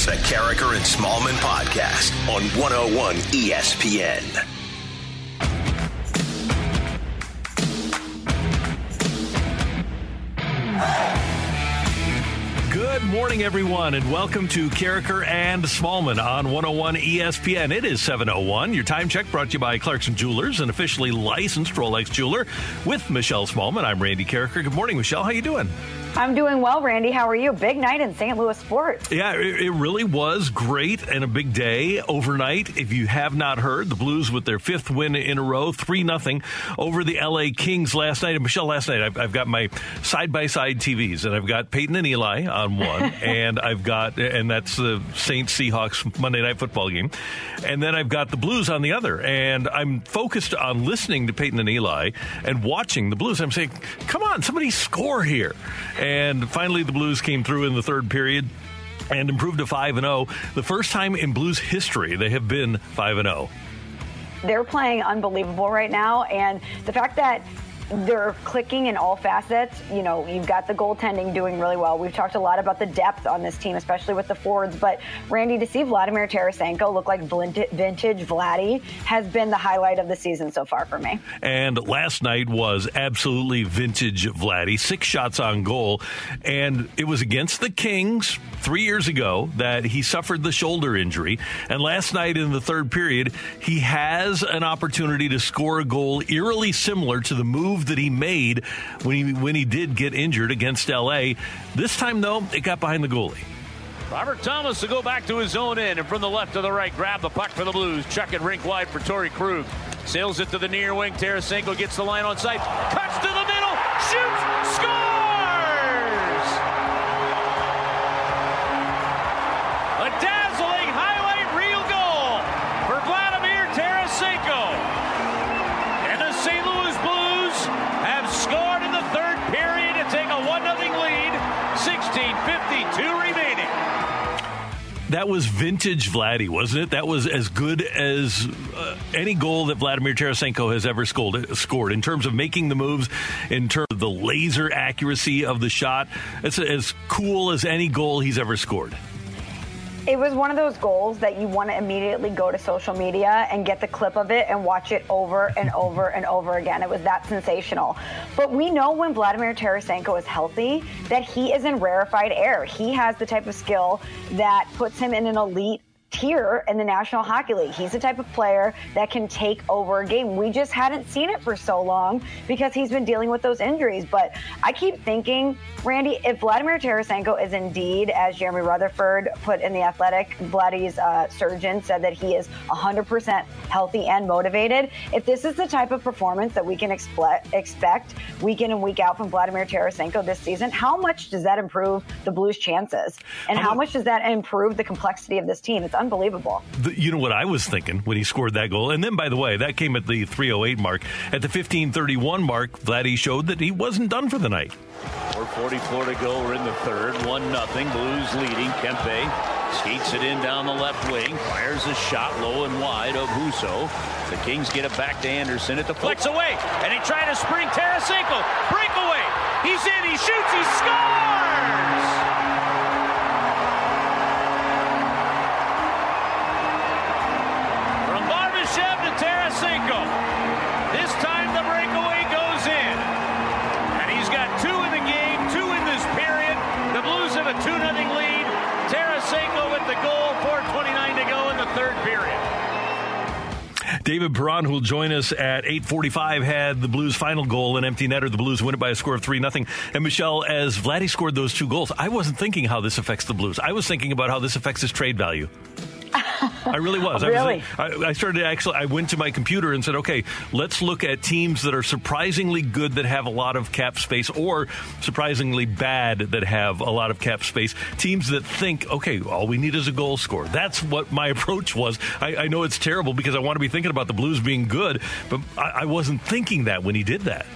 Is the Karraker and Smallman podcast on 101 ESPN. Good morning, everyone, and welcome to Karraker and Smallman on 101 ESPN. It is 701. Your time check brought to you by Clarkson Jewelers, an officially licensed Rolex jeweler with Michelle Smallman. I'm Randy Karraker. Good morning, Michelle. How you doing? I'm doing well, Randy. How are you? Big night in St. Louis sports. Yeah, it, it, really was great and a big day overnight. If you have not heard, the Blues with their fifth win in a row, three nothing over the LA Kings last night. And Michelle, last night I've, I've got my side by side TVs, and I've got Peyton and Eli on one, and I've got and that's the Saints Seahawks Monday Night Football game, and then I've got the Blues on the other, and I'm focused on listening to Peyton and Eli and watching the Blues. I'm saying, come on, somebody score here. And finally, the Blues came through in the third period and improved to 5 and 0. The first time in Blues history they have been 5 and 0. They're playing unbelievable right now and the fact that they're clicking in all facets. You know, you've got the goaltending doing really well. We've talked a lot about the depth on this team, especially with the forwards. But Randy, to see Vladimir Tarasenko look like vintage Vladdy has been the highlight of the season so far for me. And last night was absolutely vintage Vladdy. Six shots on goal, and it was against the Kings three years ago that he suffered the shoulder injury. And last night in the third period, he has an opportunity to score a goal eerily similar to the move move that he made when he when he did get injured against LA. This time though, it got behind the goalie. Robert Thomas to go back to his own end and from the left to the right, grab the puck for the Blues. Chuck it rink wide for Torey Krug. Sails it to the near wing. Tarasenko gets the line on site. Cuts to the middle. Shoots. Scores! That was vintage Vladdy, wasn't it? That was as good as uh, any goal that Vladimir Tarasenko has ever scored, scored in terms of making the moves, in terms of the laser accuracy of the shot. It's as cool as any goal he's ever scored. It was one of those goals that you want to immediately go to social media and get the clip of it and watch it over and over and over again. It was that sensational. But we know when Vladimir Tarasenko is healthy that he is in rarefied air. He has the type of skill that puts him in an elite tier in the National Hockey League. He's the type of player that can take over a game. We just hadn't seen it for so long because he's been dealing with those injuries. But I keep thinking, Randy, if Vladimir Tarasenko is indeed, as Jeremy Rutherford put in the Athletic, Vladdy's uh, surgeon said that he is 100% healthy and motivated. If this is the type of performance that we can expect, expect week in and week out from Vladimir Tarasenko this season, how much does that improve the Blues' chances? And how much does that improve the complexity of this team? It's unbelievable. The, you know what I was thinking when he scored that goal? And then, by the way, that came at the 308 mark. At the 1531 mark, Vladdy showed that he wasn't done for the night. 4.44 to go. We're in the third. 1 nothing. Blues leading. Kempe skates it in down the left wing. Fires a shot low and wide of Husso. The Kings get it back to Anderson. It deflects away. And he tried to spring Tarasenko. Breakaway. He's in. He shoots. He scores! David Perron, who will join us at 8:45, had the Blues' final goal, an empty netter. The Blues win it by a score of three nothing. And Michelle, as Vladdy scored those two goals, I wasn't thinking how this affects the Blues. I was thinking about how this affects his trade value. I really was. really? I, was, uh, I, I started actually. I went to my computer and said, "Okay, let's look at teams that are surprisingly good that have a lot of cap space, or surprisingly bad that have a lot of cap space. Teams that think, okay, all we need is a goal score. That's what my approach was. I, I know it's terrible because I want to be thinking about the Blues being good, but I, I wasn't thinking that when he did that.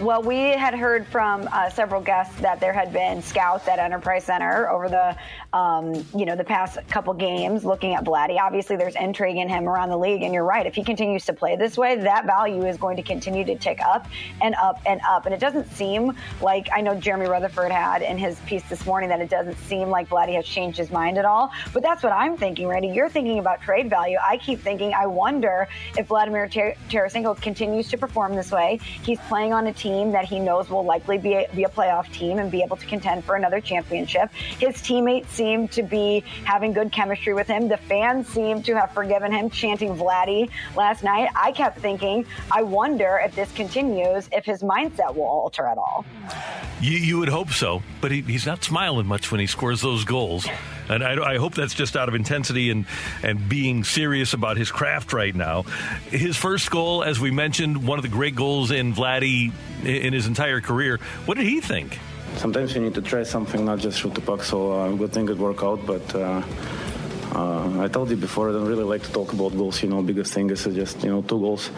Well, we had heard from uh, several guests that there had been scouts at Enterprise Center over the, um, you know, the past couple games looking at Vladdy. Obviously, there's intrigue in him around the league, and you're right. If he continues to play this way, that value is going to continue to tick up and up and up. And it doesn't seem like I know Jeremy Rutherford had in his piece this morning that it doesn't seem like Vladdy has changed his mind at all. But that's what I'm thinking, Randy. You're thinking about trade value. I keep thinking, I wonder if Vladimir Tarasenko continues to perform this way. He's playing on a team team that he knows will likely be a, be a playoff team and be able to contend for another championship. His teammates seem to be having good chemistry with him. The fans seem to have forgiven him, chanting Vladdy last night. I kept thinking, I wonder if this continues, if his mindset will alter at all. You, you would hope so, but he, he's not smiling much when he scores those goals. And I, I, hope that's just out of intensity and, and being serious about his craft right now. His first goal, as we mentioned, one of the great goals in Vladdy in his entire career. What did he think? Sometimes you need to try something, not just shoot the puck. So uh, good thing it worked out, but. Uh, uh, I told you before, I don't really like to talk about goals. You know, biggest thing is just you know two goals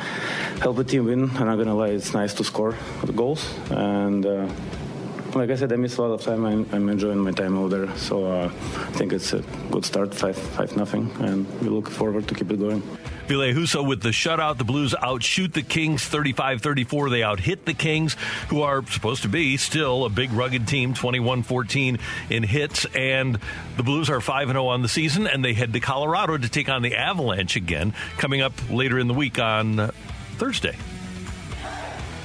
help the team win. I'm not gonna lie, it's nice to score goals, and uh, like I said, I miss a lot of time. I'm, I'm enjoying my time over there. So uh, I think it's a good start, five five nothing, and we look forward to keep it going. Ville Husso with the shutout. The Blues outshoot the Kings 35-34. They outhit the Kings, who are supposed to be still a big rugged team, 21-14 in hits. And the Blues are 5-0 on the season, and they head to Colorado to take on the Avalanche again, coming up later in the week on Thursday.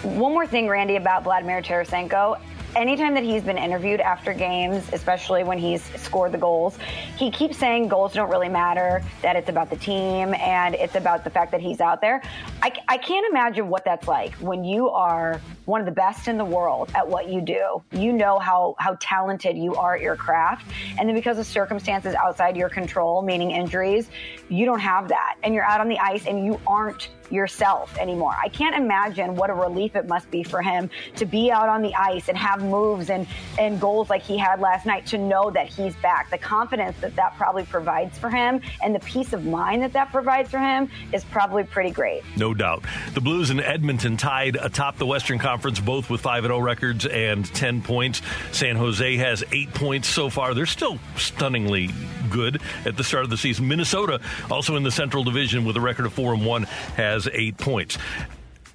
One more thing, Randy, about Vladimir Tarasenko anytime that he's been interviewed after games, especially when he's scored the goals, he keeps saying goals don't really matter, that it's about the team and it's about the fact that he's out there. I, I can't imagine what that's like when you are one of the best in the world at what you do. You know how, how talented you are at your craft. And then because of circumstances outside your control, meaning injuries, you don't have that. And you're out on the ice and you aren't yourself anymore. I can't imagine what a relief it must be for him to be out on the ice and have moves and, and goals like he had last night to know that he's back. The confidence that that probably provides for him and the peace of mind that that provides for him is probably pretty great. No doubt. The Blues and Edmonton tied atop the Western Conference, both with 5 0 records and 10 points. San Jose has eight points so far. They're still stunningly good at the start of the season. Minnesota, also in the Central Division with a record of 4 and 1, has eight points.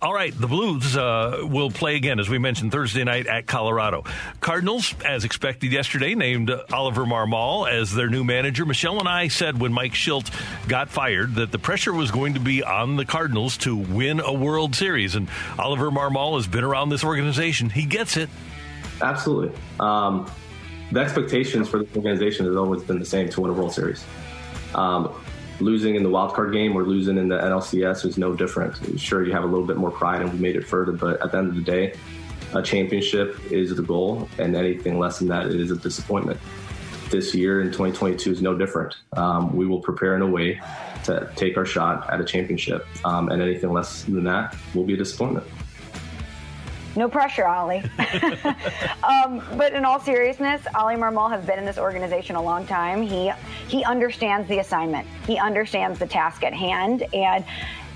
All right, the Blues uh, will play again, as we mentioned, Thursday night at Colorado. Cardinals, as expected yesterday, named Oliver Marmol as their new manager. Michelle and I said when Mike Shildt got fired that the pressure was going to be on the Cardinals to win a World Series. And Oliver Marmol has been around this organization. He gets it. Absolutely. Um, the expectations for the organization has always been the same to win a World Series. Um, losing in the wild card game or losing in the NLCS is no different. Sure, you have a little bit more pride and we made it further, but at the end of the day, a championship is the goal, and anything less than that is a disappointment. This year in 2022 is no different. Um, we will prepare in a way to take our shot at a championship, um, and anything less than that will be a disappointment. No pressure, Ollie. um, but in all seriousness, Ollie Marmol has been in this organization a long time. He he understands the assignment. He understands the task at hand, and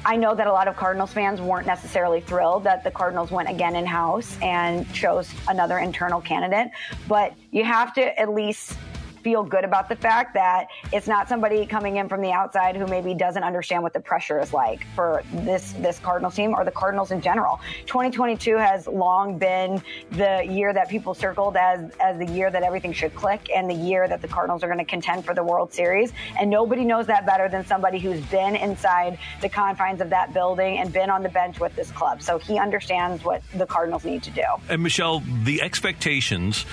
I know that a lot of Cardinals fans weren't necessarily thrilled that the Cardinals went again in house and chose another internal candidate. But you have to at least feel good about the fact that it's not somebody coming in from the outside who maybe doesn't understand what the pressure is like for this this Cardinals team or the Cardinals in general. 2022 has long been the year that people circled as as the year that everything should click and the year that the Cardinals are going to contend for the World Series. And nobody knows that better than somebody who's been inside the confines of that building and been on the bench with this club. So he understands what the Cardinals need to do. And Michelle, the expectations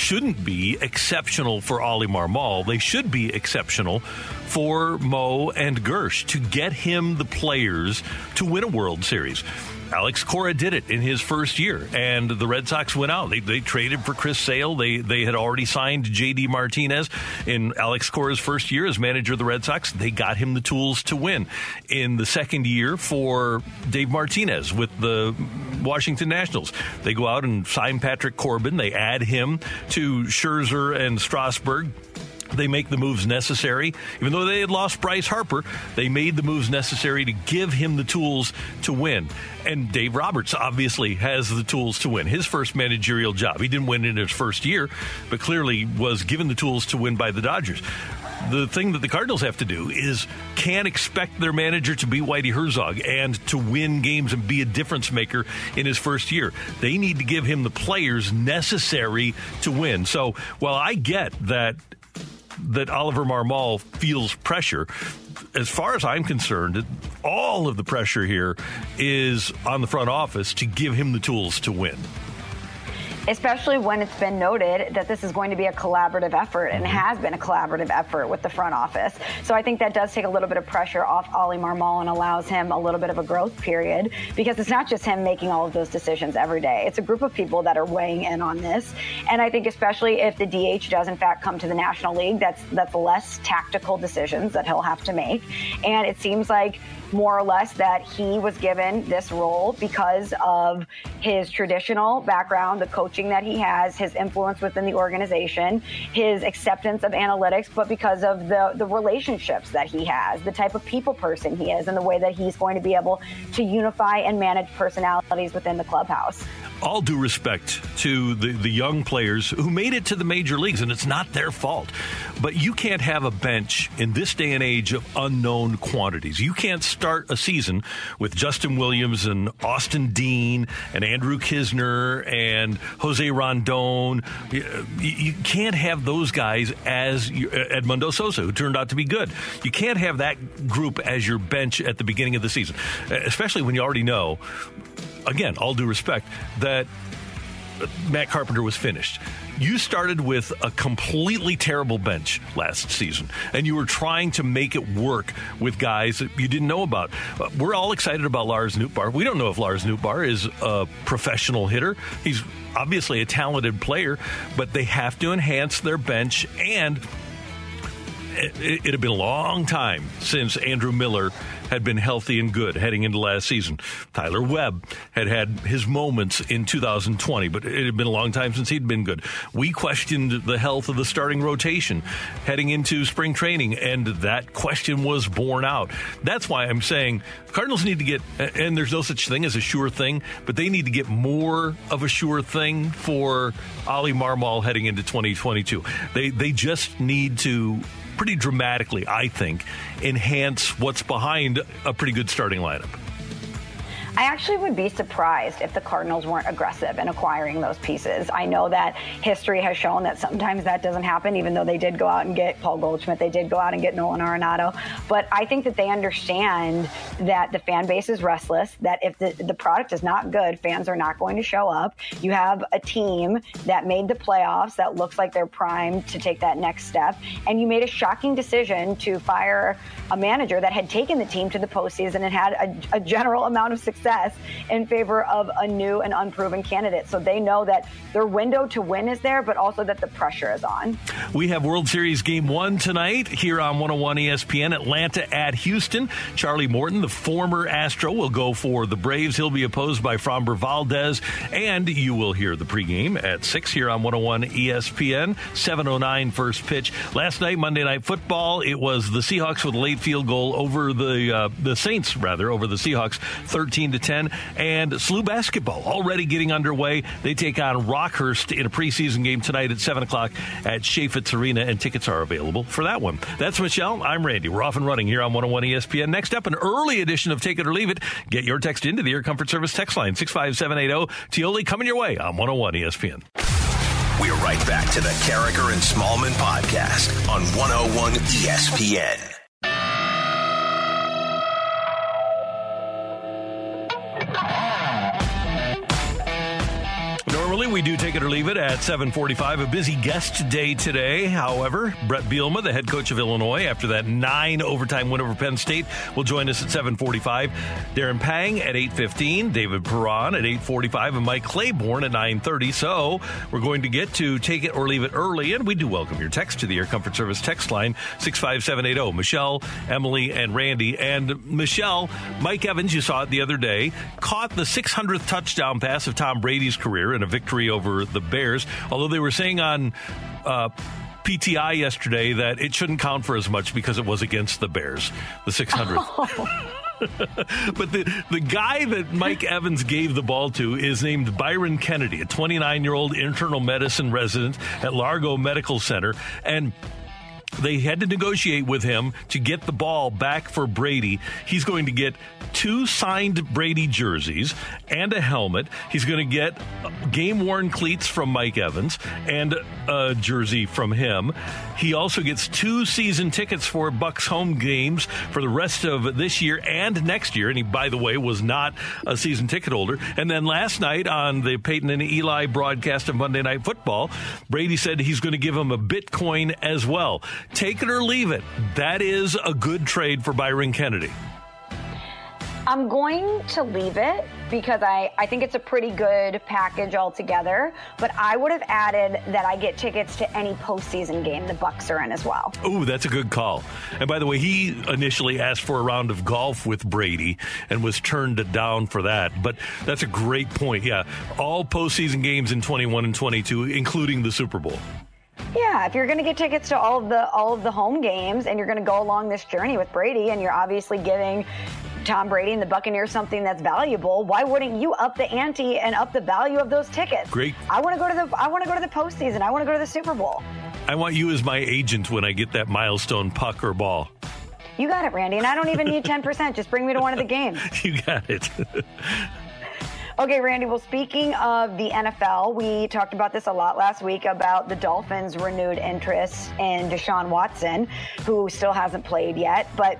shouldn't be exceptional for Ollie Marmol. They should be exceptional for Mo and Gersh to get him the players to win a World Series. Alex Cora did it in his first year, and the Red Sox went out. They, they traded for Chris Sale. They they had already signed J.D. Martinez in Alex Cora's first year as manager of the Red Sox. They got him the tools to win. In the second year for Dave Martinez with the Washington Nationals, they go out and sign Patrick Corbin. They add him to Scherzer and Strasburg they make the moves necessary. Even though they had lost Bryce Harper, they made the moves necessary to give him the tools to win. And Dave Roberts obviously has the tools to win. His first managerial job. He didn't win in his first year, but clearly was given the tools to win by the Dodgers. The thing that the Cardinals have to do is can't expect their manager to be Whitey Herzog and to win games and be a difference maker in his first year. They need to give him the players necessary to win. So while I get that that Oliver Marmol feels pressure. As far as I'm concerned, all of the pressure here is on the front office to give him the tools to win especially when it's been noted that this is going to be a collaborative effort and mm-hmm. has been a collaborative effort with the front office. So I think that does take a little bit of pressure off Ollie Marmol and allows him a little bit of a growth period because it's not just him making all of those decisions every day. It's a group of people that are weighing in on this. And I think especially if the DH does in fact come to the National League, that's that's less tactical decisions that he'll have to make. And it seems like more or less that he was given this role because of his traditional background, the coaching that he has, his influence within the organization, his acceptance of analytics, but because of the, the relationships that he has, the type of people person he is, and the way that he's going to be able to unify and manage personalities within the clubhouse all due respect to the, the young players who made it to the major leagues, and it's not their fault. But you can't have a bench in this day and age of unknown quantities. You can't start a season with Justin Williams and Austin Dean and Andrew Knizner and Jose Rondon. You can't have those guys as Edmundo Sosa, who turned out to be good. You can't have that group as your bench at the beginning of the season, especially when you already know again, all due respect, that Matt Carpenter was finished. You started with a completely terrible bench last season, and you were trying to make it work with guys that you didn't know about. Uh, we're all excited about Lars Nootbaar. We don't know if Lars Nootbaar is a professional hitter. He's obviously a talented player, but they have to enhance their bench and it, it, had been a long time since Andrew Miller had been healthy and good heading into last season. Tyler Webb had had his moments in 2020, but it had been a long time since he'd been good. We questioned the health of the starting rotation heading into spring training, and that question was borne out. That's why I'm saying Cardinals need to get, and there's no such thing as a sure thing, but they need to get more of a sure thing for Ollie Marmol heading into 2022. They they just need to pretty dramatically, I think, enhance what's behind a pretty good starting lineup. I actually would be surprised if the Cardinals weren't aggressive in acquiring those pieces. I know that history has shown that sometimes that doesn't happen, even though they did go out and get Paul Goldschmidt, they did go out and get Nolan Arenado. But I think that they understand that the fan base is restless, that if the, the product is not good, fans are not going to show up. You have a team that made the playoffs that looks like they're primed to take that next step. And you made a shocking decision to fire a manager that had taken the team to the postseason and had a, a general amount of success success in favor of a new and unproven candidate. So they know that their window to win is there, but also that the pressure is on. We have World Series Game 1 tonight here on 101 ESPN, Atlanta at Houston. Charlie Morton, the former Astro, will go for the Braves. He'll be opposed by Framber Valdez, and you will hear the pregame at 6 here on 101 ESPN, 709 first pitch. Last night, Monday Night Football, it was the Seahawks with a late field goal over the, uh, the Saints, rather, over the Seahawks, 13 to 10. And SLU basketball already getting underway. They take on Rockhurst in a preseason game tonight at 7 o'clock at Chaifetz Arena, and tickets are available for that one. That's Michelle. I'm Randy. We're off and running here on 101 ESPN. Next up, an early edition of Take It or Leave It. Get your text into the Air Comfort Service text line 65780. Tioli coming your way on 101 ESPN. We're right back to the Karraker and Smallman podcast on 101 ESPN. Normally, we do take it or leave it at 745. A busy guest day today. However, Bret Bielema, the head coach of Illinois, after that nine overtime win over Penn State, will join us at 745. Darren Pang at 815, David Perron at 845, and Mike Claiborne at 930. So we're going to get to take it or leave it early, and we do welcome your text to the Air Comfort Service text line 65780. Michelle, Emily, and Randy. And Michelle, Mike Evans, you saw it the other day, caught the 600th touchdown pass of Tom Brady's career in a victory over the Bears. Although they were saying on uh, PTI yesterday that it shouldn't count for as much because it was against the Bears, the 600th. Oh. but the, the guy that Mike Evans gave the ball to is named Byron Kennedy, a 29 year old internal medicine resident at Largo Medical Center. And they had to negotiate with him to get the ball back for Brady. He's going to get two signed Brady jerseys and a helmet. He's going to get game worn cleats from Mike Evans and a jersey from him. He also gets two season tickets for Bucks home games for the rest of this year and next year. And he, by the way, was not a season ticket holder. And then last night on the Peyton and Eli broadcast of Monday Night Football, Brady said he's going to give him a Bitcoin as well. Take it or leave it. That is a good trade for Byron Kennedy. I'm going to leave it because I, I think it's a pretty good package altogether. But I would have added that I get tickets to any postseason game the Bucks are in as well. Oh, that's a good call. And by the way, he initially asked for a round of golf with Brady and was turned down for that. But that's a great point. Yeah, all postseason games in 21 and 22, including the Super Bowl. Yeah, if you're going to get tickets to all of the all of the home games and you're going to go along this journey with Brady and you're obviously giving Tom Brady and the Buccaneers something that's valuable, why wouldn't you up the ante and up the value of those tickets? Great. I want to go to the I want to go to the postseason. I want to go to the Super Bowl. I want you as my agent when I get that milestone puck or ball. You got it, Randy. And I don't even need 10%. Just bring me to one of the games. you got it. Okay, Randy. Well, speaking of the NFL, we talked about this a lot last week about the Dolphins' renewed interest in Deshaun Watson, who still hasn't played yet. But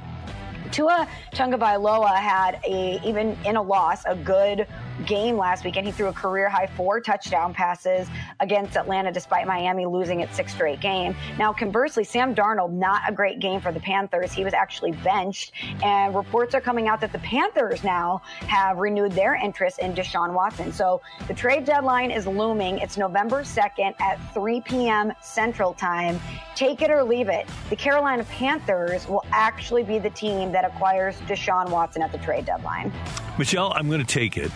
Tua Tagovailoa had a even in a loss a good game last weekend. He threw a career high four touchdown passes against Atlanta, despite Miami losing its sixth straight game. Now, conversely, Sam Darnold, not a great game for the Panthers. He was actually benched, and reports are coming out that the Panthers now have renewed their interest in Deshaun Watson. So the trade deadline is looming. It's November 2nd at 3 p.m. Central Time. Take it or leave it. The Carolina Panthers will actually be the team that acquires Deshaun Watson at the trade deadline. Michelle, I'm going to take it.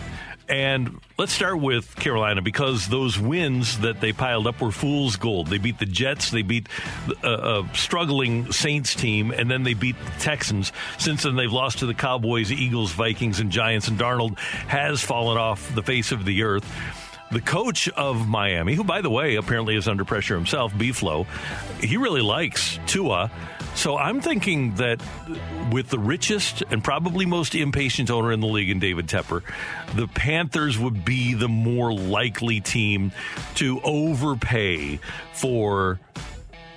And let's start with Carolina because those wins that they piled up were fool's gold. They beat the Jets, they beat a, a, struggling Saints team, and then they beat the Texans. Since then, they've lost to the Cowboys, Eagles, Vikings, and Giants, and Darnold has fallen off the face of the earth. The coach of Miami, who, by the way, apparently is under pressure himself, Buffalo, he really likes Tua. So I'm thinking that with the richest and probably most impatient owner in the league in David Tepper, the Panthers would be the more likely team to overpay for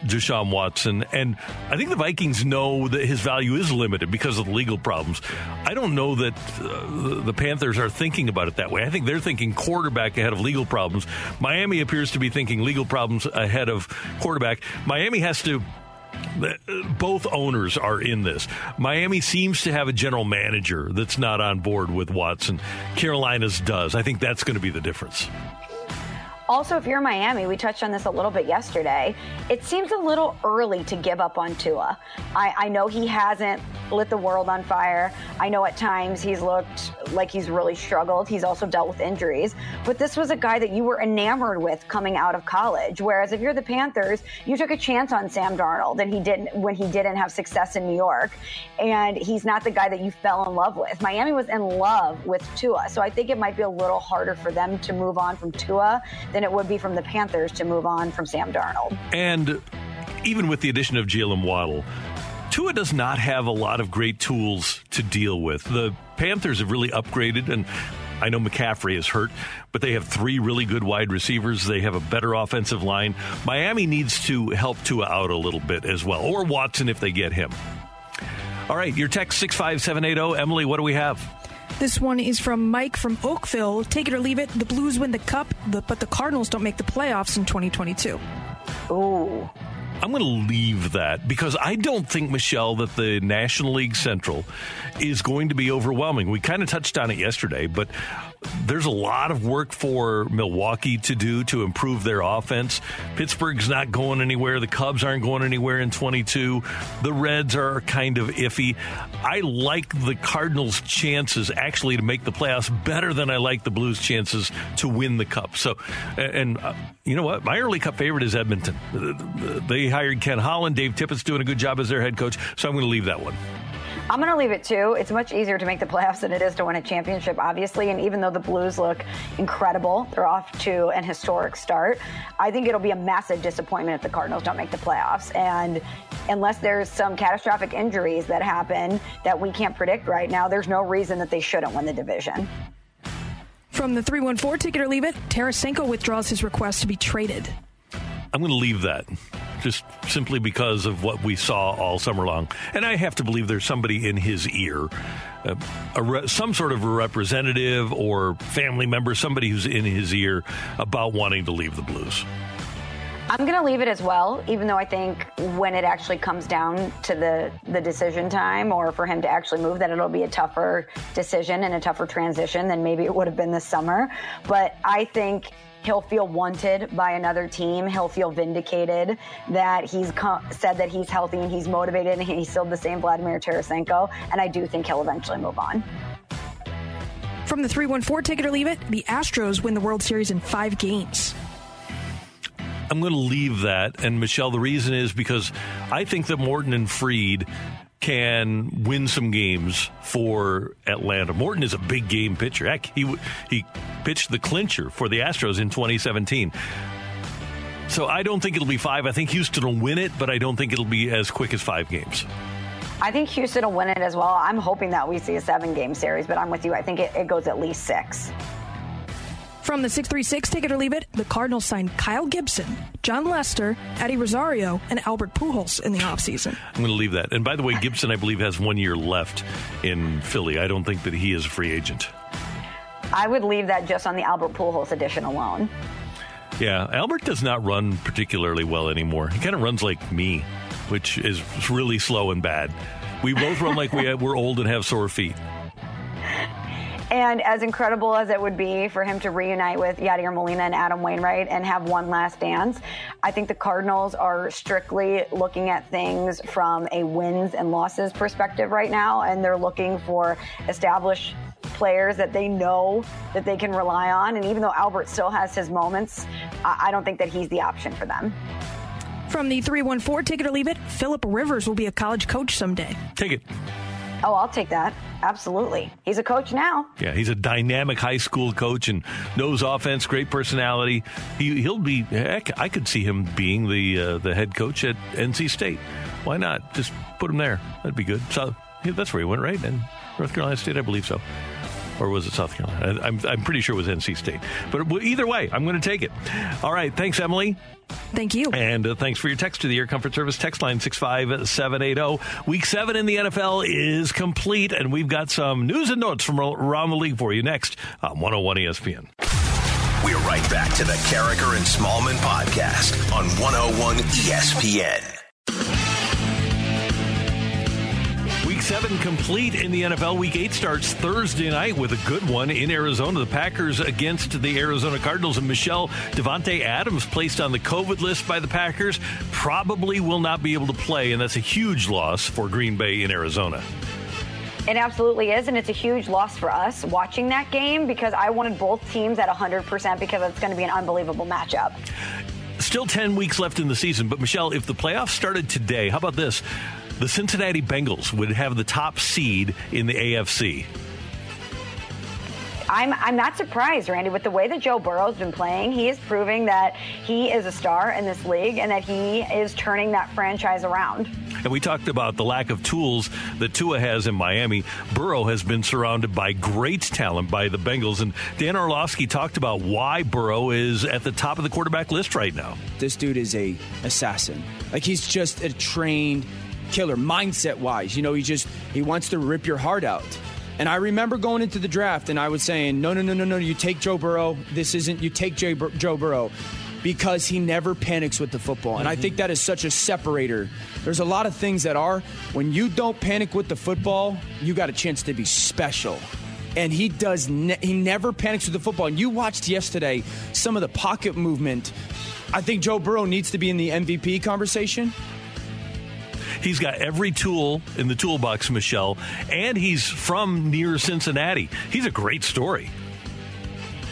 Deshaun Watson. And I think the Vikings know that his value is limited because of the legal problems. I don't know that uh, the Panthers are thinking about it that way. I think they're thinking quarterback ahead of legal problems. Miami appears to be thinking legal problems ahead of quarterback. Miami has to both owners are in this. Miami seems to have a general manager that's not on board with Watson. Carolina's does. I think that's going to be the difference. Also, if you're Miami, we touched on this a little bit yesterday. It seems a little early to give up on Tua. I, I, know he hasn't lit the world on fire. I know at times he's looked like he's really struggled. He's also dealt with injuries. But this was a guy that you were enamored with coming out of college. Whereas if you're the Panthers, you took a chance on Sam Darnold, and he didn't when he didn't have success in New York, and he's not the guy that you fell in love with. Miami was in love with Tua, so I think it might be a little harder for them to move on from Tua than it would be from the Panthers to move on from Sam Darnold. And even with the addition of Jalen Waddle, Tua does not have a lot of great tools to deal with. The Panthers have really upgraded, and I know McCaffrey is hurt, but they have three really good wide receivers. They have a better offensive line. Miami needs to help Tua out a little bit as well, or Watson if they get him. All right, your text 65780. Emily, what do we have? This one is from Mike from Oakville. Take it or leave it. The Blues win the cup, but the Cardinals don't make the playoffs in 2022. Oh. I'm going to leave that because I don't think, Michelle, that the National League Central is going to be overwhelming. We kind of touched on it yesterday, but there's a lot of work for Milwaukee to do to improve their offense. Pittsburgh's not going anywhere. The Cubs aren't going anywhere in 22. The Reds are kind of iffy. I like the Cardinals' chances actually to make the playoffs better than I like the Blues' chances to win the Cup. So, and uh, you know what? My early Cup favorite is Edmonton. They hired Ken Holland. Dave Tippett's doing a good job as their head coach. So I'm going to leave that one. I'm going to leave it too. It's much easier to make the playoffs than it is to win a championship, obviously. And even though the Blues look incredible, they're off to an historic start. I think it'll be a massive disappointment if the Cardinals don't make the playoffs. And unless there's some catastrophic injuries that happen that we can't predict right now, there's no reason that they shouldn't win the division. From the 314 ticket or leave it, Tarasenko withdraws his request to be traded. I'm going to leave that just simply because of what we saw all summer long. And I have to believe there's somebody in his ear, uh, re- some sort of a representative or family member, somebody who's in his ear about wanting to leave the Blues. I'm going to leave it as well, even though I think when it actually comes down to the, the decision time or for him to actually move, that it'll be a tougher decision and a tougher transition than maybe it would have been this summer. But I think he'll feel wanted by another team. He'll feel vindicated that he's co- said that he's healthy and he's motivated and he's still the same Vladimir Tarasenko. And I do think he'll eventually move on. From the 314 ticket or leave it, the Astros win the World Series in five games. I'm going to leave that. And Michelle, the reason is because I think that Morton and Fried can win some games for Atlanta. Morton is a big game pitcher. Heck, he he pitched the clincher for the Astros in 2017. So I don't think it'll be five. I think Houston will win it, but I don't think it'll be as quick as five games. I think Houston will win it as well. I'm hoping that we see a seven game series, but I'm with you. I think it, it goes at least six. From the 636 Take It or Leave It, the Cardinals signed Kyle Gibson, Jon Lester, Eddie Rosario, and Albert Pujols in the offseason. I'm going to leave that. And by the way, Gibson, I believe, has one year left in Philly. I don't think that he is a free agent. I would leave that just on the Albert Pujols edition alone. Yeah, Albert does not run particularly well anymore. He kind of runs like me, which is really slow and bad. We both run like we have, we're old and have sore feet. And as incredible as it would be for him to reunite with Yadier Molina and Adam Wainwright and have one last dance, I think the Cardinals are strictly looking at things from a wins and losses perspective right now, and they're looking for established players that they know that they can rely on. And even though Albert still has his moments, I don't think that he's the option for them. From the 314 Take It or Leave It, Philip Rivers will be a college coach someday. Take it. Oh, I'll take that. Absolutely. He's a coach now. Yeah, he's a dynamic high school coach and knows offense, great personality. He, he'll be, heck, I could see him being the, uh, the head coach at NC State. Why not? Just put him there. That'd be good. So yeah, that's where he went, right? And North Carolina State, I believe so or was it South Carolina? I'm, I'm pretty sure it was NC State. But either way, I'm going to take it. All right. Thanks, Emily. Thank you. And uh, thanks for your text to the Air Comfort Service text line 65780. Week seven in the NFL is complete, and we've got some news and notes from around the league for you next on 101 ESPN. We're right back to the Karraker and Smallman podcast on 101 ESPN. Seven complete in the NFL. Week eight starts Thursday night with a good one in Arizona. The Packers against the Arizona Cardinals. And Michelle Davante Adams placed on the COVID list by the Packers probably will not be able to play, and that's a huge loss for Green Bay in Arizona. It absolutely is, and it's a huge loss for us watching that game because I wanted both teams at 100% because it's going to be an unbelievable matchup. Still 10 weeks left in the season, but Michelle, if the playoffs started today, how about this? The Cincinnati Bengals would have the top seed in the AFC. I'm, I'm not surprised, Randy, with the way that Joe Burrow's been playing. He is proving that he is a star in this league and that he is turning that franchise around. And we talked about the lack of tools that Tua has in Miami. Burrow has been surrounded by great talent by the Bengals. And Dan Orlovsky talked about why Burrow is at the top of the quarterback list right now. This dude is a assassin. Like he's just a trained killer mindset wise. You know, he just he wants to rip your heart out. And I remember going into the draft and I was saying, no, no, no, no, no, you take Joe Burrow. This isn't, you take Jay, Joe Burrow because he never panics with the football. And mm-hmm. I think that is such a separator. There's a lot of things that are, when you don't panic with the football, you got a chance to be special. And he does, ne- he never panics with the football. And you watched yesterday some of the pocket movement. I think Joe Burrow needs to be in the MVP conversation. He's got every tool in the toolbox, Michelle, and he's from near Cincinnati. He's a great story.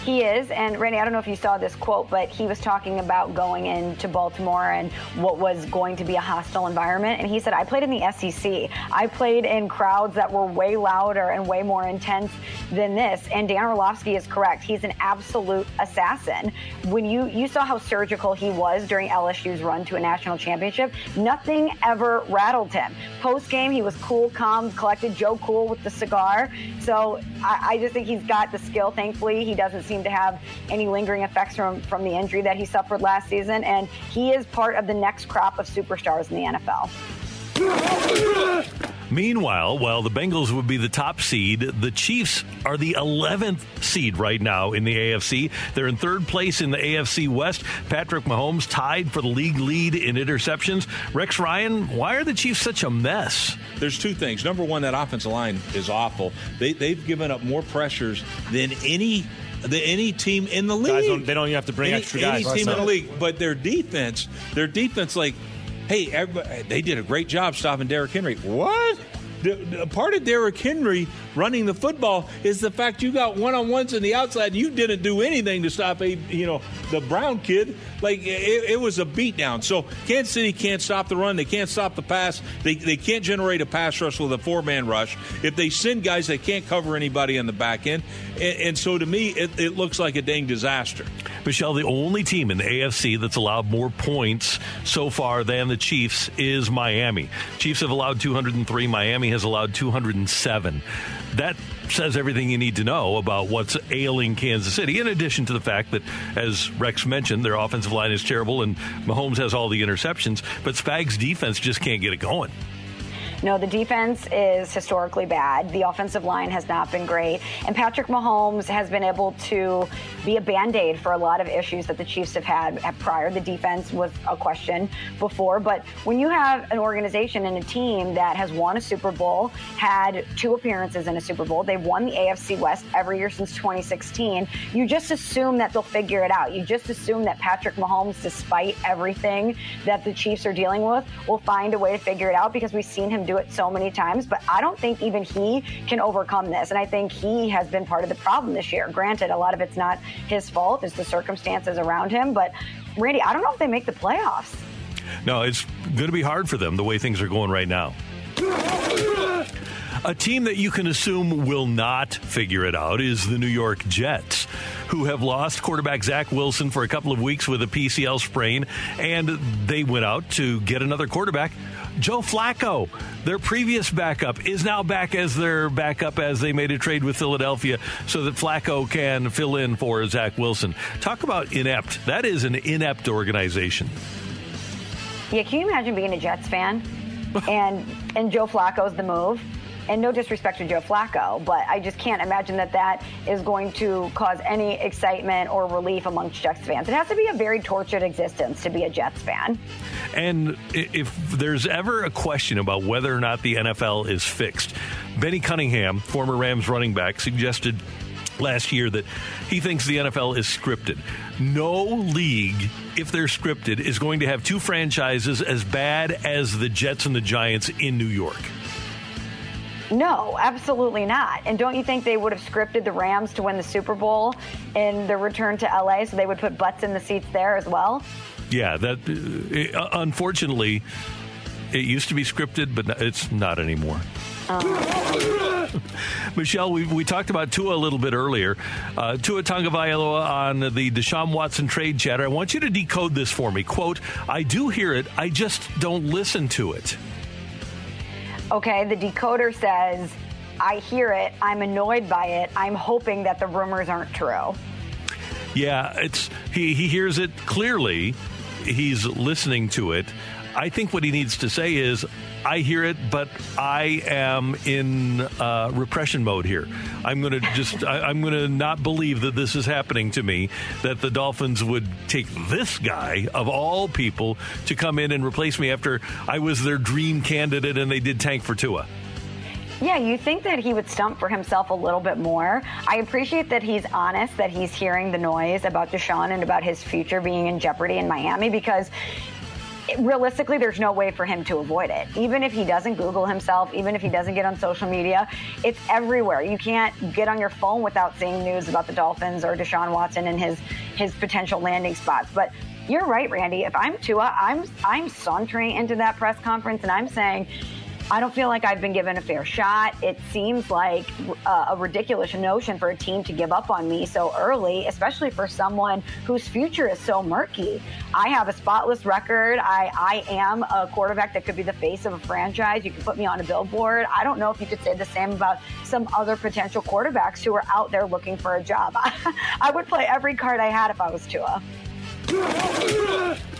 He is, and Randy, I don't know if you saw this quote, but he was talking about going into Baltimore and what was going to be a hostile environment. And he said, I played in the SEC. I played in crowds that were way louder and way more intense than this. And Dan Orlovsky is correct. He's an absolute assassin. When you, you saw how surgical he was during LSU's run to a national championship, nothing ever rattled him. Post game, he was cool, calm, collected, Joe Cool with the cigar. So I, I just think he's got the skill. Thankfully, he doesn't seem seem to have any lingering effects from, from the injury that he suffered last season. And he is part of the next crop of superstars in the NFL. Meanwhile, while the Bengals would be the top seed, the Chiefs are the 11th seed right now in the AFC. They're in third place in the AFC West. Patrick Mahomes tied for the league lead in interceptions. Rex Ryan, why are the Chiefs such a mess? There's two things. Number one, that offensive line is awful. They, they've given up more pressures than any the, any team in the league. Don't, they don't even have to bring any, extra guys. Any team in the league, but their defense, their defense, like, hey, they did a great job stopping Derrick Henry. What? The, part of Derrick Henry running the football is the fact you got one on ones on the outside. And you didn't do anything to stop a you know the Brown kid. Like it, it was a beatdown. So Kansas City can't stop the run. They can't stop the pass. They, they can't generate a pass rush with a four man rush. If they send guys, they can't cover anybody in the back end. And, and so to me, it, it looks like a dang disaster. Michelle, the only team in the AFC that's allowed more points so far than the Chiefs is Miami. Chiefs have allowed 203. Miami has allowed 207. That says everything you need to know about what's ailing Kansas City, in addition to the fact that, as Rex mentioned, their offensive line is terrible and Mahomes has all the interceptions, but Spags' defense just can't get it going. No, the defense is historically bad. The offensive line has not been great. And Patrick Mahomes has been able to be a band aid for a lot of issues that the Chiefs have had prior. The defense was a question before. But when you have an organization and a team that has won a Super Bowl, had two appearances in a Super Bowl, they've won the AFC West every year since 2016, you just assume that they'll figure it out. You just assume that Patrick Mahomes, despite everything that the Chiefs are dealing with, will find a way to figure it out because we've seen him do it so many times, but I don't think even he can overcome this. And I think he has been part of the problem this year. Granted, a lot of it's not his fault, it's the circumstances around him. But Randy, I don't know if they make the playoffs. No, it's going to be hard for them the way things are going right now. A team that you can assume will not figure it out is the New York Jets, who have lost quarterback Zach Wilson for a couple of weeks with a PCL sprain, and they went out to get another quarterback Joe Flacco, their previous backup, is now back as their backup as they made a trade with Philadelphia so that Flacco can fill in for Zach Wilson. Talk about inept. That is an inept organization. Yeah, can you imagine being a Jets fan and and Joe Flacco's the move? And no disrespect to Joe Flacco, but I just can't imagine that that is going to cause any excitement or relief amongst Jets fans. It has to be a very tortured existence to be a Jets fan. And if there's ever a question about whether or not the NFL is fixed, Benny Cunningham, former Rams running back, suggested last year that he thinks the NFL is scripted. No league, if they're scripted, is going to have two franchises as bad as the Jets and the Giants in New York. No, absolutely not. And don't you think they would have scripted the Rams to win the Super Bowl in the return to LA so they would put butts in the seats there as well? Yeah, that uh, unfortunately it used to be scripted, but it's not anymore. Oh. Michelle, we, we talked about Tua a little bit earlier. Uh, Tua Tagovailoa on the Deshaun Watson trade chatter. I want you to decode this for me. Quote, I do hear it, I just don't listen to it. Okay, the decoder says, I hear it, I'm annoyed by it, I'm hoping that the rumors aren't true. Yeah, it's he, he hears it clearly. He's listening to it. I think what he needs to say is, I hear it, but I am in uh, repression mode here. I'm going to just, I, am going to not believe that this is happening to me, that the Dolphins would take this guy, of all people, to come in and replace me after I was their dream candidate and they did tank for Tua. Yeah, you think that he would stump for himself a little bit more. I appreciate that he's honest, that he's hearing the noise about Deshaun and about his future being in jeopardy in Miami because realistically, there's no way for him to avoid it. Even if he doesn't Google himself, even if he doesn't get on social media, it's everywhere. You can't get on your phone without seeing news about the Dolphins or Deshaun Watson and his his potential landing spots. But you're right, Randy. If I'm Tua, I'm I'm sauntering into that press conference and I'm saying I don't feel like I've been given a fair shot. It seems like uh, a ridiculous notion for a team to give up on me so early, especially for someone whose future is so murky. I have a spotless record. I, I am a quarterback that could be the face of a franchise. You could put me on a billboard. I don't know if you could say the same about some other potential quarterbacks who are out there looking for a job. I would play every card I had if I was Tua.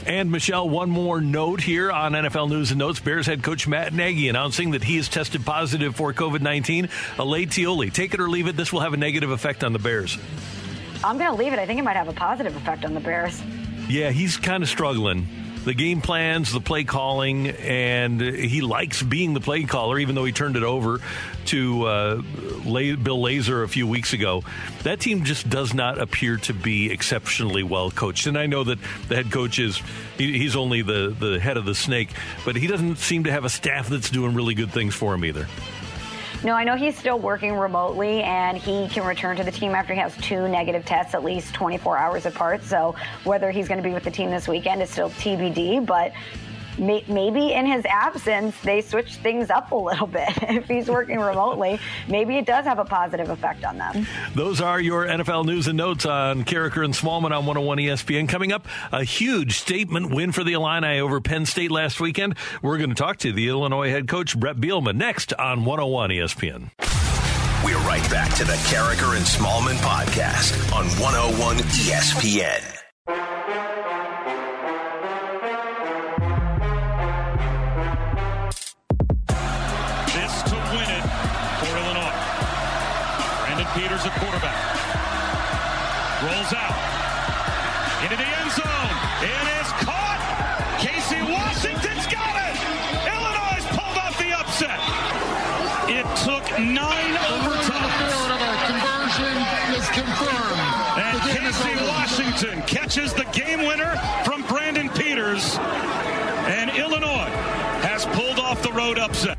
And Michelle, one more note here on NFL News and Notes. Bears head coach Matt Nagy announcing that he has tested positive for COVID 19. Alay take it or leave it. This will have a negative effect on the Bears. I'm going to leave it. I think it might have a positive effect on the Bears. Yeah, he's kind of struggling the game plans, the play calling, and he likes being the play caller, even though he turned it over to uh, Bill Lazor a few weeks ago. That team just does not appear to be exceptionally well coached. And I know that the head coach is he's only the, the head of the snake, but he doesn't seem to have a staff that's doing really good things for him either. No, I know he's still working remotely and he can return to the team after he has two negative tests at least 24 hours apart. So whether he's going to be with the team this weekend is still TBD, but maybe in his absence, they switch things up a little bit. if he's working remotely, maybe it does have a positive effect on them. Those are your NFL news and notes on Karraker and Smallman on 101 ESPN. Coming up, a huge statement win for the Illini over Penn State last weekend. We're going to talk to the Illinois head coach, Bret Bielema, next on 101 ESPN. We're right back to the Karraker and Smallman podcast on 101 ESPN. Catches the game winner from Brandon Peters. And Illinois has pulled off the road upset.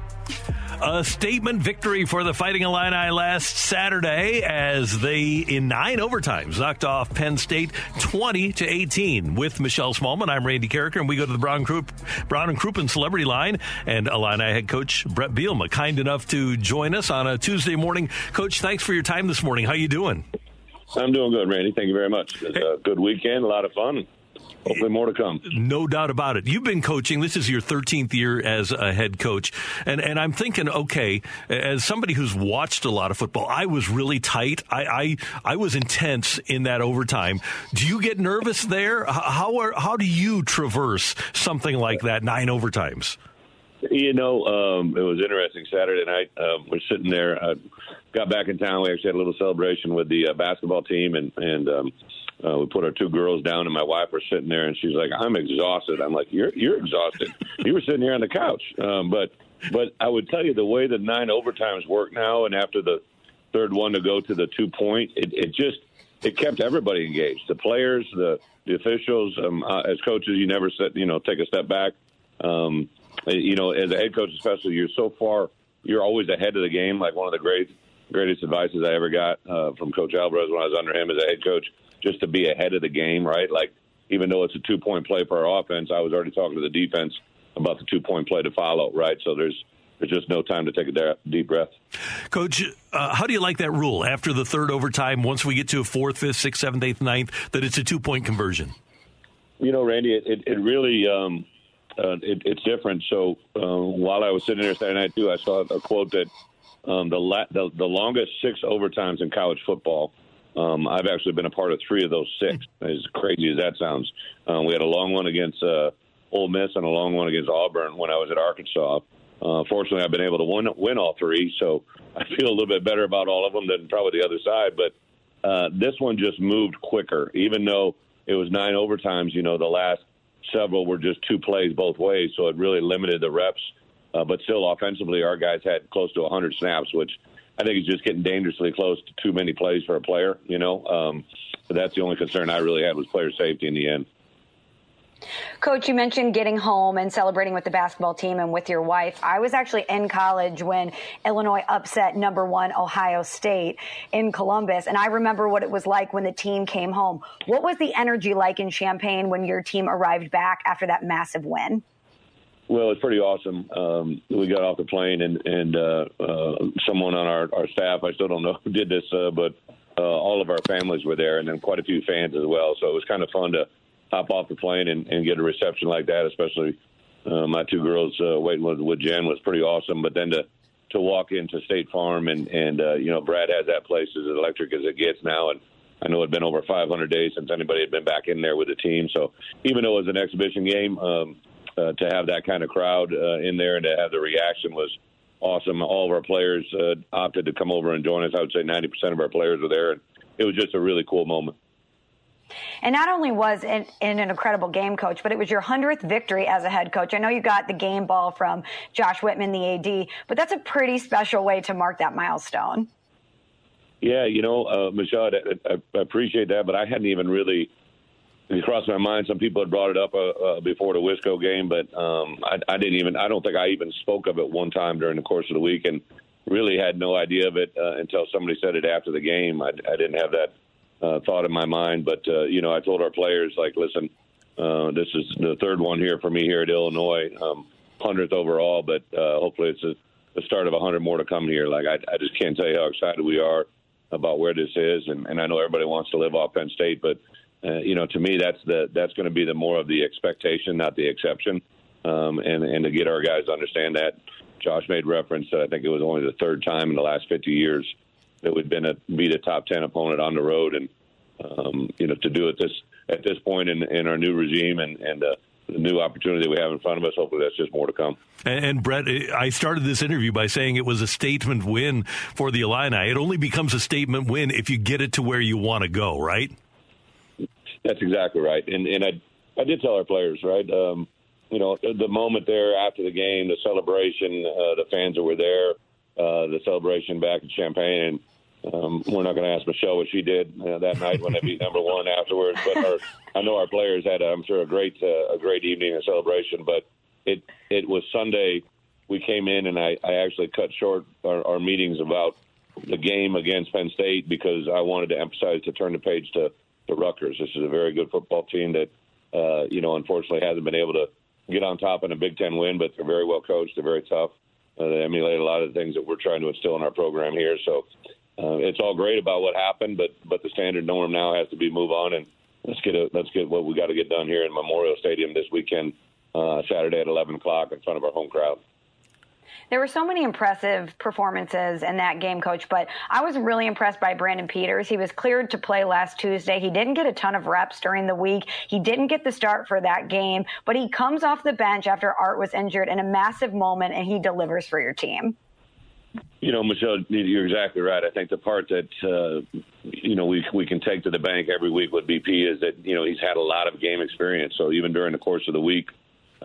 A statement victory for the Fighting Illini last Saturday as they, in nine overtimes, knocked off Penn State 20 to 18. With Michelle Smallman, I'm Randy Karraker, and we go to the Brown, Croup, Brown and Crouppen Celebrity Line. And Illini head coach Bret Bielema, kind enough to join us on a Tuesday morning. Coach, thanks for your time this morning. How are you doing? I'm doing good, Randy. Thank you very much. It's a good weekend, a lot of fun. Hopefully, more to come. No doubt about it. You've been coaching. This is your 13th year as a head coach, and and I'm thinking, okay, as somebody who's watched a lot of football, I was really tight. I I, I was intense in that overtime. Do you get nervous there? How are how do you traverse something like that nine overtimes? You know, um, it was interesting. Saturday night, uh, we're sitting there. Uh, got back in town. We actually had a little celebration with the uh, basketball team, and and um, uh, we put our two girls down, and my wife was sitting there, and she's like, "I'm exhausted." I'm like, "You're you're exhausted. you were sitting here on the couch." Um, but but I would tell you the way the nine overtimes work now, and after the third one to go to the two point, it, it just it kept everybody engaged. The players, the the officials, um, uh, as coaches, you never set you know take a step back. Um, you know, as a head coach, especially, you're so far, you're always ahead of the game. Like one of the great greatest advices I ever got uh, from Coach Alvarez when I was under him as a head coach just to be ahead of the game, right? Like, even though it's a two point play for our offense, I was already talking to the defense about the two point play to follow, right? So there's there's just no time to take a deep breath. Coach, uh, how do you like that rule after the third overtime? Once we get to a fourth, fifth, sixth, seventh, eighth, ninth, that it's a two point conversion. You know, Randy, it, it, it really um, uh, it, it's different. So uh, while I was sitting there Saturday night too, I saw a quote that um, the, la- the the longest six overtimes in college football um, I've actually been a part of three of those six. As crazy as that sounds, um, we had a long one against uh, Ole Miss and a long one against Auburn when I was at Arkansas. Uh, fortunately, I've been able to win, win all three, so I feel a little bit better about all of them than probably the other side. But uh, this one just moved quicker, even though it was nine overtimes. You know, the last several were just two plays both ways, so it really limited the reps. Uh, but still, offensively, our guys had close to 100 snaps, which I think is just getting dangerously close to too many plays for a player. You know, um, but that's the only concern I really had was player safety in the end. Coach, you mentioned getting home and celebrating with the basketball team and with your wife. I was actually in college when Illinois upset number one Ohio State in Columbus, and I remember what it was like when the team came home. What was the energy like in Champaign when your team arrived back after that massive win? Well, it's pretty awesome. Um, we got off the plane, and and uh, uh, someone on our, our staff, I still don't know who did this, uh, but uh, all of our families were there, and then quite a few fans as well. So it was kind of fun to hop off the plane and, and get a reception like that, especially uh, my two girls uh, waiting with, with Jen was pretty awesome. But then to to walk into State Farm and and uh, you know Brad has that place as electric as it gets now, and I know it had been over 500 days since anybody had been back in there with the team. So even though it was an exhibition game, um, uh, to have that kind of crowd uh, in there and to have the reaction was awesome. All of our players uh, opted to come over and join us. I would say 90% of our players were there, and it was just a really cool moment. And not only was it in an incredible game coach, but it was your 100th victory as a head coach. I know you got the game ball from Josh Whitman, the AD, but that's a pretty special way to mark that milestone. Yeah, you know, uh, Michelle, I, I appreciate that, but I hadn't even really it crossed my mind. Some people had brought it up uh, uh, before the Wisco game, but um, I, I didn't even. I don't think I even spoke of it one time during the course of the week, and really had no idea of it uh, until somebody said it after the game. I, I didn't have that uh, thought in my mind. But uh, you know, I told our players like, listen, uh, this is the third one here for me here at Illinois, um, hundredth overall, but hopefully it's a, the start of a hundred more to come here. Like I, I just can't tell you how excited we are about where this is, and, and I know everybody wants to live off Penn State, but uh, you know, to me, that's the that's going to be the more of the expectation, not the exception. Um, and and to get our guys to understand that, Josh made reference that I think it was only the third time in the last 50 years that we've been a beat a top 10 opponent on the road, and um, you know, to do it this at this point in, in our new regime and and uh, the new opportunity we have in front of us. Hopefully, that's just more to come. And, and, Bret, I started this interview by saying it was a statement win for the Illini. It only becomes a statement win if you get it to where you want to go, right? That's exactly right. And and I I did tell our players right. Um, you know, the moment there after the game, the celebration, uh, the fans that were there, uh, the celebration back in Champaign. And um, we're not going to ask Michelle what she did uh, that night when they beat number one afterwards. But our, I know our players had, I'm sure, a great uh, a great evening and celebration. But it it was Sunday. We came in and I, I actually cut short our, our meetings about the game against Penn State because I wanted to emphasize to turn the page to to Rutgers. This is a very good football team that, uh, you know, unfortunately hasn't been able to get on top in a Big Ten win, but they're very well coached. They're very tough. Uh, they emulate a lot of the things that we're trying to instill in our program here. So uh, it's all great about what happened, but but the standard norm now has to be move on and let's get a, let's get what we got to get done here in Memorial Stadium this weekend, uh, Saturday at 11 o'clock in front of our home crowd. There were so many impressive performances in that game, coach, but I was really impressed by Brandon Peters. He was cleared to play last Tuesday. He didn't get a ton of reps during the week. He didn't get the start for that game, but he comes off the bench after Art was injured in a massive moment and he delivers for your team. You know, Michelle, you're exactly right. I think the part that uh, you know we we can take to the bank every week with BP is that you know he's had a lot of game experience. So even during the course of the week,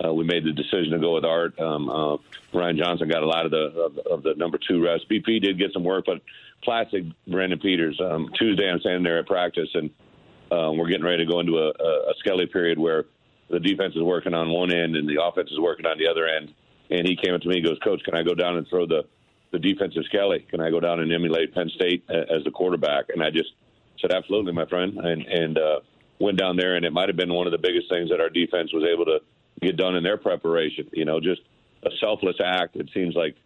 uh, we made the decision to go with Art. Um, uh, Ryan Johnson got a lot of the of, of the number two reps. BP did get some work, but classic Brandon Peters. Um, Tuesday, I'm standing there at practice, and uh, we're getting ready to go into a, a Skelly period where the defense is working on one end and the offense is working on the other end. And he came up to me, and goes, "Coach, can I go down and throw the the defensive Skelly? Can I go down and emulate Penn State as the quarterback?" And I just said, "Absolutely, my friend," and and uh, went down there, and it might have been one of the biggest things that our defense was able to get done in their preparation. You know, just a selfless act. It seems like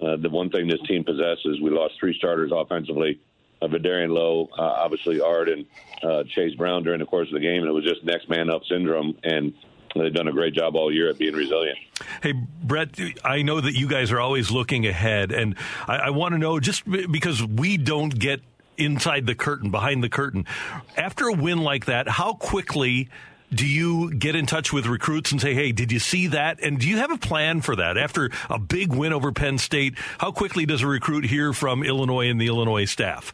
uh, the one thing this team possesses. We lost three starters offensively. Uh, Vederian Lowe, uh, obviously Art and uh, Chase Brown during the course of the game, and it was just next man up syndrome. And they've done a great job all year at being resilient. Hey, Bret, I know that you guys are always looking ahead, and I, I want to know just because we don't get inside the curtain, behind the curtain, after a win like that, how quickly do you get in touch with recruits and say, hey, did you see that? And do you have a plan for that? After a big win over Penn State, how quickly does a recruit hear from Illinois and the Illinois staff?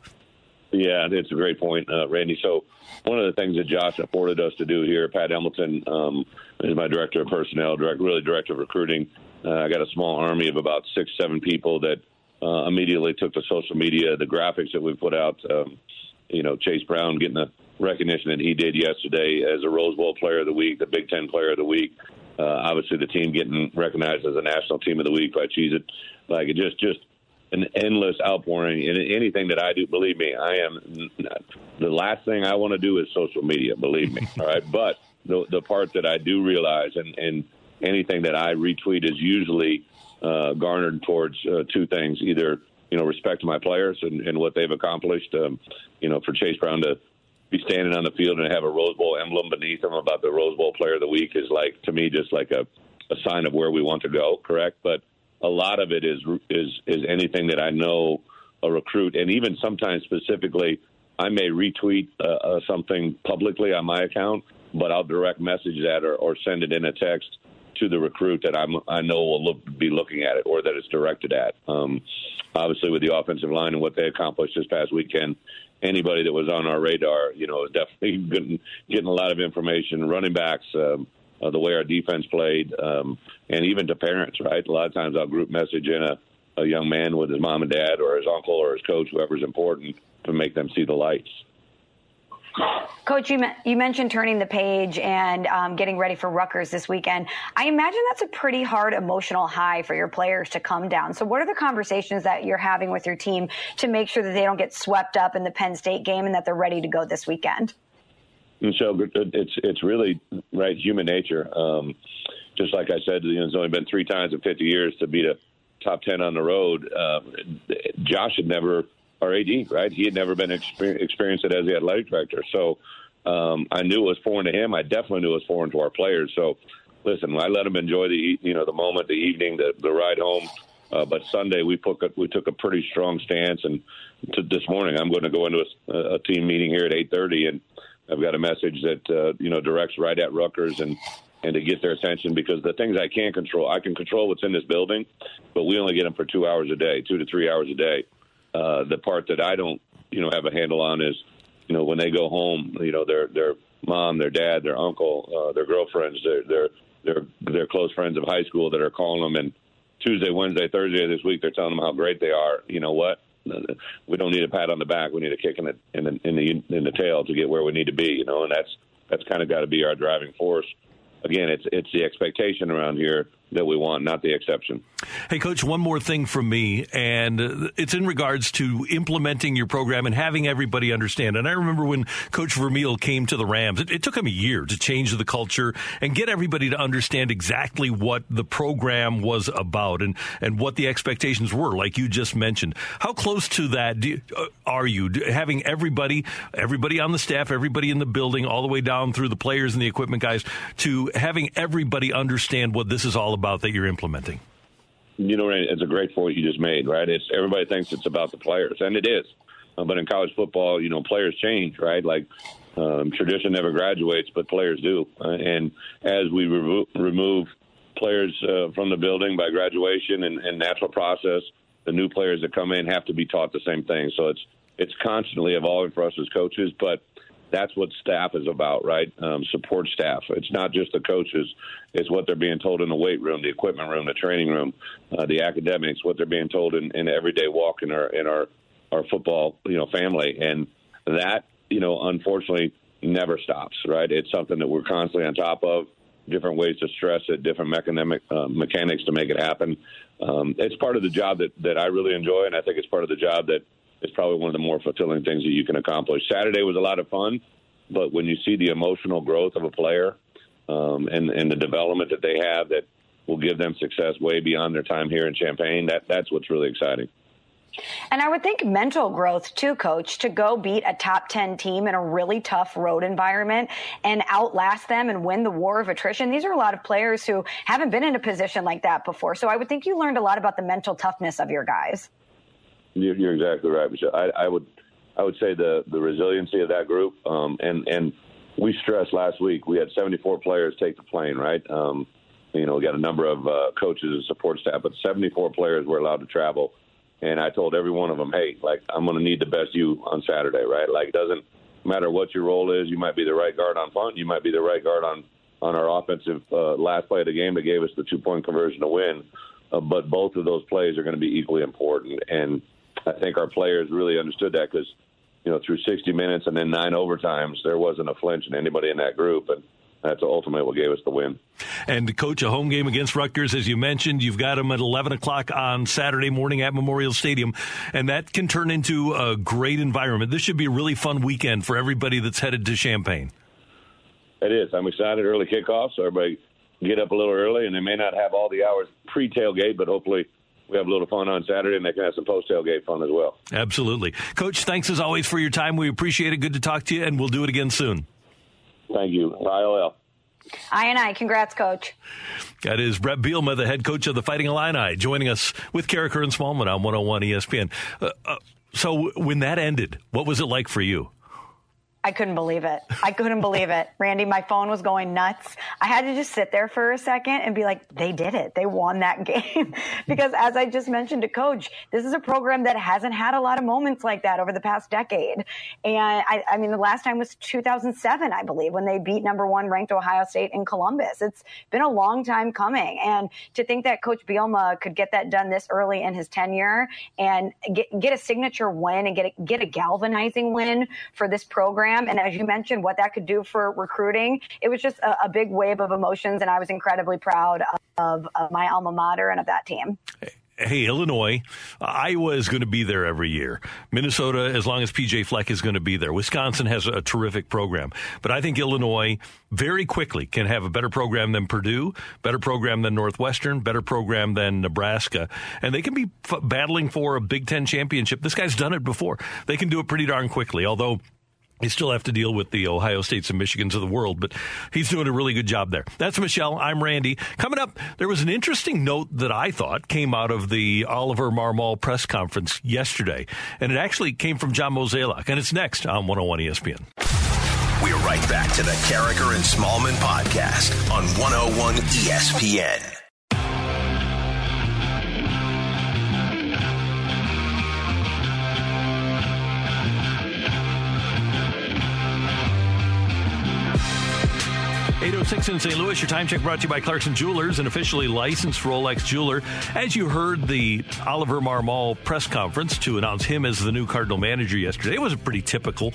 Yeah, it's a great point, uh, Randy. So, one of the things that Josh afforded us to do here, Pat Hamilton um, is my director of personnel, direct, really director of recruiting. Uh, I got a small army of about six, seven people that uh, immediately took to social media. The graphics that we put out, um, you know, Chase Brown getting the recognition that he did yesterday as a Rose Bowl Player of the Week, the Big Ten Player of the Week. Uh, obviously, the team getting recognized as a National Team of the Week by Cheez It. Like, it just, just an endless outpouring. And anything that I do, believe me, I am the last thing I want to do is social media. Believe me, all right. But the the part that I do realize, and and anything that I retweet is usually uh, garnered towards uh, two things: either you know respect to my players and, and what they've accomplished. Um, you know, for Chase Brown to be standing on the field and have a Rose Bowl emblem beneath them about the Rose Bowl Player of the Week is like to me just like a a sign of where we want to go. Correct, but a lot of it is is is anything that I know a recruit, and even sometimes specifically, I may retweet uh, uh, something publicly on my account, but I'll direct message that or, or send it in a text to the recruit that I'm, I know will look, be looking at it or that it's directed at. Um, obviously, with the offensive line and what they accomplished this past weekend, anybody that was on our radar, you know, definitely getting, getting a lot of information. Running backs, um, uh, the way our defense played, um, and even to parents, right? A lot of times I'll group message in a, a young man with his mom and dad or his uncle or his coach, whoever's important, to make them see the lights. Coach, you, you mentioned turning the page and um, getting ready for Rutgers this weekend. I imagine that's a pretty hard emotional high for your players to come down. So, what are the conversations that you're having with your team to make sure that they don't get swept up in the Penn State game and that they're ready to go this weekend? So it's it's really right human nature. Um, just like I said, you know, it's only been three times in 50 years to beat a top 10 on the road. Um, Josh had never, or AD, right? He had never been exper- experienced it as the athletic director. So um, I knew it was foreign to him. I definitely knew it was foreign to our players. So listen, I let them enjoy the you know the moment, the evening, the, the ride home. Uh, but Sunday we took a, we took a pretty strong stance, and to this morning I'm going to go into a, a team meeting here at 8:30 and I've got a message that uh, you know directs right at Rutgers and and to get their attention because the things I can't control, I can control what's in this building, but we only get them for two hours a day, two to three hours a day. Uh, the part that I don't, you know, have a handle on is, you know, when they go home, you know, their their mom, their dad, their uncle, uh, their girlfriends, their their their their close friends of high school that are calling them and Tuesday, Wednesday, Thursday of this week, they're telling them how great they are. You know what? we don't need a pat on the back. We need a kick in the in the in the, in the tail to get where we need to be. You know, and that's that's kind of got to be our driving force. Again, it's it's the expectation around here that we want, not the exception. Hey, Coach, one more thing from me, and it's in regards to implementing your program and having everybody understand. And I remember when Coach Vermeil came to the Rams, it, it took him a year to change the culture and get everybody to understand exactly what the program was about and, and what the expectations were, like you just mentioned. How close to that you, uh, are you? having everybody, everybody on the staff, everybody in the building, all the way down through the players and the equipment guys, to having everybody understand what this is all about? About that you're implementing? You know, it's a great point you just made, right? It's everybody thinks it's about the players, and it is. Uh, but in college football, you know, players change, right? Like um, tradition never graduates, but players do. Uh, and as we re- remove players uh, from the building by graduation and, and natural process, the new players that come in have to be taught the same thing. So it's it's constantly evolving for us as coaches, but that's what staff is about, right? Um, support staff. It's not just the coaches; it's what they're being told in the weight room, the equipment room, the training room, uh, the academics. What they're being told in, in everyday walk in our in our our football, you know, family, and that, you know, unfortunately, never stops. Right? It's something that we're constantly on top of. Different ways to stress it, different mechanic, uh, mechanics to make it happen. Um, it's part of the job that that I really enjoy, and I think it's part of the job that it's probably one of the more fulfilling things that you can accomplish. Saturday was a lot of fun, but when you see the emotional growth of a player um, and and the development that they have that will give them success way beyond their time here in Champaign, that that's what's really exciting. And I would think mental growth too, coach, to go beat a top 10 team in a really tough road environment and outlast them and win the war of attrition. These are a lot of players who haven't been in a position like that before. So I would think you learned a lot about the mental toughness of your guys. You're, exactly right, Michelle. I, I would I would say the the resiliency of that group, um, and and we stressed last week. We had 74 players take the plane, right? Um, you know, we got a number of uh, coaches and support staff, but 74 players were allowed to travel. And I told every one of them, hey, like I'm going to need the best you on Saturday, right? Like it doesn't matter what your role is. You might be the right guard on punt. You might be the right guard on on our offensive uh, last play of the game that gave us the two point conversion to win. Uh, but both of those plays are going to be equally important. And I think our players really understood that because, you know, through 60 minutes and then nine overtimes, there wasn't a flinch in anybody in that group. And that's ultimately what gave us the win. And coach, a home game against Rutgers, as you mentioned, you've got them at 11 o'clock on Saturday morning at Memorial Stadium, and that can turn into a great environment. This should be a really fun weekend for everybody that's headed to Champaign. It is. I'm excited. Early kickoff, so everybody get up a little early, and they may not have all the hours pre tailgate, but hopefully we have a little fun on Saturday, and they can have some post tailgate fun as well. Absolutely, Coach. Thanks as always for your time. We appreciate it. Good to talk to you, and we'll do it again soon. Thank you. ILL. I and I. Congrats, Coach. That is Bret Bielema, the head coach of the Fighting Illini, joining us with Karraker and Smallman on 101 ESPN. Uh, uh, so when that ended, what was it like for you? I couldn't believe it. I couldn't believe it. Randy, my phone was going nuts. I had to just sit there for a second and be like, they did it. They won that game. because as I just mentioned to coach, this is a program that hasn't had a lot of moments like that over the past decade. And I, I mean, the last time was 2007, I believe, when they beat number one ranked Ohio State in Columbus. It's been a long time coming. And to think that coach Bielema could get that done this early in his tenure and get, get a signature win and get a, get a galvanizing win for this program program. And as you mentioned, what that could do for recruiting, it was just a, a big wave of emotions. And I was incredibly proud of, of my alma mater and of that team hey, Illinois, Iowa is going to be there every year. Minnesota, as long as PJ Fleck is going to be there. Wisconsin has a terrific program. But I think Illinois very quickly can have a better program than Purdue, better program than Northwestern, better program than Nebraska. And they can be f- battling for a Big Ten championship. This guy's done it before. They can do it pretty darn quickly, although you still have to deal with the Ohio States and Michigans of the world, but he's doing a really good job there. That's Michelle. I'm Randy. Coming up, there was an interesting note that I thought came out of the Oliver Marmol press conference yesterday, and it actually came from John Mozeliak, and it's next on 101 ESPN. We're right back to the Karraker and Smallman podcast on 101 ESPN. 806 in St. Louis, your time check brought to you by Clarkson Jewelers, an officially licensed Rolex jeweler. As you heard the Oliver Marmol press conference to announce him as the new Cardinal manager yesterday, it was a pretty typical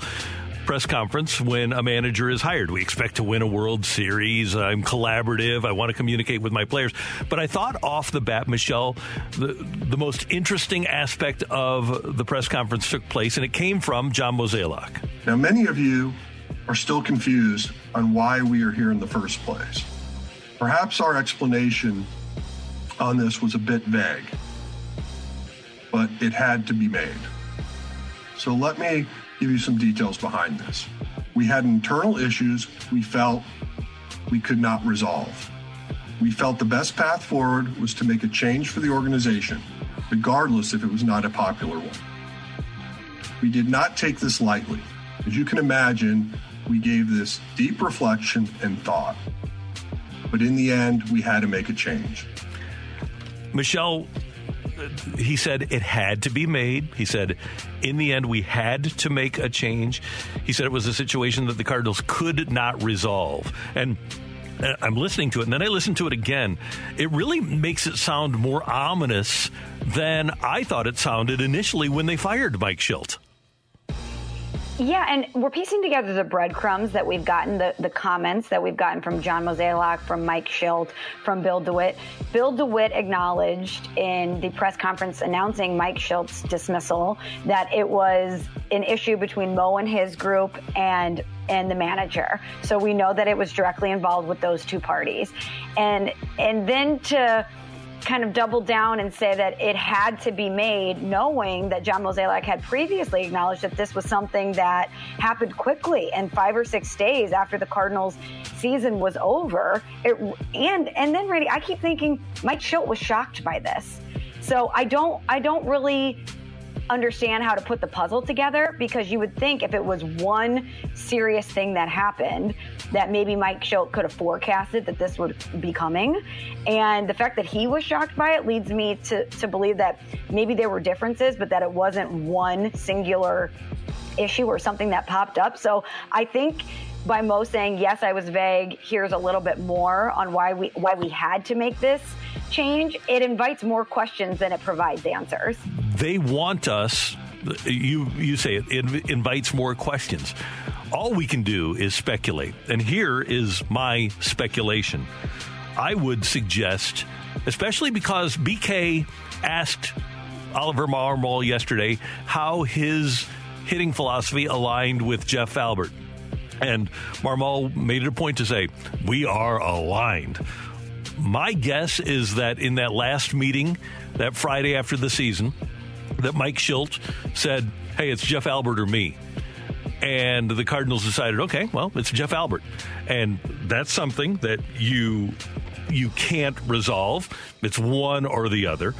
press conference when a manager is hired. We expect to win a World Series. I'm collaborative. I want to communicate with my players. But I thought off the bat, Michelle, the, the most interesting aspect of the press conference took place, and it came from John Mozeliak. Now, many of you are still confused on why we are here in the first place. Perhaps our explanation on this was a bit vague, but it had to be made. So let me give you some details behind this. We had internal issues we felt we could not resolve. We felt the best path forward was to make a change for the organization, regardless if it was not a popular one. We did not take this lightly. As you can imagine, we gave this deep reflection and thought. But in the end, we had to make a change. Michelle, he said it had to be made. He said, in the end, we had to make a change. He said it was a situation that the Cardinals could not resolve. And uh, I'm listening to it, and then I listen to it again. It really makes it sound more ominous than I thought it sounded initially when they fired Mike Shildt. Yeah, and we're piecing together the breadcrumbs that we've gotten, the, the comments that we've gotten from John Mozeliak, from Mike Shildt, from Bill DeWitt. Bill DeWitt acknowledged in the press conference announcing Mike Shildt's dismissal that it was an issue between Mo and his group and and the manager. So we know that it was directly involved with those two parties. And and then to kind of double down and say that it had to be made, knowing that John Mozeliak had previously acknowledged that this was something that happened quickly and five or six days after the Cardinals' season was over. It, and and then, Randy, I keep thinking Mike Shildt was shocked by this. So I don't I don't really understand how to put the puzzle together because you would think if it was one serious thing that happened, that maybe Mike Shildt could have forecasted that this would be coming. And the fact that he was shocked by it leads me to, to believe that maybe there were differences, but that it wasn't one singular issue or something that popped up. So I think by Mo saying yes, I was vague. Here's a little bit more on why we why we had to make this change. It invites more questions than it provides answers. They want us. You you say it, it invites more questions. All we can do is speculate, and here is my speculation. I would suggest, especially because BK asked Oliver Marmol yesterday how his hitting philosophy aligned with Jeff Albert. And Marmol made it a point to say, We are aligned. My guess is that in that last meeting, that Friday after the season, that Mike Shildt said, Hey, it's Jeff Albert or me. And the Cardinals decided, okay, well, it's Jeff Albert. And that's something that you you can't resolve. It's one or the other.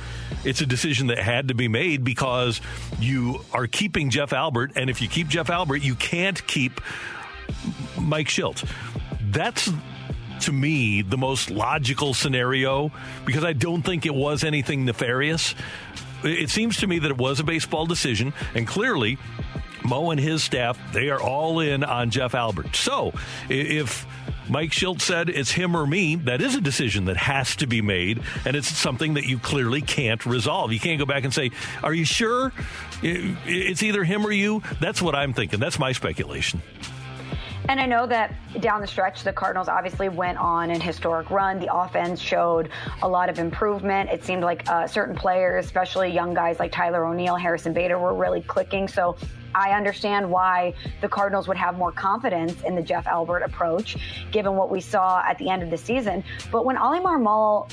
It's a decision that had to be made because you are keeping Jeff Albert, and if you keep Jeff Albert, you can't keep Mike Shildt. That's to me the most logical scenario because I don't think it was anything nefarious. It seems to me that it was a baseball decision, and clearly Mo and his staff, they are all in on Jeff Albert. So if Mike Shildt said it's him or me, that is a decision that has to be made, and it's something that you clearly can't resolve. You can't go back and say, Are you sure? It's either him or you. That's what I'm thinking. That's my speculation. And I know that down the stretch, the Cardinals obviously went on an historic run. The offense showed a lot of improvement. It seemed like uh, certain players, especially young guys like Tyler O'Neill, Harrison Bader, were really clicking. So I understand why the Cardinals would have more confidence in the Jeff Albert approach, given what we saw at the end of the season. But when Ollie Marmol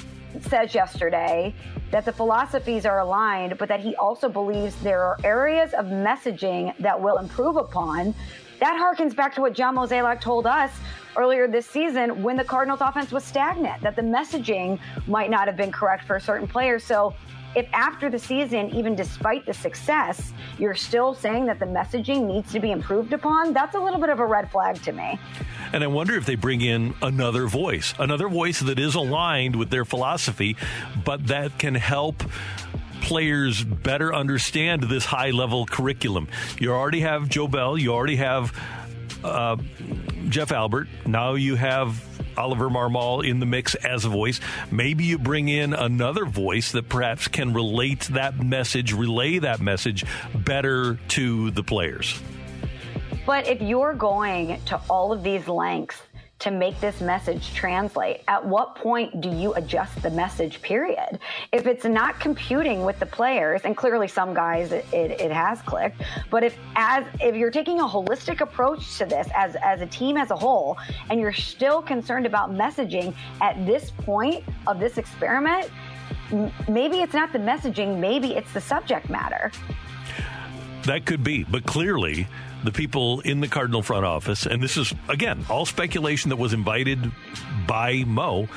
says yesterday that the philosophies are aligned, but that he also believes there are areas of messaging that will improve upon that harkens back to what John Mozeliak told us earlier this season when the Cardinals offense was stagnant, that the messaging might not have been correct for a certain players. So if after the season, even despite the success, you're still saying that the messaging needs to be improved upon, that's a little bit of a red flag to me. And I wonder if they bring in another voice, another voice that is aligned with their philosophy, but that can help players better understand this high level curriculum. You already have Jobel, you already have uh, Jeff Albert, now you have Oliver Marmol in the mix as a voice. Maybe you bring in another voice that perhaps can relate that message, relay that message better to the players. But if you're going to all of these lengths to make this message translate? At what point do you adjust the message, period? If it's not computing with the players, and clearly some guys it, it, it, has clicked, but if as if you're taking a holistic approach to this as, as a team as a whole, and you're still concerned about messaging at this point of this experiment, maybe it's not the messaging, maybe it's the subject matter. That could be, but clearly the people in the Cardinal front office, and this is, again, all speculation that was invited by Mo,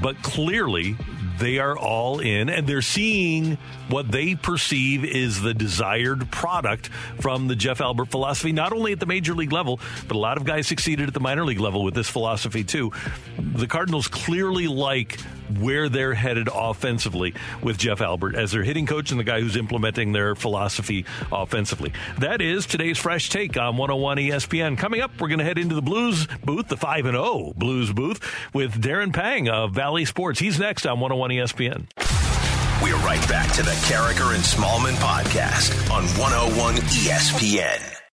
but clearly they are all in and they're seeing what they perceive is the desired product from the Jeff Albert philosophy, not only at the major league level, but a lot of guys succeeded at the minor league level with this philosophy too. The Cardinals clearly like where they're headed offensively with Jeff Albert as their hitting coach and the guy who's implementing their philosophy offensively. That is today's fresh take on 101 ESPN. Coming up, we're going to head into the Blues booth, the 5 and 0 Blues booth with Darren Pang of Bally Sports. He's next on 101 ESPN. We're right back to the Karraker and Smallman podcast on 101 ESPN.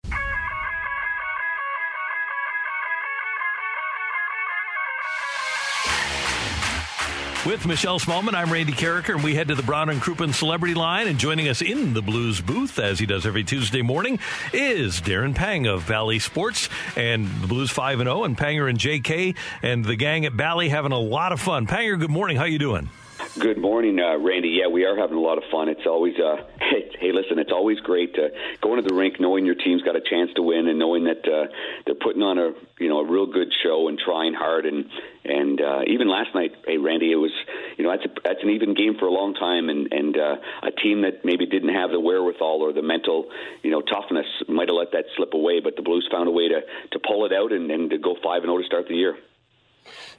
With Michelle Smallman, I'm Randy Karraker, and we head to the Brown and Crouppen Celebrity Line. And joining us in the Blues booth, as he does every Tuesday morning, is Darren Pang of Bally Sports and the Blues 5 and 0, and Panger and JK and the gang at Bally having a lot of fun. Panger, good morning. How you doing? Good morning, uh, Randy. Yeah, we are having a lot of fun. It's always uh, hey, listen, it's always great to go into the rink knowing your team's got a chance to win and knowing that uh, they're putting on a you know a real good show and trying hard and and uh, even last night, hey Randy, it was you know that's a, that's an even game for a long time and and uh, a team that maybe didn't have the wherewithal or the mental you know toughness might have let that slip away, but the Blues found a way to to pull it out and, and to go five and zero to start the year.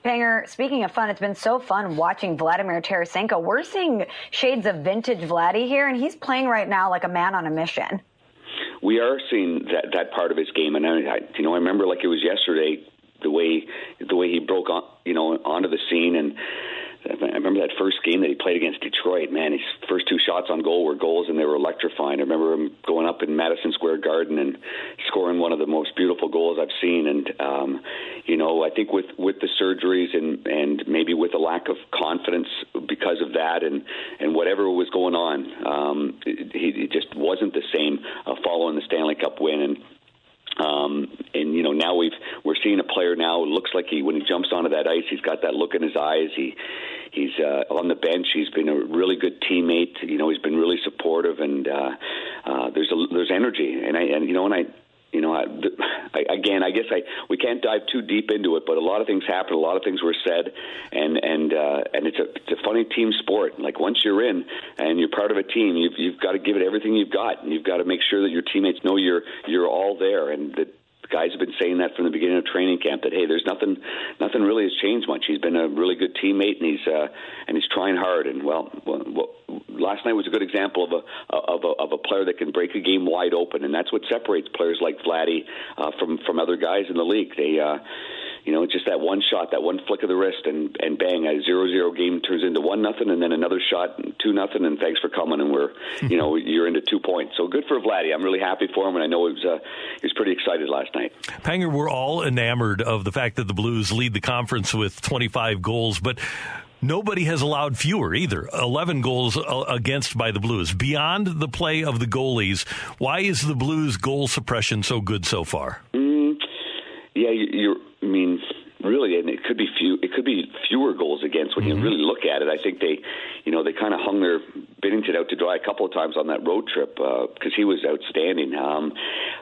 Panger, speaking of fun, it's been so fun watching Vladimir Tarasenko. We're seeing shades of vintage Vladdy here, and he's playing right now like a man on a mission. We are seeing that that part of his game, and I, you know, I remember like it was yesterday the way the way he broke on, you know, onto the scene and I remember that first game that he played against Detroit. Man, his first two shots on goal were goals, and they were electrifying. I remember him going up in Madison Square Garden and scoring one of the most beautiful goals I've seen. And um, you know, I think with with the surgeries and and maybe with a lack of confidence because of that, and and whatever was going on, um, he, he just wasn't the same uh, following the Stanley Cup win. And um, and you know now we've we're seeing a player now. It looks like he when he jumps onto that ice, he's got that look in his eyes. He he's uh, on the bench. He's been a really good teammate. You know, he's been really supportive, and uh, uh, there's a there's energy. And I and you know, and I you know, I, I, again, I guess I we can't dive too deep into it, but a lot of things happened, a lot of things were said, and and uh, and it's a it's a funny team sport. Like once you're in and you're part of a team, you've you've got to give it everything you've got, and you've got to make sure that your teammates know you're you're all there, and that guys have been saying that from the beginning of training camp that hey, there's nothing, nothing really has changed much. He's been a really good teammate, and he's uh, and he's trying hard. And well, well, last night was a good example of a of a of a player that can break a game wide open, and that's what separates players like Vladdy uh, from from other guys in the league. They. Uh, you know, it's just that one shot, that one flick of the wrist, and and bang, a zero zero game turns into one nothing, and then another shot, two nothing, and thanks for coming, and we're, you know, you're into two points. So good for Vladdy. I'm really happy for him, and I know he was uh, he was pretty excited last night. Panger, we're all enamored of the fact that the Blues lead the conference with 25 goals, but. Nobody has allowed fewer either. 11 goals uh, against by the Blues. Beyond the play of the goalies, why is the Blues goal suppression so good so far? Mm, yeah, you're I mean, really, and it could be few. It could be fewer goals against when mm-hmm. you really look at it. I think they, you know, they kind of hung their Binnington out to dry a couple of times on that road trip because uh, he was outstanding. Um,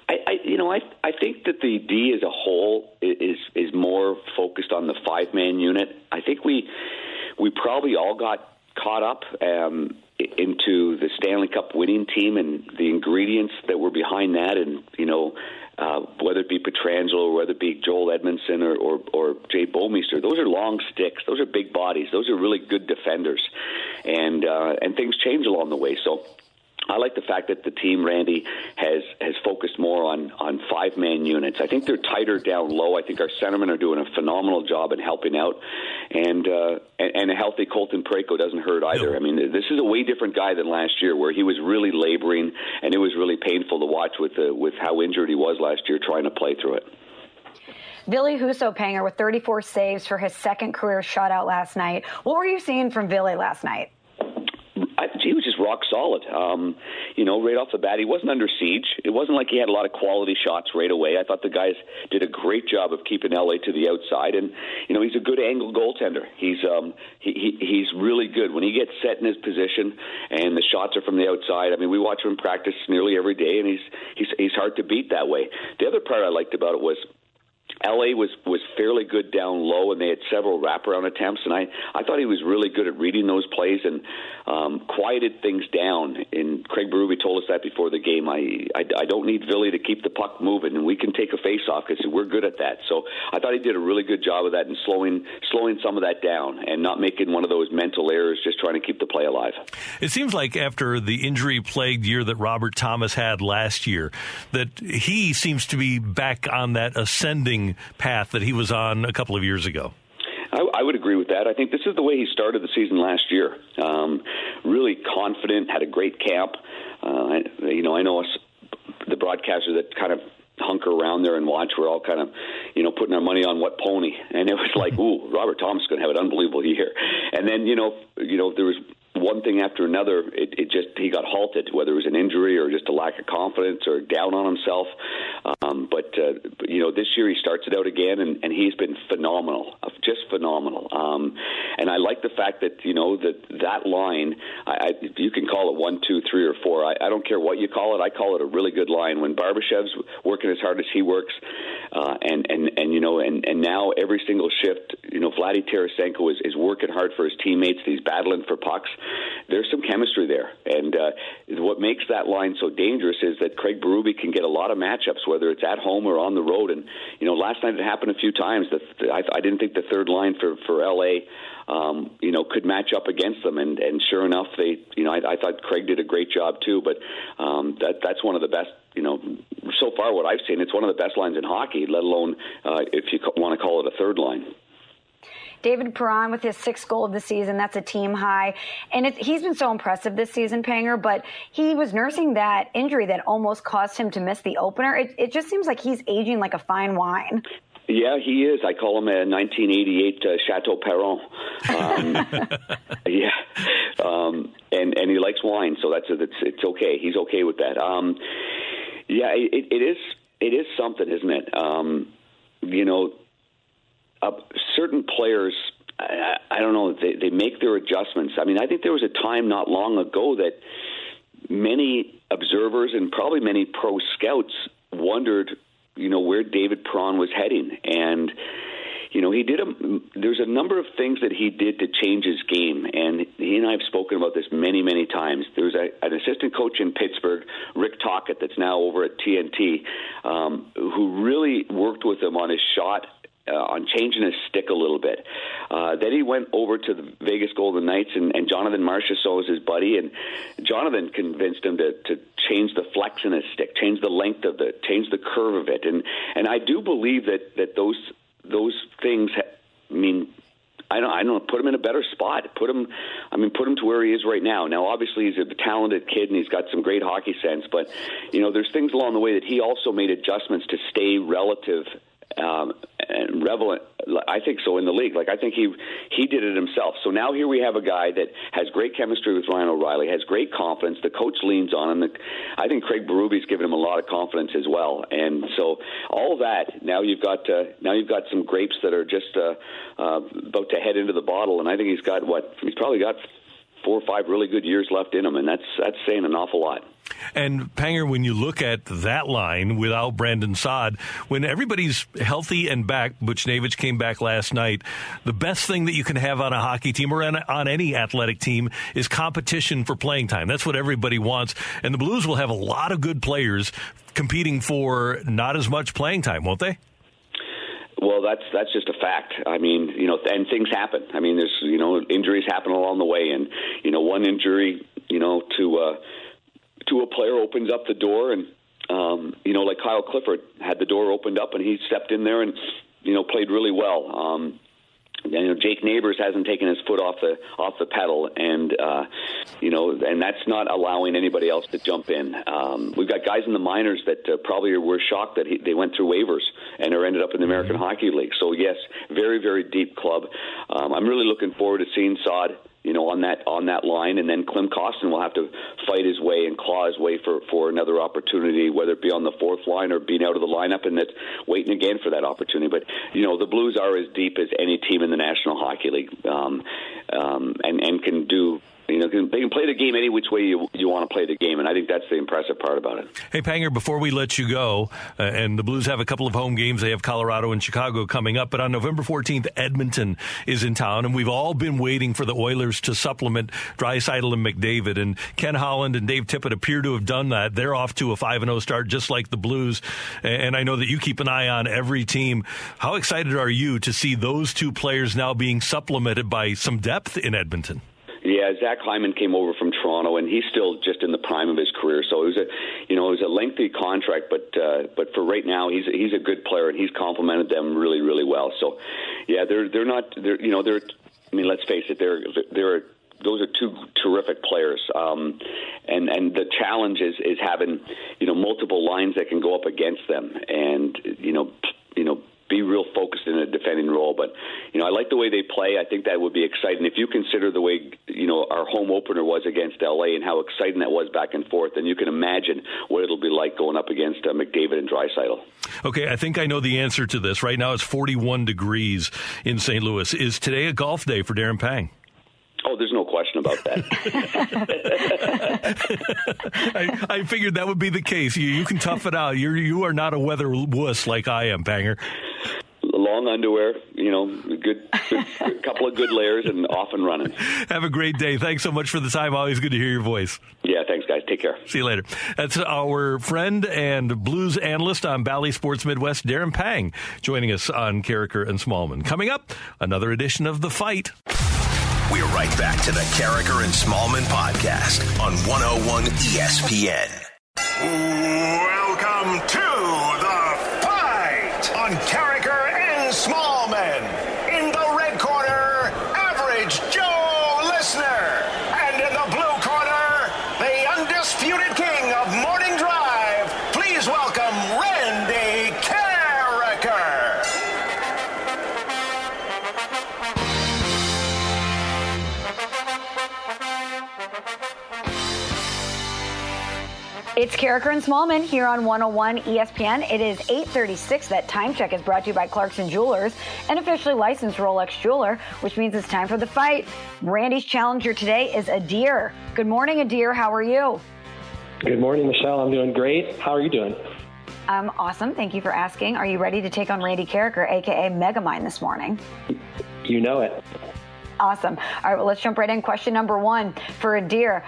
I, I, you know, I I think that the D as a whole is is more focused on the five man unit. I think we we probably all got caught up. Um, into the Stanley Cup winning team and the ingredients that were behind that, and you know, uh, whether it be Pietrangelo or whether it be Joel Edmundson or, or, or Jay Bouwmeester. Those are long sticks. Those are big bodies. Those are really good defenders, and uh, and things change along the way. So I like the fact that the team, Randy, has has focused more on on five man units. I think they're tighter down low. I think our centermen are doing a phenomenal job in helping out, and uh, and, and a healthy Colton Parayko doesn't hurt either. I mean, this is a way different guy than last year, where he was really laboring, and it was really painful to watch with the, with how injured he was last year trying to play through it. Billy Husso Panger with 34 saves for his second career shutout last night. What were you seeing from Billy last night? I, he was just rock solid. Um, you know, right off the bat, he wasn't under siege. It wasn't like he had a lot of quality shots right away. I thought the guys did a great job of keeping LA to the outside, and you know, he's a good angle goaltender. He's um, he, he he's really good when he gets set in his position, and the shots are from the outside. I mean, we watch him practice nearly every day, and he's he's he's hard to beat that way. The other part I liked about it was LA was was fairly good down low, and they had several wraparound attempts. And I I thought he was really good at reading those plays and um, quieted things down. And Craig Berube told us that before the game. I I, I don't need Ville to keep the puck moving, and we can take a face off because we're good at that. So I thought he did a really good job of that and slowing slowing some of that down and not making one of those mental errors, just trying to keep the play alive. It seems like after the injury plagued year that Robert Thomas had last year, that he seems to be back on that ascending path that he was on a couple of years ago. I, I would agree with that. I think this is the way he started the season last year. Um, really confident, had a great camp. Uh, you know, I know us, the broadcasters that kind of hunker around there and watch. We're all kind of, you know, putting our money on what pony, and it was like, ooh, Robert Thomas is going to have an unbelievable year. And then, you know, you know, there was one thing after another, it, it just he got halted, whether it was an injury or just a lack of confidence or down on himself. Um, but, uh, you know, this year he starts it out again, and, and he's been phenomenal, uh, just phenomenal. Um, and I like the fact that you know that that line, I, I, you can call it one, two, three, or four. I, I don't care what you call it. I call it a really good line. When Barbashev's working as hard as he works, uh, and and and you know, and and now every single shift, you know, Vladdy Tarasenko is, is working hard for his teammates. He's battling for pucks. There's some chemistry there, and uh, what makes that line so dangerous is that Craig Berube can get a lot of matchups, whether it's at home or on the road. And you know, last night it happened a few times. That I, I didn't think the third line for for LA um, you know, could match up against them. And, and sure enough, they, you know, I, I thought Craig did a great job too. But um, that that's one of the best, you know, so far what I've seen. It's one of the best lines in hockey, let alone uh, if you want to call it a third line. David Perron with his sixth goal of the season. That's a team high. And it, he's been so impressive this season, Panger, but he was nursing that injury that almost caused him to miss the opener. It, it just seems like he's aging like a fine wine. Yeah, he is. I call him a 1988 uh, Chateau Perron. Um, yeah, um, and and he likes wine, so that's it's it's okay. He's okay with that. Um, yeah, it, it is it is something, isn't it? Um, you know, uh, certain players. I, I don't know. They, they make their adjustments. I mean, I think there was a time not long ago that many observers and probably many pro scouts wondered you know where David Perron was heading, and you know he did a. There's a number of things that he did to change his game, and he and I have spoken about this many, many times. There was a, an assistant coach in Pittsburgh, Rick Tocchet, that's now over at TNT, um, who really worked with him on his shot uh, on changing his stick a little bit. Uh, then he went over to the Vegas Golden Knights, and, and Jonathan Marchessault was his buddy, and Jonathan convinced him to, to change the flex in his stick, change the length of the, change the curve of it, and and I do believe that that those those things. Ha- I mean, I don't, I don't put him in a better spot. Put him, I mean, put him to where he is right now. Now, obviously, he's a talented kid and he's got some great hockey sense, but you know, there's things along the way that he also made adjustments to stay relative um, and relevant. I think so in the league. Like I think he he did it himself. So now here we have a guy that has great chemistry with Ryan O'Reilly, has great confidence. The coach leans on him. The, I think Craig Berube's given him a lot of confidence as well. And so all that now you've got uh, now you've got some grapes that are just uh, uh, about to head into the bottle. And I think he's got what he's probably got four or five really good years left in him, and that's that's saying an awful lot. And Panger, when you look at that line without Brandon Saad, when everybody's healthy and back, Buchnevich came back last night. The best thing that you can have on a hockey team or on any athletic team is competition for playing time. That's what everybody wants. And the Blues will have a lot of good players competing for not as much playing time, won't they? Well, that's that's just a fact. I mean, you know, and things happen. I mean, there's you know injuries happen along the way, and you know one injury, you know, to uh, to a player opens up the door, and um, you know, like Kyle Clifford had the door opened up, and he stepped in there and you know played really well. Um, you know, Jake Neighbors hasn't taken his foot off the off the pedal, and uh, you know, and that's not allowing anybody else to jump in. Um, we've got guys in the minors that uh, probably were shocked that he, they went through waivers and are ended up in the American Hockey League. So yes, very very deep club. Um, I'm really looking forward to seeing Saad you know, on that on that line, and then Klim Kostin will have to fight his way and claw his way for for another opportunity, whether it be on the fourth line or being out of the lineup, and that's waiting again for that opportunity. But you know, the Blues are as deep as any team in the National Hockey League, um, um, and and can do you know, they can play the game any which way you, you want to play the game, and I think that's the impressive part about it. Hey, Panger, before we let you go, uh, and the Blues have a couple of home games. They have Colorado and Chicago coming up, but on November 14th, Edmonton is in town, and we've all been waiting for the Oilers to supplement Draisaitl and McDavid, and Ken Holland and Dave Tippett appear to have done that. They're off to a 5-0 start, just like the Blues, and I know that you keep an eye on every team. How excited are you to see those two players now being supplemented by some depth in Edmonton? Yeah, Zach Hyman came over from Toronto, and he's still just in the prime of his career. So it was a, you know, it was a lengthy contract, but uh, but for right now, he's he's a good player, and he's complemented them really, really well. So, yeah, they're they're not they're you know they're I mean let's face it they're they're those are two terrific players. Um, and and the challenge is is having you know multiple lines that can go up against them, and you know you know be real focused in a defending role. But you know, I like the way they play. I think that would be exciting if you consider the way you know our home opener was against LA and how exciting that was back and forth. Then you can imagine what it'll be like going up against uh, McDavid and Draisaitl. Okay, I think I know the answer to this. Right now, it's 41 degrees in St. Louis. Is today a golf day for Darren Pang? Oh, there's no question about that. I, I, figured that would be the case. You, you can tough it out. You're you are not a weather wuss like I am, Panger. Long underwear, you know, good, good couple of good layers, and off and running. Have a great day. Thanks so much for the time. Always good to hear your voice. Yeah, thanks, guys. Take care. See you later. That's our friend and blues analyst on Bally Sports Midwest, Darren Pang, joining us on Karraker and Smallman. Coming up, another edition of The Fight. We're right back to the Karraker and Smallman podcast on 101 ESPN. Welcome to the fight on Karraker It's Karraker and Smallman here on 101 ESPN. It is 8:36. That time check is brought to you by Clarkson Jewelers, an officially licensed Rolex jeweler, which means it's time for the fight. Randy's challenger today is Adir. Good morning, Adir. How are you? Good morning, Michelle. I'm doing great. How are you doing? I'm awesome. Thank you for asking. Are you ready to take on Randy Karraker, aka Megamind, this morning? You know it. Awesome. All right, well, let's jump right in. Question number one for Adir.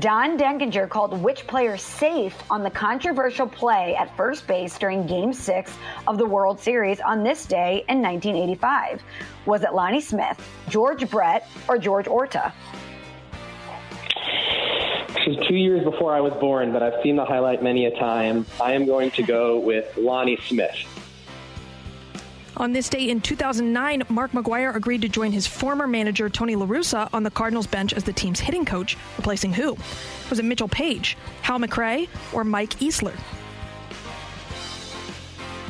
Don Denkinger called which player safe on the controversial play at first base during Game 6 of the World Series on this day in 1985? Was it Lonnie Smith, George Brett, or George Orta? This is two years before I was born, but I've seen the highlight many a time. I am going to go with Lonnie Smith. On this day in 2009, Mark McGwire agreed to join his former manager, Tony La Russa, on the Cardinals bench as the team's hitting coach, replacing who? Was it Mitchell Page, Hal McRae, or Mike Easler?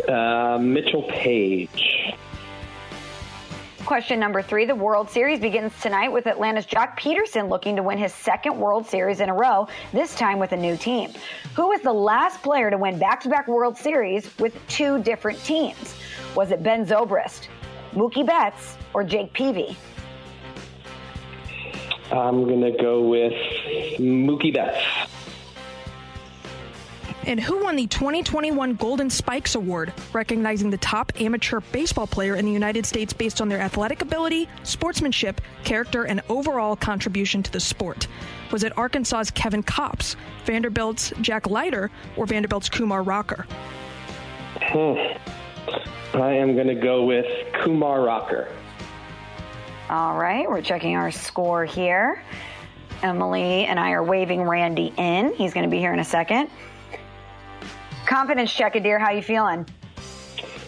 Uh, Mitchell Page. Question number three. The World Series begins tonight with Atlanta's Joc Pederson looking to win his second World Series in a row, this time with a new team. Who was the last player to win back to back World Series with two different teams? Was it Ben Zobrist, Mookie Betts, or Jake Peavy? I'm going to go with Mookie Betts. And who won the 2021 Golden Spikes Award, recognizing the top amateur baseball player in the United States based on their athletic ability, sportsmanship, character, and overall contribution to the sport? Was it Arkansas's Kevin Kopps, Vanderbilt's Jack Leiter, or Vanderbilt's Kumar Rocker? Hmm. I am going to go with Kumar Rocker. All right, we're checking our score here. Emily and I are waving Randy in. He's going to be here in a second. Confidence check, dear. How you feeling?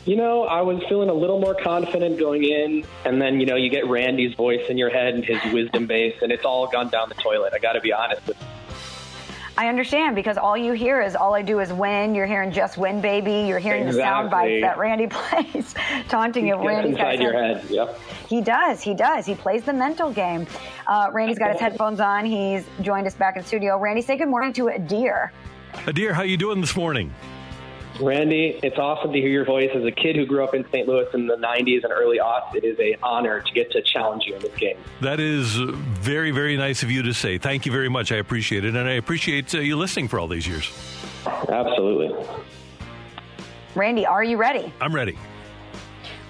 You know, I was feeling a little more confident going in, and then, you know, you get Randy's voice in your head and his wisdom base, and it's all gone down the toilet. I got to be honest with you. I understand because all you hear is all I do is win. You're hearing just win, baby. You're hearing exactly. the sound bites that Randy plays, taunting you. Randy's inside your head. Yep. He does. He does. He plays the mental game. Uh, Randy's got his headphones on. He's joined us back in the studio. Randy, say good morning to Adir. Adir, how you doing this morning? Randy, it's awesome to hear your voice. As a kid who grew up in St. Louis in the 90s and early aughts, it is an honor to get to challenge you in this game. That is very, very nice of you to say. Thank you very much. I appreciate it. And I appreciate uh, you listening for all these years. Absolutely. Randy, are you ready? I'm ready.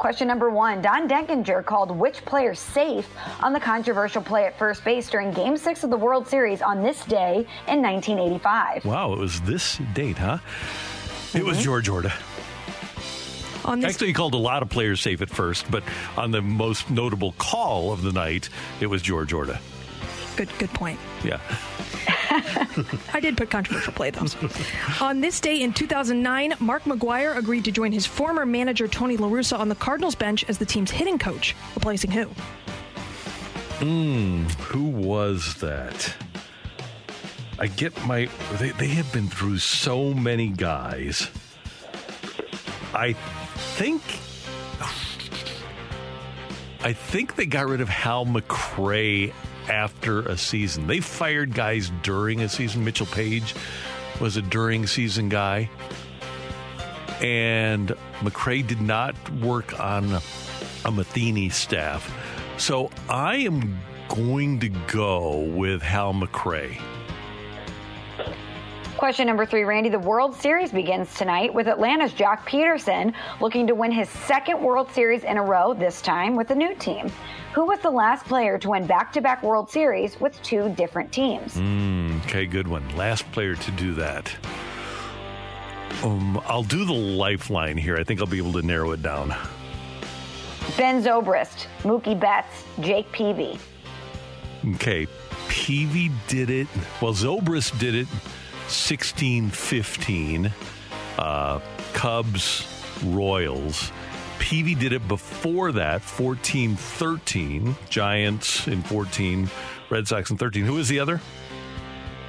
Question number one Don Denkinger called which player safe on the controversial play at first base during Game 6 of the World Series on this day in 1985? Wow, it was this date, huh? It was mm-hmm. George Orta. On this, Actually, he called a lot of players safe at first, but on the most notable call of the night, it was George Orta. good, good point. Yeah. I did put controversial play though. on this day in 2009, Mark McGwire agreed to join his former manager Tony La Russa on the Cardinals bench as the team's hitting coach, replacing who? Hmm, who was that? I get my. They, they have been through so many guys. I think I think they got rid of Hal McRae after a season. They fired guys during a season. Mitchell Page was a during season guy. And McRae did not work on a Matheny staff. So I am going to go with Hal McRae. Question number three, Randy. The World Series begins tonight with Atlanta's Joc Pederson looking to win his second World Series in a row, this time with a new team. Who was the last player to win back to back World Series with two different teams? Mm, okay, good one. Last player to do that. Um, I'll do the lifeline here. I think I'll be able to narrow it down. Ben Zobrist, Mookie Betts, Jake Peavy. Okay, Peavy did it. Well, Zobrist did it 16 15. Uh, Cubs, Royals. Peavy did it before that, 14 13. Giants in 14, Red Sox in 13. Who was the other?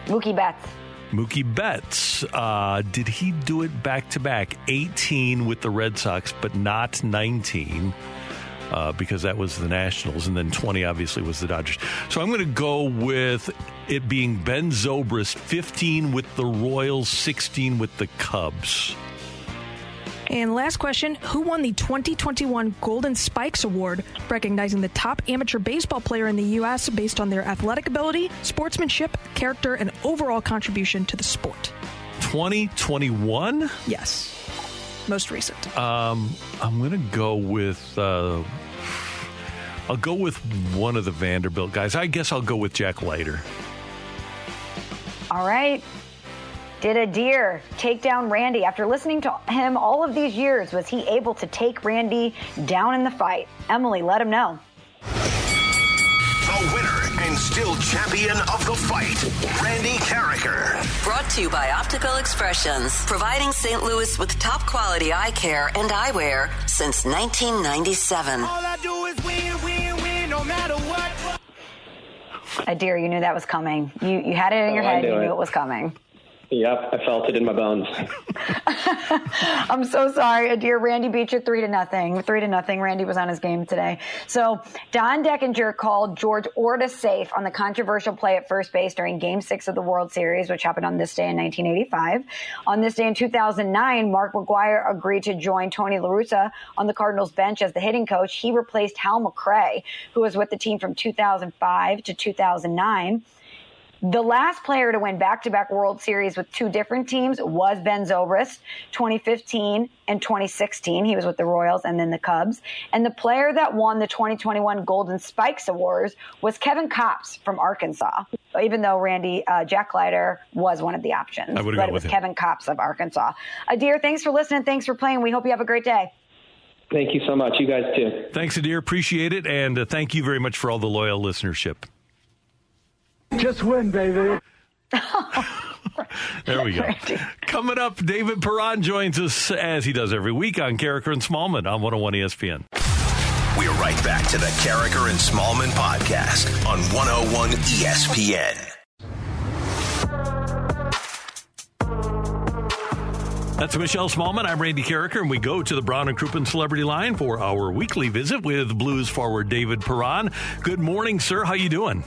Mookie Betts. Mookie Betts. Uh, did he do it back to back? 18 with the Red Sox, but not 19. Uh, because that was the Nationals, and then 20 obviously was the Dodgers. So I'm going to go with it being Ben Zobrist, 15 with the Royals, 16 with the Cubs. And last question Who won the 2021 Golden Spikes Award, recognizing the top amateur baseball player in the U.S. based on their athletic ability, sportsmanship, character, and overall contribution to the sport? 2021? Yes. Most recent. Um, I'm going to go with. Uh, I'll go with one of the Vanderbilt guys. I guess I'll go with Jack Leiter. All right. Did Adir take down Randy after listening to him all of these years? Was he able to take Randy down in the fight? Emily, let him know. The winner and still champion of the fight, Randy Karraker. Brought to you by Optical Expressions, providing St. Louis with top quality eye care and eyewear since 1997. All I do is win, win, win, no matter what. Adair, you knew that was coming. You you had it in your Oh, I head. You knew it. it was coming. Yep, I felt it in my bones. I'm so sorry, Adair. Randy beat you three to nothing. Three to nothing. Randy was on his game today. So Don Denkinger called George Orta safe on the controversial play at first base during Game Six of the World Series, which happened on this day in 1985. On this day in 2009, Mark McGwire agreed to join Tony La Russa on the Cardinals bench as the hitting coach. He replaced Hal McRae, who was with the team from 2005 to 2009. The last player to win back-to-back World Series with two different teams was Ben Zobrist, 2015 and 2016. He was with the Royals and then the Cubs. And the player that won the 2021 Golden Spikes Awards was Kevin Kopps from Arkansas. Even though Randy uh, Jack Leiter was one of the options, I would've but gone it was with him. Kevin Kopps of Arkansas. Adair, thanks for listening. Thanks for playing. We hope you have a great day. Thank you so much. You guys too. Thanks, Adair. Appreciate it. And uh, thank you very much for all the loyal listenership. Just win, baby. There we go. Coming up, David Perron joins us as he does every week on Karraker and Smallman on 101 ESPN. We're right back to the Karraker and Smallman podcast on 101 ESPN. That's Michelle Smallman. I'm Randy Karraker, and we go to the Brown and Crouppen Celebrity Line for our weekly visit with Blues forward David Perron. Good morning, sir. How you doing?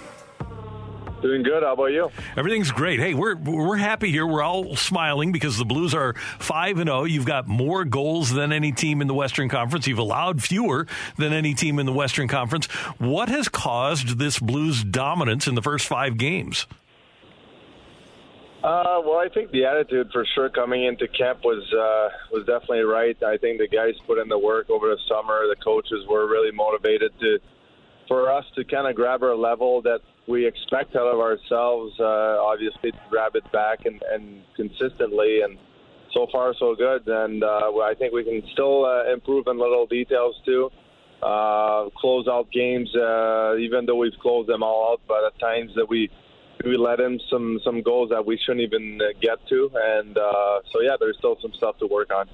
Doing good. How about you? Everything's great. Hey, we're we're happy here. We're all smiling because the Blues are five and zero. You've got more goals than any team in the Western Conference. You've allowed fewer than any team in the Western Conference. What has caused this Blues dominance in the first five games? Uh, well, I think the attitude for sure coming into camp was uh, was definitely right. I think the guys put in the work over the summer. The coaches were really motivated to for us to kind of grab our level that we expect out of ourselves. Uh, obviously, to grab it back and, and consistently. And so far, so good. And uh, I think we can still uh, improve in little details too. Uh, close out games, uh, even though we've closed them all out, but at times that we we let in some some goals that we shouldn't even uh, get to, and uh, so yeah, there's still some stuff to work on.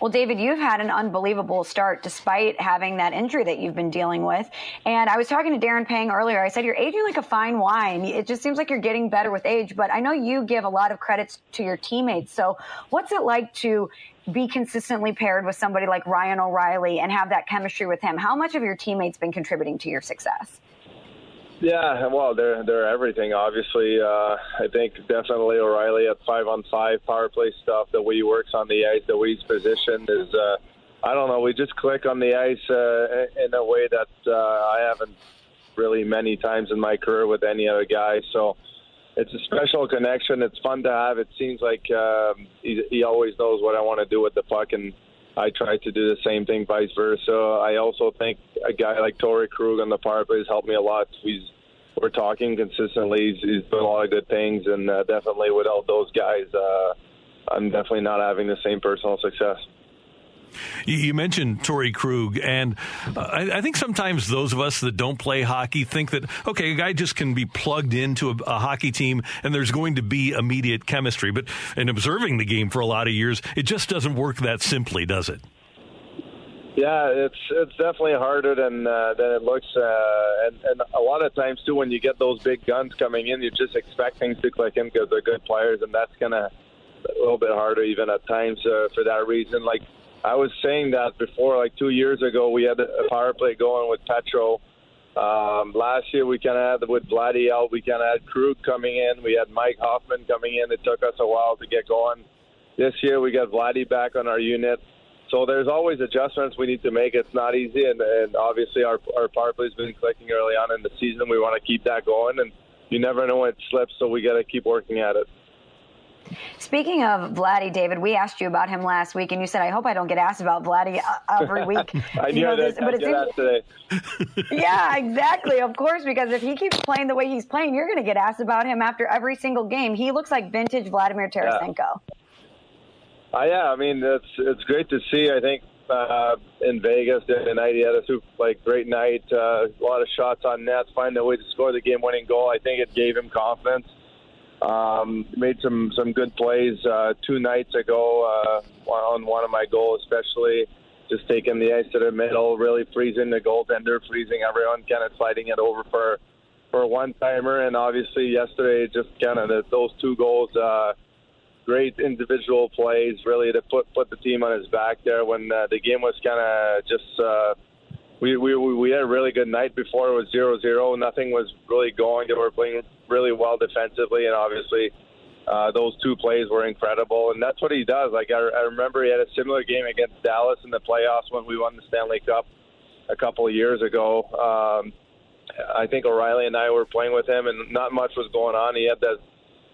Well, David, you've had an unbelievable start despite having that injury that you've been dealing with. And I was talking to Darren Pang earlier. I said, You're aging like a fine wine. It just seems like you're getting better with age, but I know you give a lot of credits to your teammates. So, what's it like to be consistently paired with somebody like Ryan O'Reilly and have that chemistry with him? How much have your teammates been contributing to your success? Yeah, well, they're they're everything. Obviously, uh, I think definitely O'Reilly at five on five power play stuff. The way he works on the ice, the way he's positioned is. Uh, I don't know. We just click on the ice uh, in a way that uh, I haven't really many times in my career with any other guy. So it's a special connection. It's fun to have. It seems like um, he, he always knows what I want to do with the puck, and I try to do the same thing, vice versa. I also think a guy like Torey Krug on the power play has helped me a lot. He's we're talking consistently. He's, he's doing a lot of good things, and uh, definitely without those guys, uh, I'm definitely not having the same personal success. You mentioned Torey Krug, and uh, I, I, think sometimes those of us that don't play hockey think that, okay, a guy just can be plugged into a, a, hockey team and there's going to be immediate chemistry. But in observing the game for a lot of years, it just doesn't work that simply, does it? Yeah, it's it's definitely harder than uh, than it looks, uh, and and a lot of times too, when you get those big guns coming in, you just expect things to click in because they're good players, and that's gonna a little bit harder even at times uh, for that reason. Like I was saying that before, like two years ago, we had a power play going with Petro. Um, last year we kind of had with Vladdy out, we kind of had Krug coming in, we had Mike Hoffman coming in. It took us a while to get going. This year we got Vladdy back on our unit. So there's always adjustments we need to make. It's not easy, and, and obviously our our power play's been clicking early on in the season. We want to keep that going, and you never know when it slips, so we got to keep working at it. Speaking of Vladdy, David, we asked you about him last week, and you said, "I hope I don't get asked about Vladdy uh, every week." I you know, this, but it's today. yeah, exactly. Of course, because if he keeps playing the way he's playing, you're going to get asked about him after every single game. He looks like vintage Vladimir Tarasenko. Yeah. Uh, yeah, I mean it's it's great to see. I think uh, in Vegas the other night he had a super like great night. Uh, a lot of shots on net, find a way to score the game-winning goal. I think it gave him confidence. Um, made some some good plays uh, two nights ago uh, on one of my goals, especially just taking the ice to the middle, really freezing the goaltender, freezing everyone, kind of sliding it over for for one timer. And obviously yesterday, just kind of those two goals. Uh, great individual plays, really to put put the team on his back there when uh, the game was kind of just. Uh, we, we we had a really good night before it was zero zero. Nothing was really going. They were playing really well defensively, and obviously uh, those two plays were incredible. And that's what he does. Like I, I remember he had a similar game against Dallas in the playoffs when we won the Stanley Cup a couple of years ago. Um, I think O'Reilly and I were playing with him, and not much was going on. He had that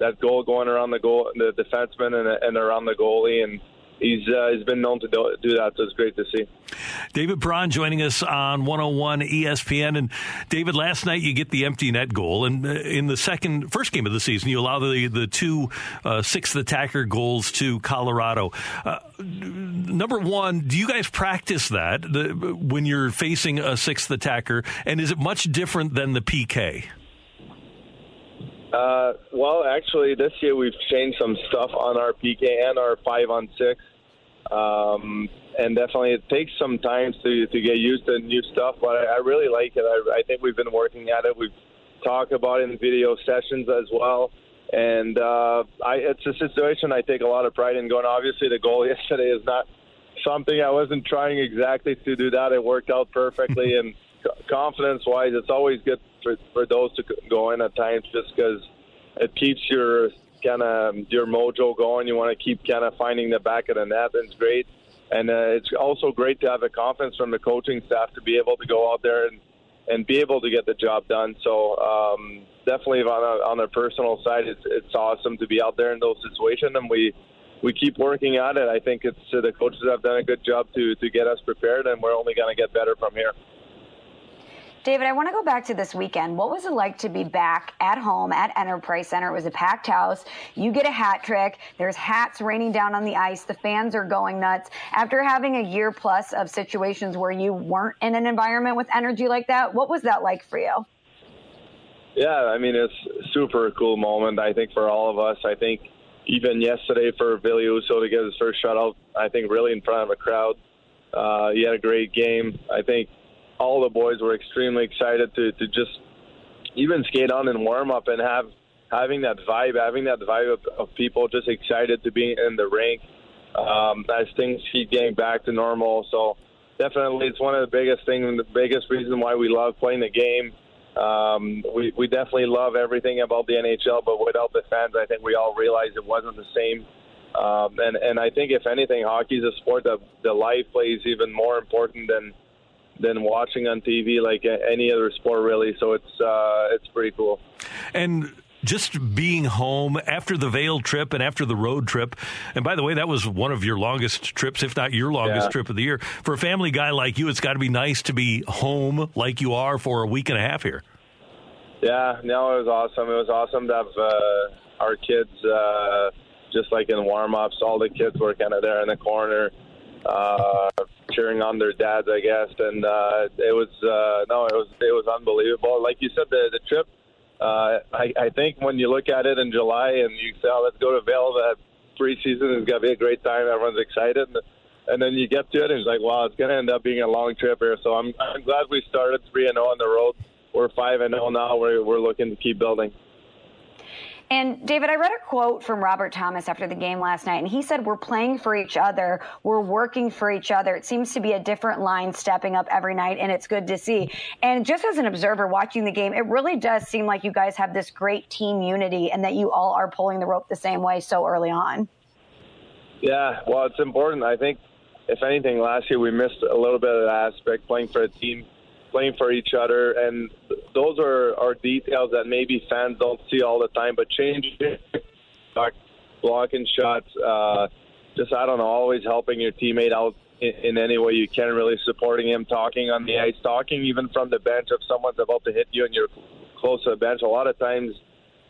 that goal going around the goal, the defenseman and, and around the goalie, and he's uh, he's been known to do, do, that. So it's great to see. David Perron joining us on 101 ESPN. And David, last night you get the empty net goal, and uh, in the second first game of the season, you allow the the two uh, sixth attacker goals to Colorado. Uh, number one, do you guys practice that the, when you're facing a sixth attacker, and is it much different than the PK? Uh, well, actually, this year we've changed some stuff on our PK and our five on six, um, and definitely it takes some time to to get used to new stuff. But I, I really like it. I, I think we've been working at it. We've talked about it in video sessions as well. And uh, I, it's a situation I take a lot of pride in going. Obviously, the goal yesterday is not something I wasn't trying exactly to do that. It worked out perfectly, and confidence wise, it's always good for, for those to go in at times just because it keeps your kind of your mojo going. You want to keep kind of finding the back of the net. And It's great. And uh, it's also great to have the confidence from the coaching staff to be able to go out there and, and be able to get the job done. So um, definitely on a, on a personal side, it's, it's awesome to be out there in those situations, and we we keep working at it. I think it's uh, the coaches have done a good job to to get us prepared, and we're only going to get better from here. David, I want to go back to this weekend. What was it like to be back at home at Enterprise Center? It was a packed house. You get a hat trick. There's hats raining down on the ice. The fans are going nuts. After having a year plus of situations where you weren't in an environment with energy like that, what was that like for you? Yeah, I mean, it's super cool moment. I think for all of us, I think even yesterday for Ville Husso to get his first shutout, I think really in front of a crowd. Uh, he had a great game. I think all the boys were extremely excited to, to just even skate on and warm up and have having that vibe, having that vibe of, of people just excited to be in the rink um, as things keep getting back to normal. So definitely, it's one of the biggest things and the biggest reason why we love playing the game. Um, we, we definitely love everything about the NHL, but without the fans, I think we all realize it wasn't the same. Um, and and I think if anything, hockey is a sport that the life plays even more important than than watching on TV like any other sport really. So it's uh, it's pretty cool. And just being home after the Vail trip and after the road trip. And by the way, that was one of your longest trips, if not your longest Yeah. trip of the year. For a family guy like you, it's got to be nice to be home like you are for a week and a half here. Yeah, no, it was awesome. It was awesome to have uh, our kids uh, just like in warm ups. All the kids were kind of there in the corner, uh, cheering on their dads, I guess. And uh, it was uh, no, it was it was unbelievable. Like you said, the the trip. Uh, I, I think when you look at it in July and you say, oh, let's go to Vail, that preseason is going to be a great time. Everyone's excited. And, and then you get to it and it's like, wow, it's going to end up being a long trip here. So I'm, I'm glad we started 3 and 0 on the road. We're 5 and 0 now. We're, we're looking to keep building. And David, I read a quote from Robert Thomas after the game last night, and he said, We're playing for each other. We're working for each other. It seems to be a different line stepping up every night, and it's good to see. And just as an observer watching the game, it really does seem like you guys have this great team unity and that you all are pulling the rope the same way so early on. Yeah, well, it's important. I think, if anything, last year we missed a little bit of that aspect, playing for a team, playing for each other, and those are, are details that maybe fans don't see all the time. But changing, block- blocking shots, uh, just I don't know, always helping your teammate out in, in any way you can, really supporting him, talking on the ice, talking even from the bench if someone's about to hit you and you're close to the bench. A lot of times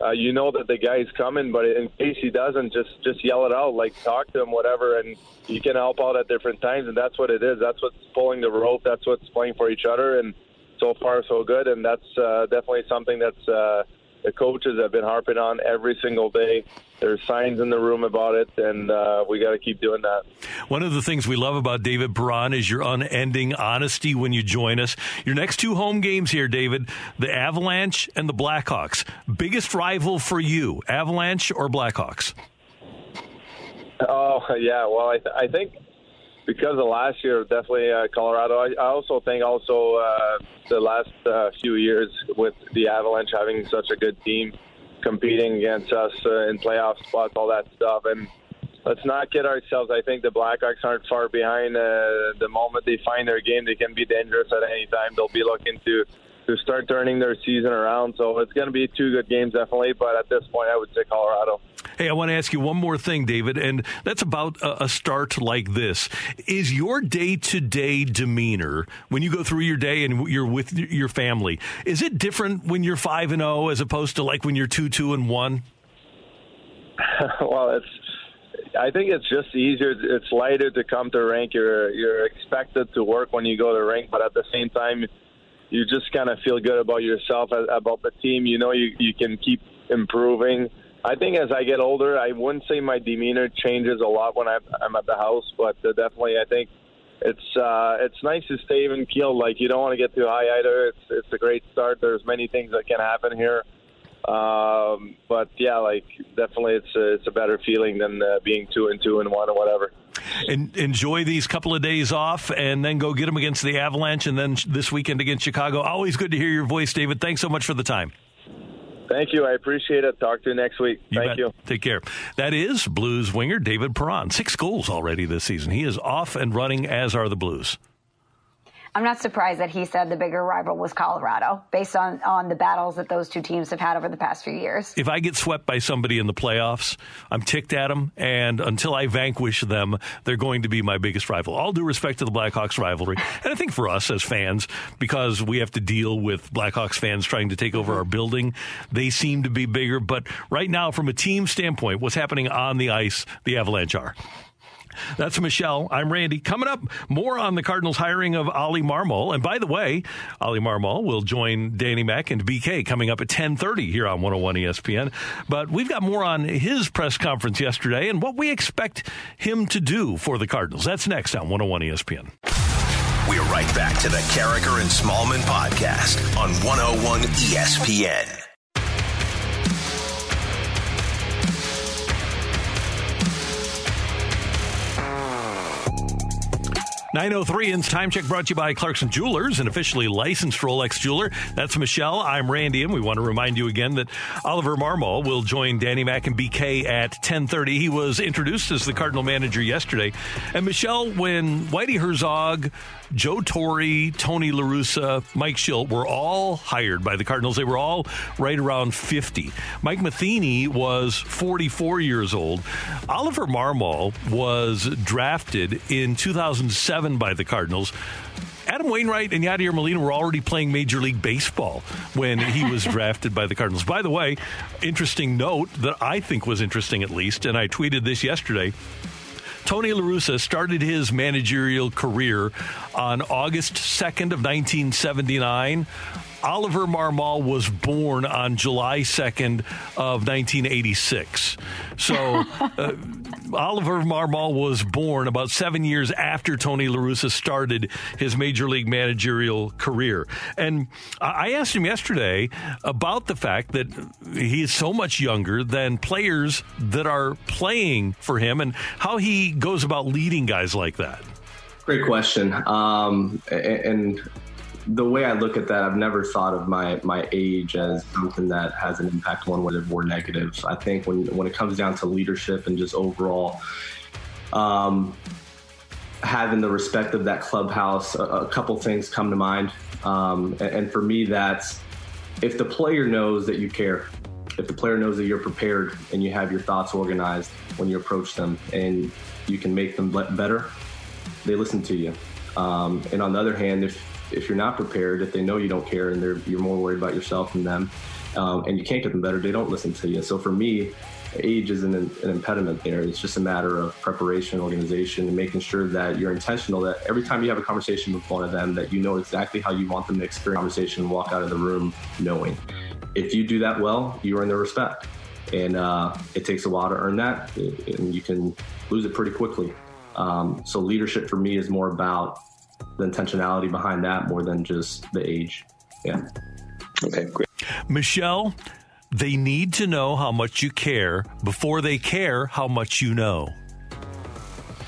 uh, you know that the guy's coming, but in case he doesn't, just just yell it out, like talk to him, whatever, and you can help out at different times, and that's what it is. That's what's pulling the rope. That's what's playing for each other, and so far so good. And that's uh, definitely something that's uh, the coaches have been harping on every single day. There's signs in the room about it, and uh, we got to keep doing that. One of the things we love about David Perron is your unending honesty when you join us. Your next two home games here, David, the Avalanche and the Blackhawks. Biggest rival for you, Avalanche or Blackhawks? Oh yeah, well I, th- I think because of last year, definitely uh, Colorado. I, I also think also uh, the last uh, few years with the Avalanche having such a good team competing against us uh, in playoff spots, all that stuff, and let's not kid ourselves. I think the Blackhawks aren't far behind. Uh, the moment they find their game, they can be dangerous at any time. They'll be looking to to start turning their season around. So it's going to be two good games, definitely. But at this point, I would say Colorado. Hey, I want to ask you one more thing, David, and that's about a, start like this. Is your day to day demeanor when you go through your day and you're with your family, is it different when you're 5 and 0 as opposed to like when you're 2 2 and 1? well, it's. I think it's just easier. It's lighter to come to rank. You're you're expected to work when you go to rank, but at the same time, you just kind of feel good about yourself, about the team. You know, you you can keep improving. I think as I get older, I wouldn't say my demeanor changes a lot when I'm, at the house, but uh, definitely I think it's uh, it's nice to stay even keeled. Like you don't want to get too high either. It's it's a great start. There's many things that can happen here. Um, but yeah, like definitely, it's a, it's a better feeling than uh, being two and two and one or whatever. And enjoy these couple of days off and then go get them against the Avalanche and then this weekend against Chicago. Always good to hear your voice, David. Thanks so much for the time. Thank you. I appreciate it. Talk to you next week. You Thank bet. you. Take care. That is Blues winger David Perron. Six goals already this season. He is off and running, as are the Blues. I'm not surprised that he said the bigger rival was Colorado, based on, on the battles that those two teams have had over the past few years. If I get swept by somebody in the playoffs, I'm ticked at them, and until I vanquish them, they're going to be my biggest rival. All due respect to the Blackhawks rivalry, and I think for us as fans, because we have to deal with Blackhawks fans trying to take over our building, they seem to be bigger. But right now, from a team standpoint, what's happening on the ice, the Avalanche are. That's Michelle. I'm Randy. Coming up, more on the Cardinals hiring of Ollie Marmol. And by the way, Ollie Marmol will join Danny Mack and BK coming up at 1030 here on 101 ESPN. But we've got more on his press conference yesterday and what we expect him to do for the Cardinals. That's next on 101 ESPN. We're right back to the Karraker and Smallman podcast on 101 ESPN. 903 ins time check brought to you by Clarkson Jewelers, an officially licensed Rolex jeweler. That's Michelle. I'm Randy, and we want to remind you again that Oliver Marmol will join Danny Mack and BK at 1030. He was introduced as the Cardinal manager yesterday. And Michelle, when Whitey Herzog, Joe Torre, Tony LaRussa, Mike Shildt were all hired by the Cardinals. They were all right around 50. Mike Matheny was 44 years old. Oliver Marmol was drafted in 2007 by the Cardinals. Adam Wainwright and Yadier Molina were already playing Major League Baseball when he was drafted by the Cardinals. By the way, interesting note that I think was interesting at least, and I tweeted this yesterday. Tony LaRussa started his managerial career on August 2nd of 1979. Oliver Marmol was born on July 2nd of 1986. So uh, Oliver Marmol was born about seven years after Tony LaRussa started his major league managerial career. And I asked him yesterday about the fact that he is so much younger than players that are playing for him and how he goes about leading guys like that. Great question. Um, and the way I look at that, I've never thought of my my age as something that has an impact one way or negative. I think when when it comes down to leadership and just overall um, having the respect of that clubhouse, a, a couple things come to mind. Um, and, and for me, that's if the player knows that you care, if the player knows that you're prepared and you have your thoughts organized when you approach them, and you can make them better, they listen to you. Um, and on the other hand, if if you're not prepared, if they know you don't care and you're more worried about yourself than them, um, and you can't get them better, they don't listen to you. So for me, age isn't an, an, impediment there. It's just a matter of preparation, organization, and making sure that you're intentional. That every time you have a conversation with one of them, that you know exactly how you want them to experience the conversation and walk out of the room knowing. If you do that well, you earn their respect, and uh, it takes a while to earn that, and you can lose it pretty quickly. Um, so leadership for me is more about the intentionality behind that more than just the age. Yeah. Okay, great. Michelle, they need to know how much you care before they care how much you know.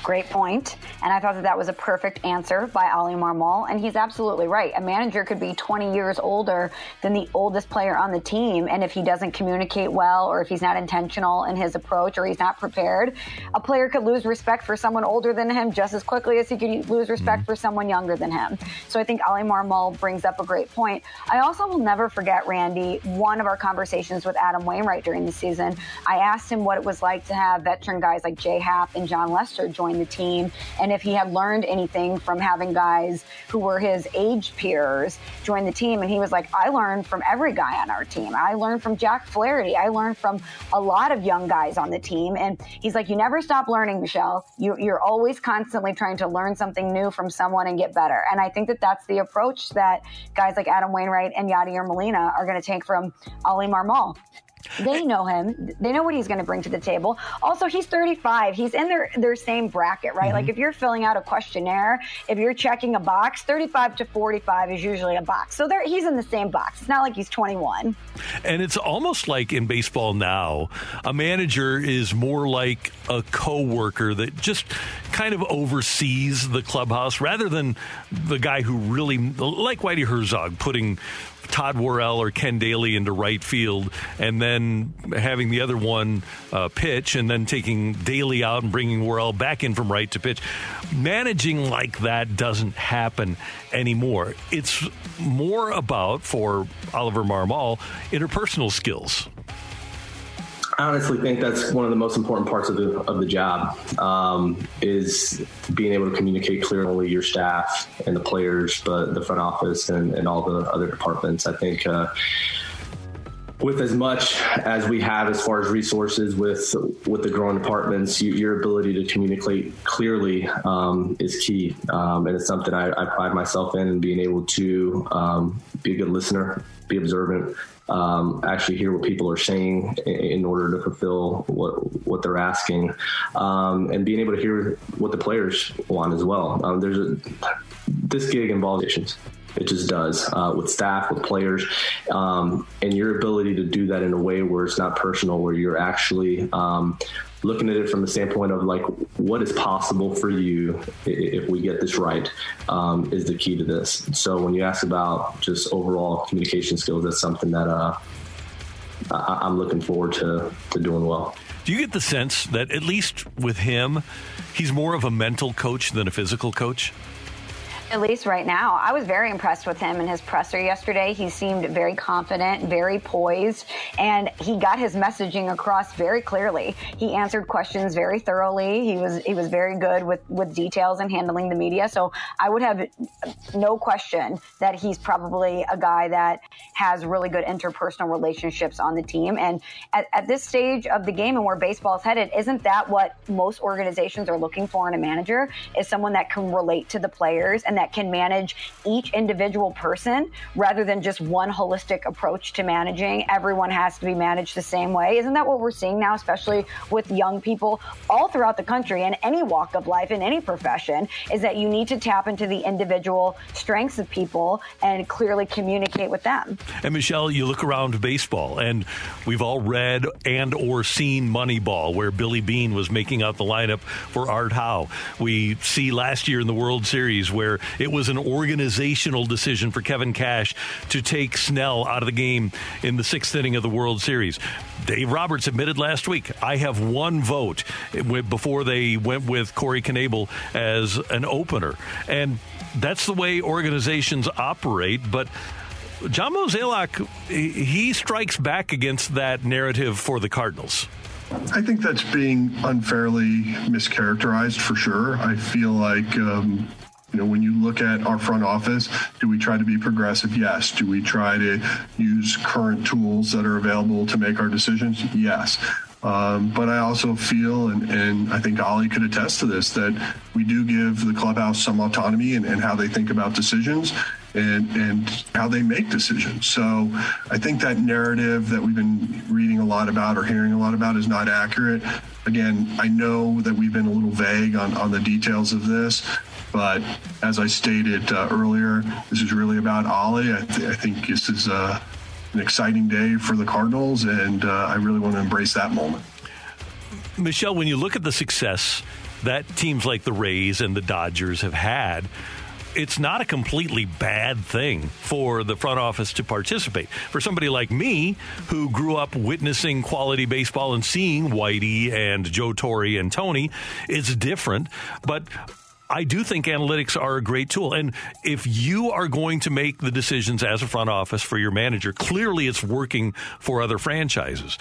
Great point. And I thought that that was a perfect answer by Ollie Marmol. And he's absolutely right. A manager could be 20 years older than the oldest player on the team. And if he doesn't communicate well, or if he's not intentional in his approach, or he's not prepared, a player could lose respect for someone older than him just as quickly as he could lose respect mm-hmm. for someone younger than him. So I think Ollie Marmol brings up a great point. I also will never forget, Randy, one of our conversations with Adam Wainwright during the season. I asked him what it was like to have veteran guys like Jay Happ and Jon Lester join join the team and if he had learned anything from having guys who were his age peers join the team. And he was like, I learned from every guy on our team. I learned from Jack Flaherty. I learned from a lot of young guys on the team. And he's like, you never stop learning, Michelle. You, you're always constantly trying to learn something new from someone and get better. And I think that that's the approach that guys like Adam Wainwright and Yadier Molina are going to take from Ollie Marmol. They know him. They know what he's going to bring to the table. Also, he's 35. He's in their their same bracket, right? Mm-hmm. Like if you're filling out a questionnaire, if you're checking a box, 35 to 45 is usually a box. So there, he's in the same box. It's not like he's 21. And it's almost like in baseball now, a manager is more like a coworker that just kind of oversees the clubhouse rather than the guy who really, like Whitey Herzog, putting Todd Worrell or Ken Dayley into right field, and then having the other one uh, pitch, and then taking Dayley out and bringing Worrell back in from right to pitch. Managing like that doesn't happen anymore. It's more about, for Oliver Marmol, interpersonal skills. I honestly think that's one of the most important parts of the of the job um, is being able to communicate clearly your staff and the players, but the front office and, and all the other departments. I think uh, with as much as we have as far as resources with with the growing departments, you, your ability to communicate clearly um, is key, um, and it's something I, I, pride myself in, and being able to um, be a good listener, be observant, um, actually hear what people are saying in order to fulfill what what they're asking, um, and being able to hear what the players want as well. Um, there's a, this gig involves patience. It just does uh, with staff, with players, um, and your ability to do that in a way where it's not personal, where you're actually um, looking at it from the standpoint of like what is possible for you if we get this right um, is the key to this. So when you ask about just overall communication skills, that's something that uh, I- am looking forward to, to doing well. Do you get the sense that at least with him, he's more of a mental coach than a physical coach? At least right now. I was very impressed with him in his presser yesterday. He seemed very confident, very poised, and he got his messaging across very clearly. He answered questions very thoroughly. He was he was very good with with details and handling the media. So I would have no question that he's probably a guy that has really good interpersonal relationships on the team. And at, at this stage of the game and where baseball is headed, isn't that what most organizations are looking for in a manager? Is someone that can relate to the players and that that can manage each individual person rather than just one holistic approach to managing. Everyone has to be managed the same way. Isn't that what we're seeing now, especially with young people all throughout the country in any walk of life, in any profession, is that you need to tap into the individual strengths of people and clearly communicate with them. And Michelle, you look around baseball and we've all read and or seen Moneyball where Billy Beane was making out the lineup for Art Howe. We see last year in the World Series where it was an organizational decision for Kevin Cash to take Snell out of the game in the sixth inning of the World Series. Dave Roberts admitted last week, I have one vote before they went with Corey Knebel as an opener. And that's the way organizations operate. But John Mozeliak, he strikes back against that narrative for the Cardinals. I think that's being unfairly mischaracterized for sure. I feel like um, you know, when you look at our front office, do we try to be progressive? Yes. Do we try to use current tools that are available to make our decisions? Yes. Um, but I also feel, and, and, I think Ollie could attest to this, that we do give the clubhouse some autonomy in, in how they think about decisions and, and how they make decisions. So I think that narrative that we've been reading a lot about or hearing a lot about is not accurate. Again, I know that we've been a little vague on, on the details of this, but as I stated uh, earlier, this is really about Ollie. I, th- I think this is uh, an exciting day for the Cardinals, and uh, I really want to embrace that moment. Michelle, when you look at the success that teams like the Rays and the Dodgers have had, it's not a completely bad thing for the front office to participate. For somebody like me, who grew up witnessing quality baseball and seeing Whitey and Joe Torre and Tony, it's different. But I do think analytics are a great tool. And if you are going to make the decisions as a front office for your manager, clearly it's working for other franchises.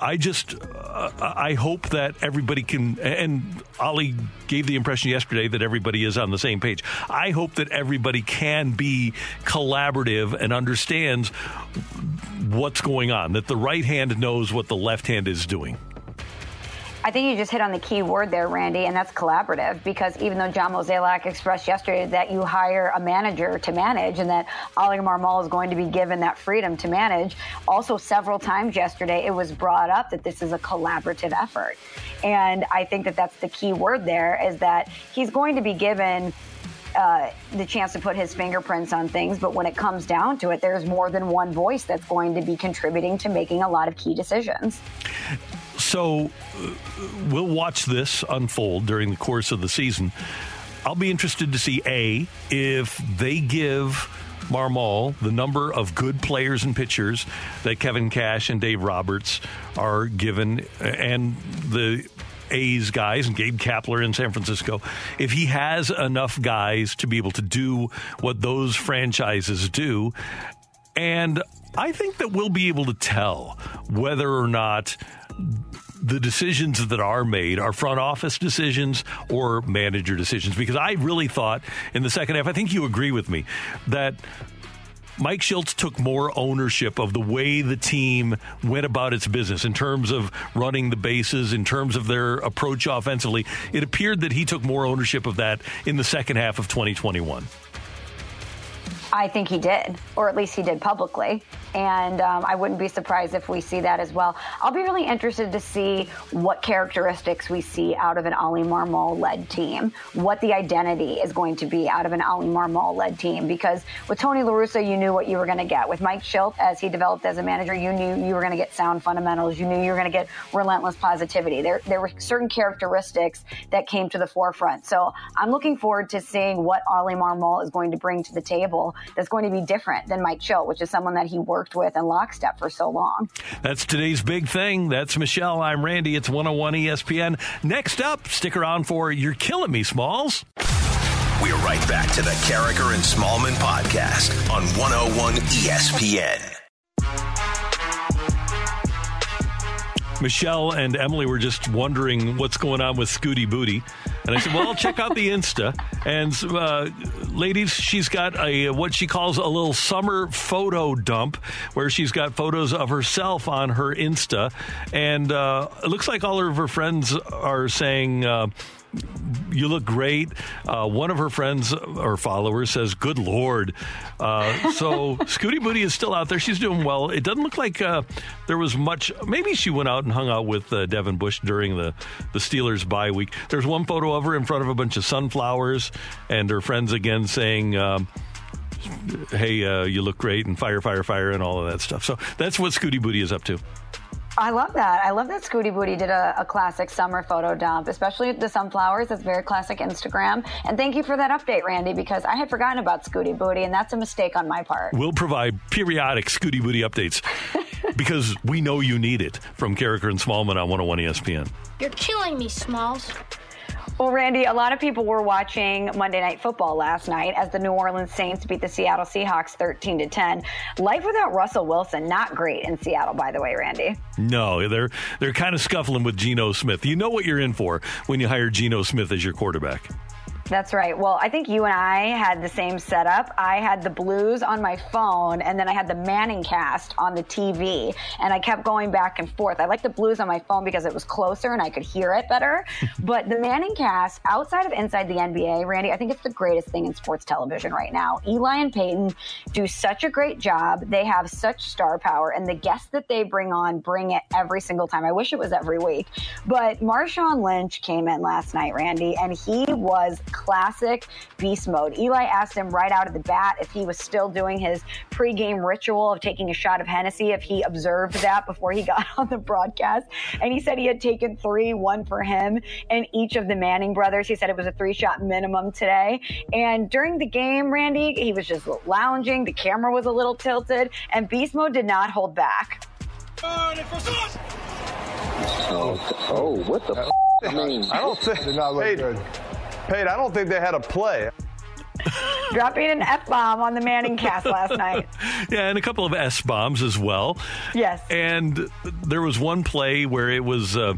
I just, uh, I hope that everybody can, and Ollie gave the impression yesterday that everybody is on the same page. I hope that everybody can be collaborative and understands what's going on, that the right hand knows what the left hand is doing. I think you just hit on the key word there, Randy, and that's collaborative. Because even though John Mozeliak expressed yesterday that you hire a manager to manage and that Oli Marmol is going to be given that freedom to manage, also several times yesterday it was brought up that this is a collaborative effort. And I think that that's the key word there is that he's going to be given uh, the chance to put his fingerprints on things. But when it comes down to it, there's more than one voice that's going to be contributing to making a lot of key decisions. So uh, we'll watch this unfold during the course of the season. I'll be interested to see A, if they give Marmol the number of good players and pitchers that Kevin Cash and Dave Roberts are given, and the A's guys and Gabe Kapler in San Francisco, if he has enough guys to be able to do what those franchises do. And I think that we'll be able to tell whether or not the decisions that are made are front office decisions or manager decisions because I really thought in the second half, I think you agree with me, that Mike Shildt took more ownership of the way the team went about its business in terms of running the bases, in terms of their approach offensively. It appeared that he took more ownership of that in the second half of 2021. I think he did, or at least he did publicly. And um, I wouldn't be surprised if we see that as well. I'll be really interested to see what characteristics we see out of an Oli Marmol led team, what the identity is going to be out of an Oli Marmol led team. Because with Tony La Russa, you knew what you were going to get. With Mike Shildt, as he developed as a manager, you knew you were going to get sound fundamentals. You knew you were going to get relentless positivity. There, there were certain characteristics that came to the forefront. So I'm looking forward to seeing what Oli Marmol is going to bring to the table that's going to be different than Mike Shildt, which is someone that he worked with in lockstep for so long. That's today's big thing. That's Michelle. I'm Randy. It's 101 ESPN. Next up, stick around for You're Killing Me, Smalls. We're right back to the Karraker and Smallman podcast on 101 ESPN. Michelle and Emily were just wondering what's going on with Scooty Booty. And I said, well, I'll check out the Insta. And uh, ladies, she's got a what she calls a little summer photo dump where she's got photos of herself on her Insta. And uh, it looks like all of her friends are saying, uh, you look great. Uh, one of her friends or followers says, "Good Lord." Uh, so Scooty Booty is still out there. She's doing well. It doesn't look like uh, there was much. Maybe she went out and hung out with uh, Devin Bush during the the Steelers bye week. There's one photo of her in front of a bunch of sunflowers, and her friends again saying. Um, hey, uh, you look great, and fire, fire, fire, and all of that stuff. So that's what Scooty Booty is up to. I love that. I love that Scooty Booty did a, a, classic summer photo dump, especially the sunflowers. That's very classic Instagram. And thank you for that update, Randy, because I had forgotten about Scooty Booty, and that's a mistake on my part. We'll provide periodic Scooty Booty updates because we know you need it from Karraker and Smallman on 101 ESPN. You're killing me, Smalls. Well, Randy, a lot of people were watching Monday Night Football last night as the New Orleans Saints beat the Seattle Seahawks 13 to 10. Life without Russell Wilson, not great in Seattle, by the way, Randy. No, they're they're kind of scuffling with Geno Smith. You know what you're in for when you hire Geno Smith as your quarterback. That's right. Well, I think you and I had the same setup. I had the Blues on my phone, and then I had the Manning cast on the TV, and I kept going back and forth. I like the Blues on my phone because it was closer and I could hear it better. but the Manning cast, outside of inside the NBA, Randy, I think it's the greatest thing in sports television right now. Eli and Peyton do such a great job. They have such star power, and the guests that they bring on bring it every single time. I wish it was every week. But Marshawn Lynch came in last night, Randy, and he was classic beast mode. Eli asked him right out of the bat if he was still doing his pregame ritual of taking a shot of Hennessy, if he observed that before he got on the broadcast. And he said he had taken three, one for him and each of the Manning brothers. He said it was a three shot minimum today. And during the game, Randy, he was just lounging. The camera was a little tilted, and beast mode did not hold back. Oh, oh what the f- I mean, I don't think. Did not look hey, good. Pate, I don't think they had a play. Dropping an F bomb on the Manning cast last night. Yeah, and a couple of S bombs as well. Yes. And there was one play where it was. Uh,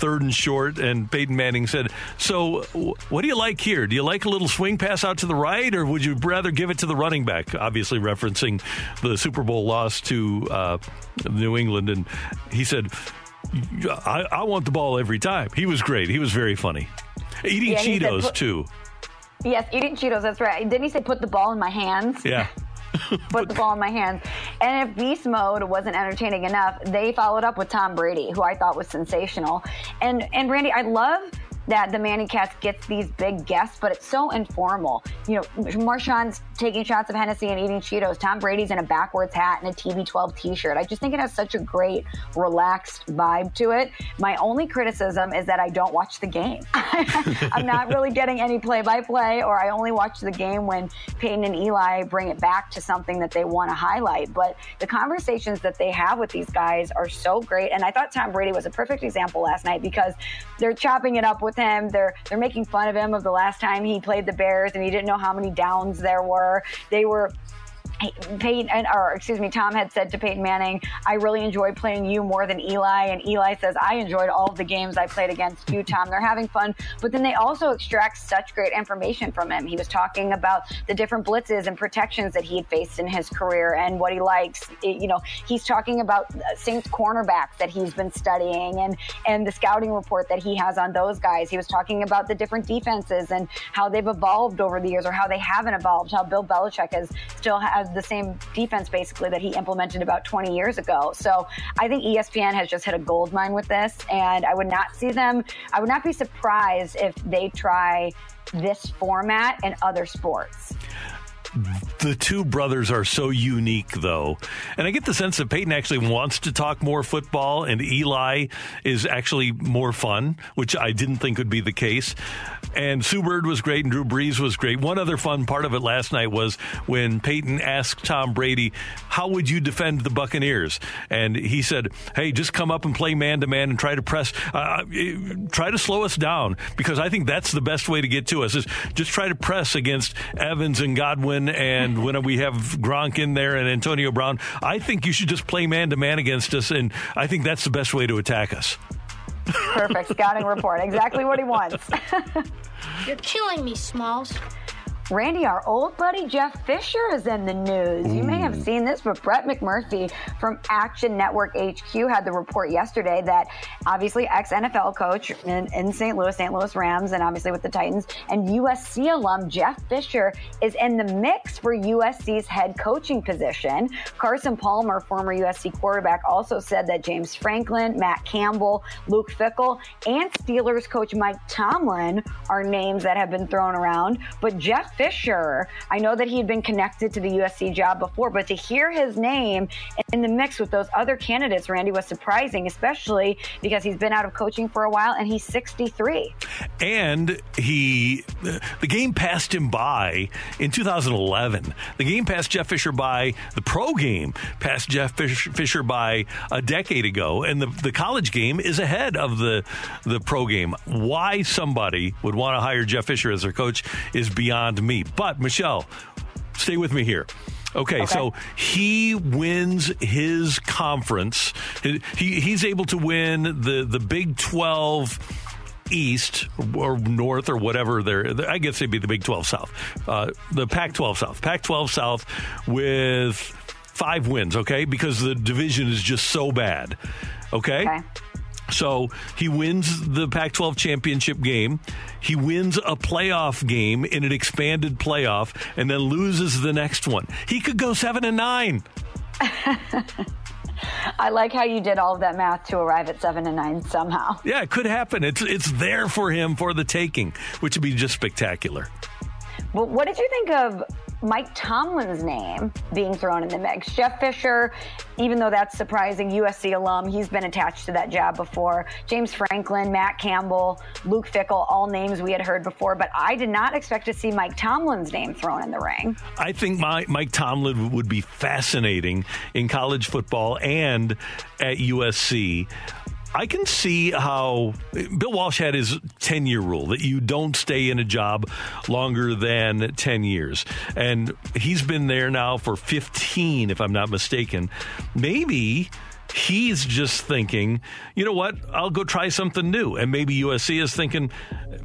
Third and short, and Peyton Manning said, "So, what do you like here? Do you like a little swing pass out to the right, or would you rather give it to the running back?" Obviously, referencing the Super Bowl loss to uh, New England, and he said, I, I want the ball every time. He was great. He was very funny. Eating Yeah, he said Cheetos too. Yes, eating Cheetos. That's right. Didn't he say put the ball in my hands? Yeah. put the ball in my hands. And if beast mode wasn't entertaining enough, they followed up with Tom Brady, who I thought was sensational. And and Randy, I love that the Manning Cast gets these big guests, but it's so informal. You know, Marshawn's taking shots of Hennessy and eating Cheetos. Tom Brady's in a backwards hat and a TB12 T-shirt. I just think it has such a great, relaxed vibe to it. My only criticism is that I don't watch the game. I'm not really getting any play-by-play, or I only watch the game when Peyton and Eli bring it back to something that they want to highlight. But the conversations that they have with these guys are so great, and I thought Tom Brady was a perfect example last night because they're chopping it up with him. They're they're making fun of him of the last time he played the Bears and he didn't know how many downs there were. They were Peyton, or excuse me, Tom had said to Peyton Manning, I really enjoyed playing you more than Eli. And Eli says, I enjoyed all of the games I played against you, Tom. They're having fun. But then they also extract such great information from him. He was talking about the different blitzes and protections that he had faced in his career and what he likes. It, you know, he's talking about Saints cornerbacks that he's been studying and, and the scouting report that he has on those guys. He was talking about the different defenses and how they've evolved over the years or how they haven't evolved, how Bill Belichick has still has the same defense basically that he implemented about 20 years ago. So I think ESPN has just hit a gold mine with this, and I would not see them. I would not be surprised if they try this format in other sports the two brothers are so unique, though. And I get the sense that Peyton actually wants to talk more football, and Eli is actually more fun, which I didn't think would be the case. And Sue Bird was great, and Drew Brees was great. One other fun part of it last night was when Peyton asked Tom Brady, How would you defend the Buccaneers? And he said, Hey, just come up and play man to man and try to press, uh, try to slow us down, because I think that's the best way to get to us, is just try to press against Evans and Godwin and mm-hmm. when we have Gronk in there and Antonio Brown, I think you should just play man to man against us, and I think that's the best way to attack us. Perfect scouting report. Exactly what he wants. You're killing me, Smalls. Randy, our old buddy Jeff Fisher is in the news. Ooh. You may have seen this, but Brett McMurphy from Action Network HQ had the report yesterday that obviously ex NFL coach in, in St. Louis, St. Louis Rams, and obviously with the Titans, and USC alum Jeff Fisher is in the mix for USC's head coaching position. Carson Palmer, former USC quarterback, also said that James Franklin, Matt Campbell, Luke Fickell, and Steelers coach Mike Tomlin are names that have been thrown around. But Jeff Fisher, I know that he had been connected to the USC job before, but to hear his name in the mix with those other candidates, Randy, was surprising, especially because he's been out of coaching for a while and he's 63. And he, the game passed him by in 2011. The game passed Jeff Fisher by, the pro game passed Jeff Fisher by a decade ago, and the, the college game is ahead of the, the pro game. Why somebody would want to hire Jeff Fisher as their coach is beyond me. But Michelle, stay with me here. Okay, okay, so he wins his conference. He, he's able to win the, the Big 12 East or North or whatever there. I guess it'd be the Big 12 South, uh, the Pac 12 South, Pac 12 South with five wins, okay? Because the division is just so bad, okay? okay. So he wins the Pac 12 championship game. He wins a playoff game in an expanded playoff and then loses the next one. He could go seven and nine. I like how you did all of that math to arrive at seven and nine somehow. Yeah, it could happen. It's it's there for him for the taking, which would be just spectacular. Well, what did you think of Mike Tomlin's name being thrown in the mix. Jeff Fisher, even though that's surprising, USC alum, he's been attached to that job before. James Franklin, Matt Campbell, Luke Fickell, all names we had heard before, but I did not expect to see Mike Tomlin's name thrown in the ring. I think my, Mike Tomlin would be fascinating in college football and at USC. I can see how Bill Walsh had his 10 year rule that you don't stay in a job longer than 10 years. And he's been there now for 15, if I'm not mistaken. Maybe he's just thinking, you know what, I'll go try something new. And maybe USC is thinking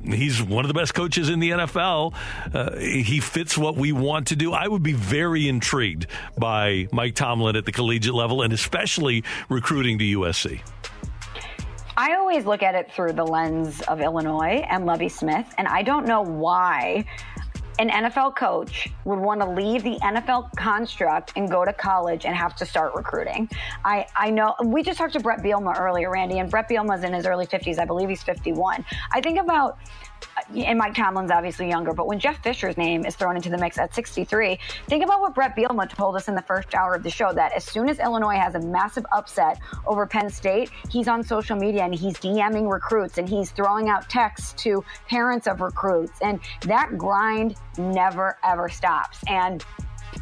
he's one of the best coaches in the NFL. Uh, he fits what we want to do. I would be very intrigued by Mike Tomlin at the collegiate level and especially recruiting to USC. I always look at it through the lens of Illinois and Lovie Smith, and I don't know why an NFL coach would want to leave the NFL construct and go to college and have to start recruiting. I, I know we just talked to Bret Bielema earlier, Randy, and Bret Bielema's in his early 50s. I believe he's 51. I think about Uh, and Mike Tomlin's obviously younger, but when Jeff Fisher's name is thrown into the mix at 63, think about what Bret Bielema told us in the first hour of the show that as soon as Illinois has a massive upset over Penn State, he's on social media and he's DMing recruits and he's throwing out texts to parents of recruits. And that grind never, ever stops. And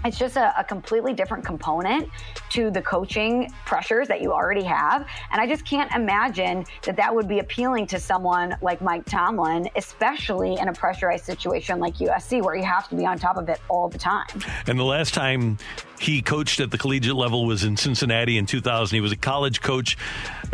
it's just a, a, completely different component to the coaching pressures that you already have. And I just can't imagine that that would be appealing to someone like Mike Tomlin, especially in a pressurized situation like USC where you have to be on top of it all the time. And the last time he coached at the collegiate level was in Cincinnati in 2000. He was a college coach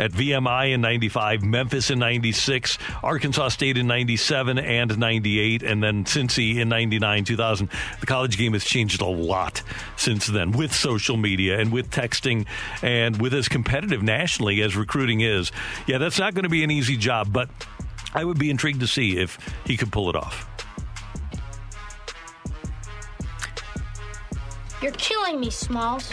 at VMI in 95, Memphis in 96, Arkansas State in 97 and 98, and then Cincy in 99, 2000. The college game has changed a lot since then with social media and with texting and with as competitive nationally as recruiting is. Yeah, that's not going to be an easy job, but I would be intrigued to see if he could pull it off. You're killing me, Smalls.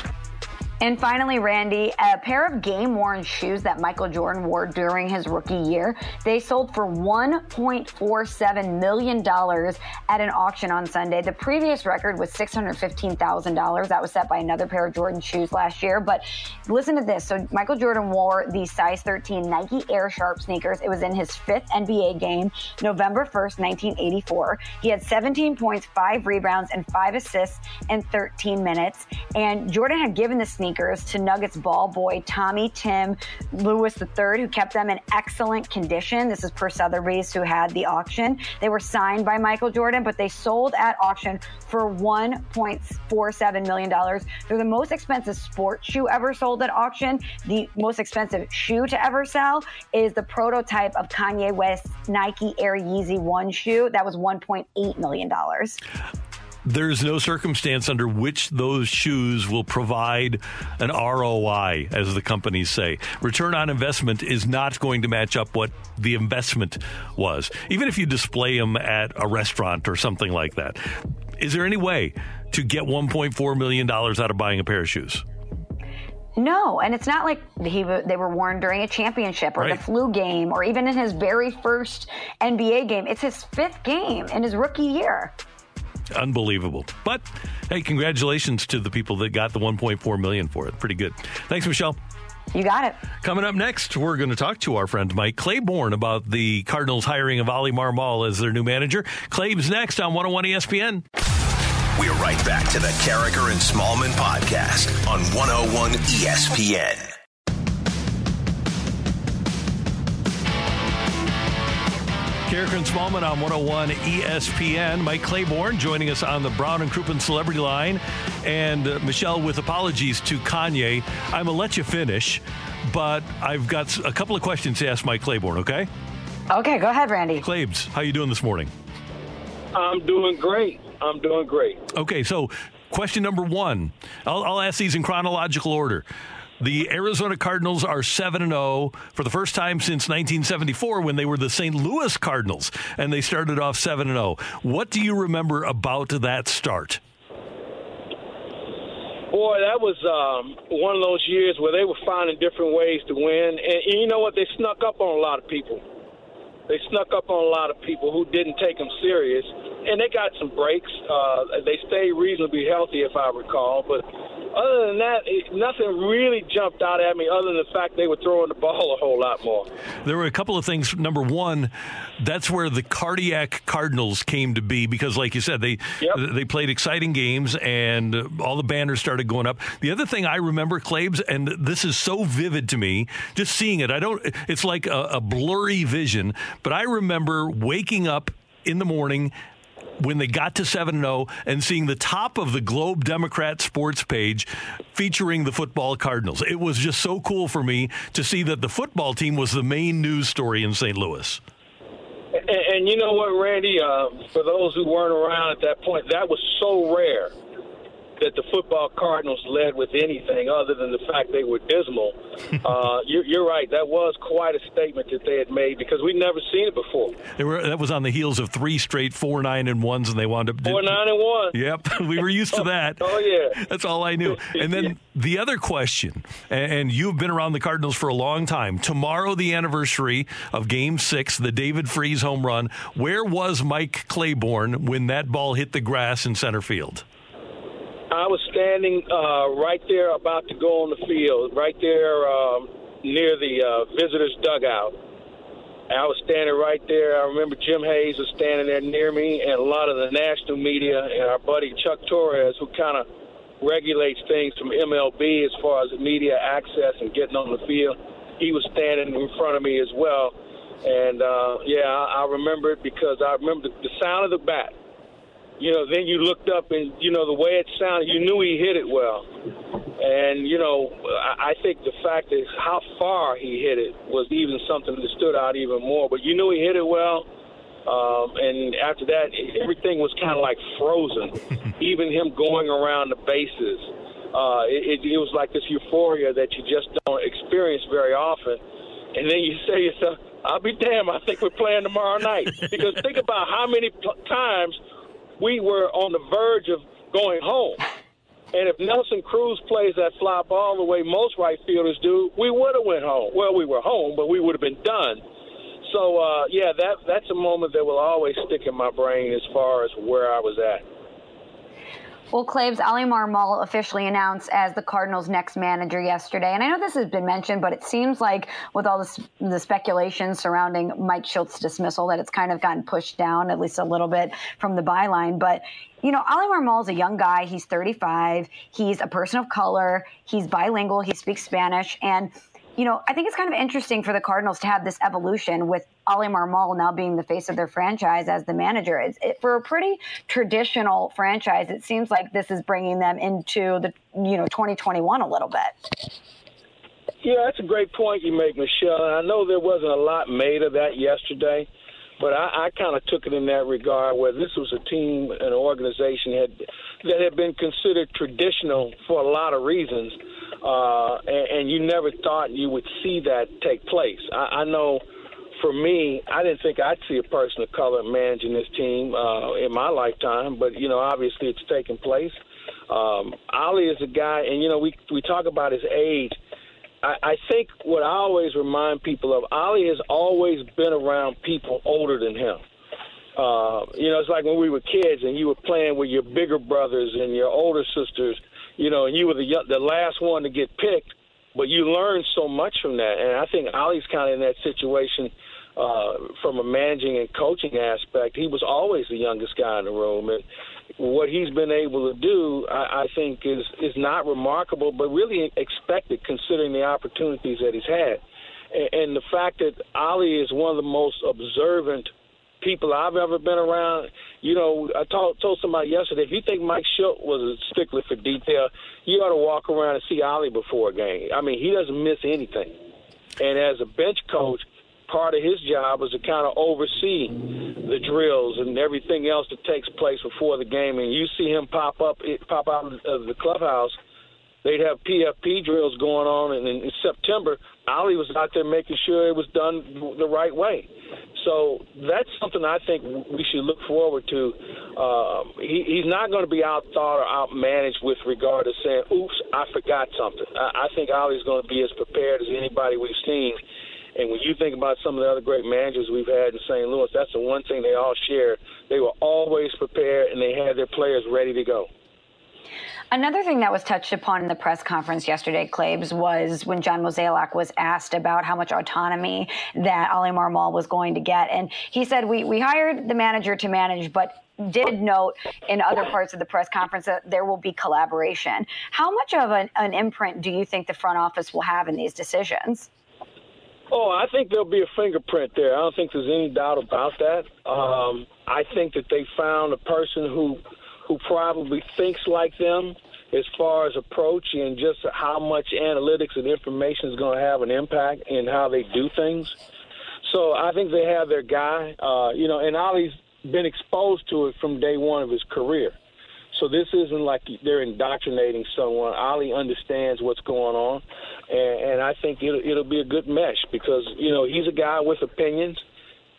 And finally, Randy, a pair of game worn shoes that Michael Jordan wore during his rookie year, they sold for $1.47 million at an auction on Sunday. The previous record was $615,000. That was set by another pair of Jordan shoes last year. But listen to this. So Michael Jordan wore the size 13 Nike Air Ship sneakers. It was in his fifth NBA game, November 1st, 1984. He had 17 points, five rebounds, and five assists in 13 minutes. And Jordan had given the sneakers sneakers to Nuggets ball boy Tommy Tim Lewis III, who kept them in excellent condition. This is per Sotheby's, who had the auction. They were signed by Michael Jordan, but they sold at auction for $1.47 million. They're the most expensive sports shoe ever sold at auction. The most expensive shoe to ever sell is the prototype of Kanye West's Nike Air Yeezy 1 shoe. That was $1.8 million there's no circumstance under which those shoes will provide an ROI, as the companies say. Return on investment is not going to match up what the investment was, even if you display them at a restaurant or something like that. Is there any way to get $1.4 million out of buying a pair of shoes? No, and it's not like he they were worn during a championship or right. the flu game or even in his very first NBA game. It's his fifth game in his rookie year unbelievable. But hey, congratulations to the people that got the 1.4 million for it. Pretty good. Thanks, Michelle. You got it. Coming up next, we're going to talk to our friend Mike Claiborne about the Cardinals hiring of Oli Marmol as their new manager. Claib's next on 101 ESPN. We're right back to the Karraker and Smallman podcast on 101 ESPN. Karraker and Smallman on 101 ESPN. Mike Claiborne joining us on the Brown and Crouppen Celebrity Line. And uh, Michelle, with apologies to Kanye, I'm going to let you finish, but I've got a couple of questions to ask Mike Claiborne, okay? Okay, go ahead, Randy. Claibs, how you doing this morning? I'm doing great. I'm doing great. Okay, so question number one. I'll, I'll ask these in chronological order. The Arizona Cardinals are 7 0 for the first time since 1974 when they were the St. Louis Cardinals and they started off 7 0. What do you remember about that start? Boy, that was um, one of those years where they were finding different ways to win. And, and you know what? They snuck up on a lot of people. They snuck up on a lot of people who didn't take them serious, and they got some breaks. Uh, they stayed reasonably healthy, if I recall. But other than that, it, nothing really jumped out at me other than the fact they were throwing the ball a whole lot more. There were a couple of things. Number one, that's where the cardiac Cardinals came to be because, like you said, they yep. they played exciting games and all the banners started going up. The other thing I remember, Claibs, and this is so vivid to me, just seeing it. I don't. It's like a, a blurry vision, but I remember waking up in the morning when they got to 7 0 and seeing the top of the Globe Democrat sports page featuring the football Cardinals. It was just so cool for me to see that the football team was the main news story in St. Louis. And, and you know what, Randy? Uh, for those who weren't around at that point, that was so rare that the football Cardinals led with anything other than the fact they were dismal. uh, you're, you're, right. That was quite a statement that they had made because we'd never seen it before. They were that was on the heels of three straight four nine and ones, and they wound up four nine and one. Yep, we were used to that. oh yeah, that's all I knew. And then the other question, and you've been around the Cardinals for a long time. Tomorrow, the anniversary of Game Six, the David Freese home run. Where was Mike Claiborne when that ball hit the grass in center field? I was standing uh, right there, about to go on the field, right there um, near the uh, visitors' dugout. I was standing right there. I remember Jim Hayes was standing there near me, and a lot of the national media, and our buddy Chuck Torres, who kind of regulates things from MLB as far as media access and getting on the field. He was standing in front of me as well. And uh, yeah, I, I remember it because I remember the, the sound of the bat you know, then you looked up and you know the way it sounded, you knew he hit it well. And you know, I, think the fact is how far he hit it was even something that stood out even more. But you knew he hit it well. Um, and after that, everything was kind of like frozen. even him going around the bases, uh, it, it was like this euphoria that you just don't experience very often. And then you say to yourself, I'll be damned, I think we're playing tomorrow night. because think about how many pl- times we were on the verge of going home. And if Nelson Cruz plays that fly ball the way most right fielders do, we would have went home. Well, we were home, but we would have been done. So uh, yeah, that that's a moment that will always stick in my brain as far as where I was at. Well, Claibs, Oli Marmol officially announced as the Cardinals' next manager yesterday. And I know this has been mentioned, but it seems like with all this, the speculation surrounding Mike Shildt's dismissal that it's kind of gotten pushed down at least a little bit from the byline. But you know, Oli Marmol is a young guy. He's 35. He's a person of color. He's bilingual. He speaks Spanish. And you know, I think it's kind of interesting for the Cardinals to have this evolution with Oli Marmol now being the face of their franchise as the manager. It's, it, for a pretty traditional franchise, it seems like this is bringing them into the you know 2021 a little bit. Yeah, that's a great point you make, Michelle. I know there wasn't a lot made of that yesterday, but I, I kind of took it in that regard where this was a team, an organization had that had been considered traditional for a lot of reasons uh, and, and you never thought you would see that take place. I, I know for me, I didn't think I'd see a person of color managing this team uh, in my lifetime, but you know, obviously it's taking place. Um, Oli is a guy, and you know, we we talk about his age. I, I think what I always remind people of, Oli has always been around people older than him. Uh, you know, it's like when we were kids and you were playing with your bigger brothers and your older sisters you know, and you were the the last one to get picked, but you learned so much from that. And I think Oli's kind of in that situation uh, from a managing and coaching aspect. He was always the youngest guy in the room, and what he's been able to do, I, I think, is is not remarkable, but really expected considering the opportunities that he's had. And, and the fact that Oli is one of the most observant people I've ever been around. You know, I told, told somebody yesterday, if you think Mike Shildt was a stickler for detail, you ought to walk around and see Oli before a game. I mean, he doesn't miss anything. And as a bench coach, part of his job is to kind of oversee the drills and everything else that takes place before the game. And you see him pop up, pop out of the clubhouse. They'd have PFP drills going on, and in September, Oli was out there making sure it was done the right way. So that's something I think we should look forward to. Um, he, he's not going to be outthought or outmanaged with regard to saying, "Oops, I forgot something." I, I think Oli's going to be as prepared as anybody we've seen. And when you think about some of the other great managers we've had in St. Louis, that's the one thing they all share. They were always prepared, and they had their players ready to go. Another thing that was touched upon in the press conference yesterday, Claibs, was when John Mozeliak was asked about how much autonomy that Oli Marmol was going to get. And he said, we, we hired the manager to manage, but did note in other parts of the press conference that there will be collaboration. How much of an, an imprint do you think the front office will have in these decisions? Oh, I think there'll be a fingerprint there. I don't think there's any doubt about that. Um, I think that they found a person who who probably thinks like them as far as approach and just how much analytics and information is going to have an impact in how they do things. So I think they have their guy, uh, you know, and Oli's been exposed to it from day one of his career. So this isn't like they're indoctrinating someone. Oli understands what's going on, and, and I think it'll, it'll be a good mesh because you know he's a guy with opinions.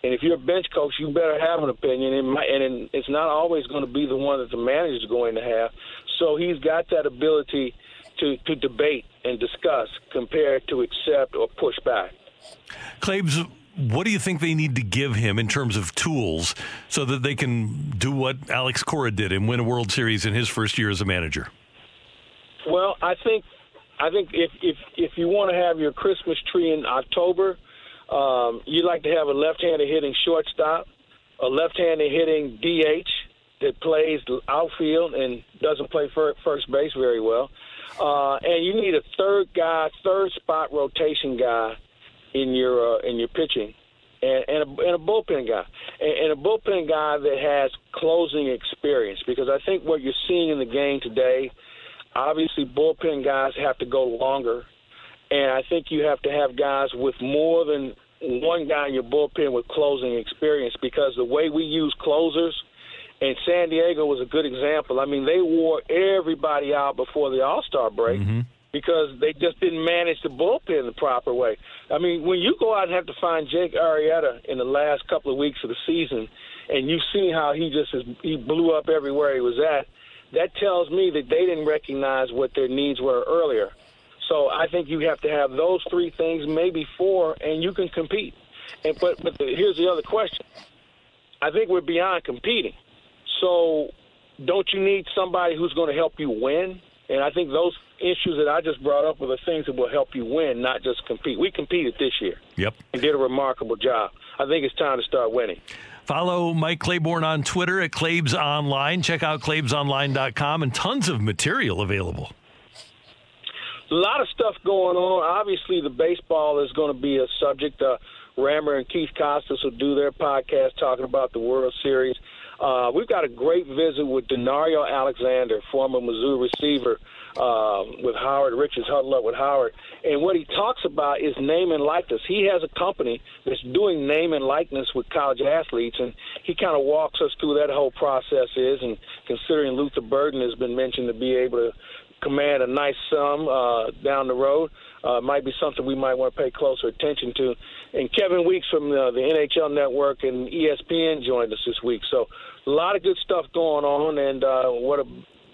And if you're a bench coach, you better have an opinion, and it's not always going to be the one that the manager is going to have. So he's got that ability to, to debate and discuss compared to accept or push back. Claibs, what do you think they need to give him in terms of tools so that they can do what Alex Cora did and win a World Series in his first year as a manager? Well, I think I think if if if you want to have your Christmas tree in October – um, you like to have a left-handed hitting shortstop, a left-handed hitting DH that plays outfield and doesn't play first base very well, uh, and you need a third guy, third spot rotation guy in your uh, in your pitching. and, and, a, and a bullpen guy, and, and a bullpen guy that has closing experience. Because I think what you're seeing in the game today, obviously, bullpen guys have to go longer, and I think you have to have guys with more than one guy in your bullpen with closing experience. Because the way we use closers. And San Diego was a good example. I mean, they wore everybody out before the All Star break Mm-hmm. because they just didn't manage the bullpen the proper way. I mean, when you go out and have to find Jake Arrieta in the last couple of weeks of the season, and you've seen how he just is, he blew up everywhere he was at, that tells me that they didn't recognize what their needs were earlier. So I think you have to have those three things, maybe four, and you can compete. And but but the, here's the other question. I think we're beyond competing. So don't you need somebody who's going to help you win? And I think those issues that I just brought up are the things that will help you win, not just compete. We competed this year Yep. and did a remarkable job. I think it's time to start winning. Follow Mike Claiborne on Twitter at Claibs Online. Check out claibsonline.com and tons of material available. A lot of stuff going on. Obviously, the baseball is going to be a subject. Uh, Rammer and Keith Costas will do their podcast talking about the World Series. Uh, we've got a great visit with Danario Alexander, former Mizzou receiver, uh, with Howard Richards, huddle up with Howard. And what he talks about is name and likeness. He has a company that's doing name and likeness with college athletes, and he kind of walks us through that whole process is. And considering Luther Burden has been mentioned to be able to command a nice sum uh, down the road. Uh, might be something we might want to pay closer attention to. And Kevin Weeks from the, the NHL Network and ESPN joined us this week. So a lot of good stuff going on, and uh, what a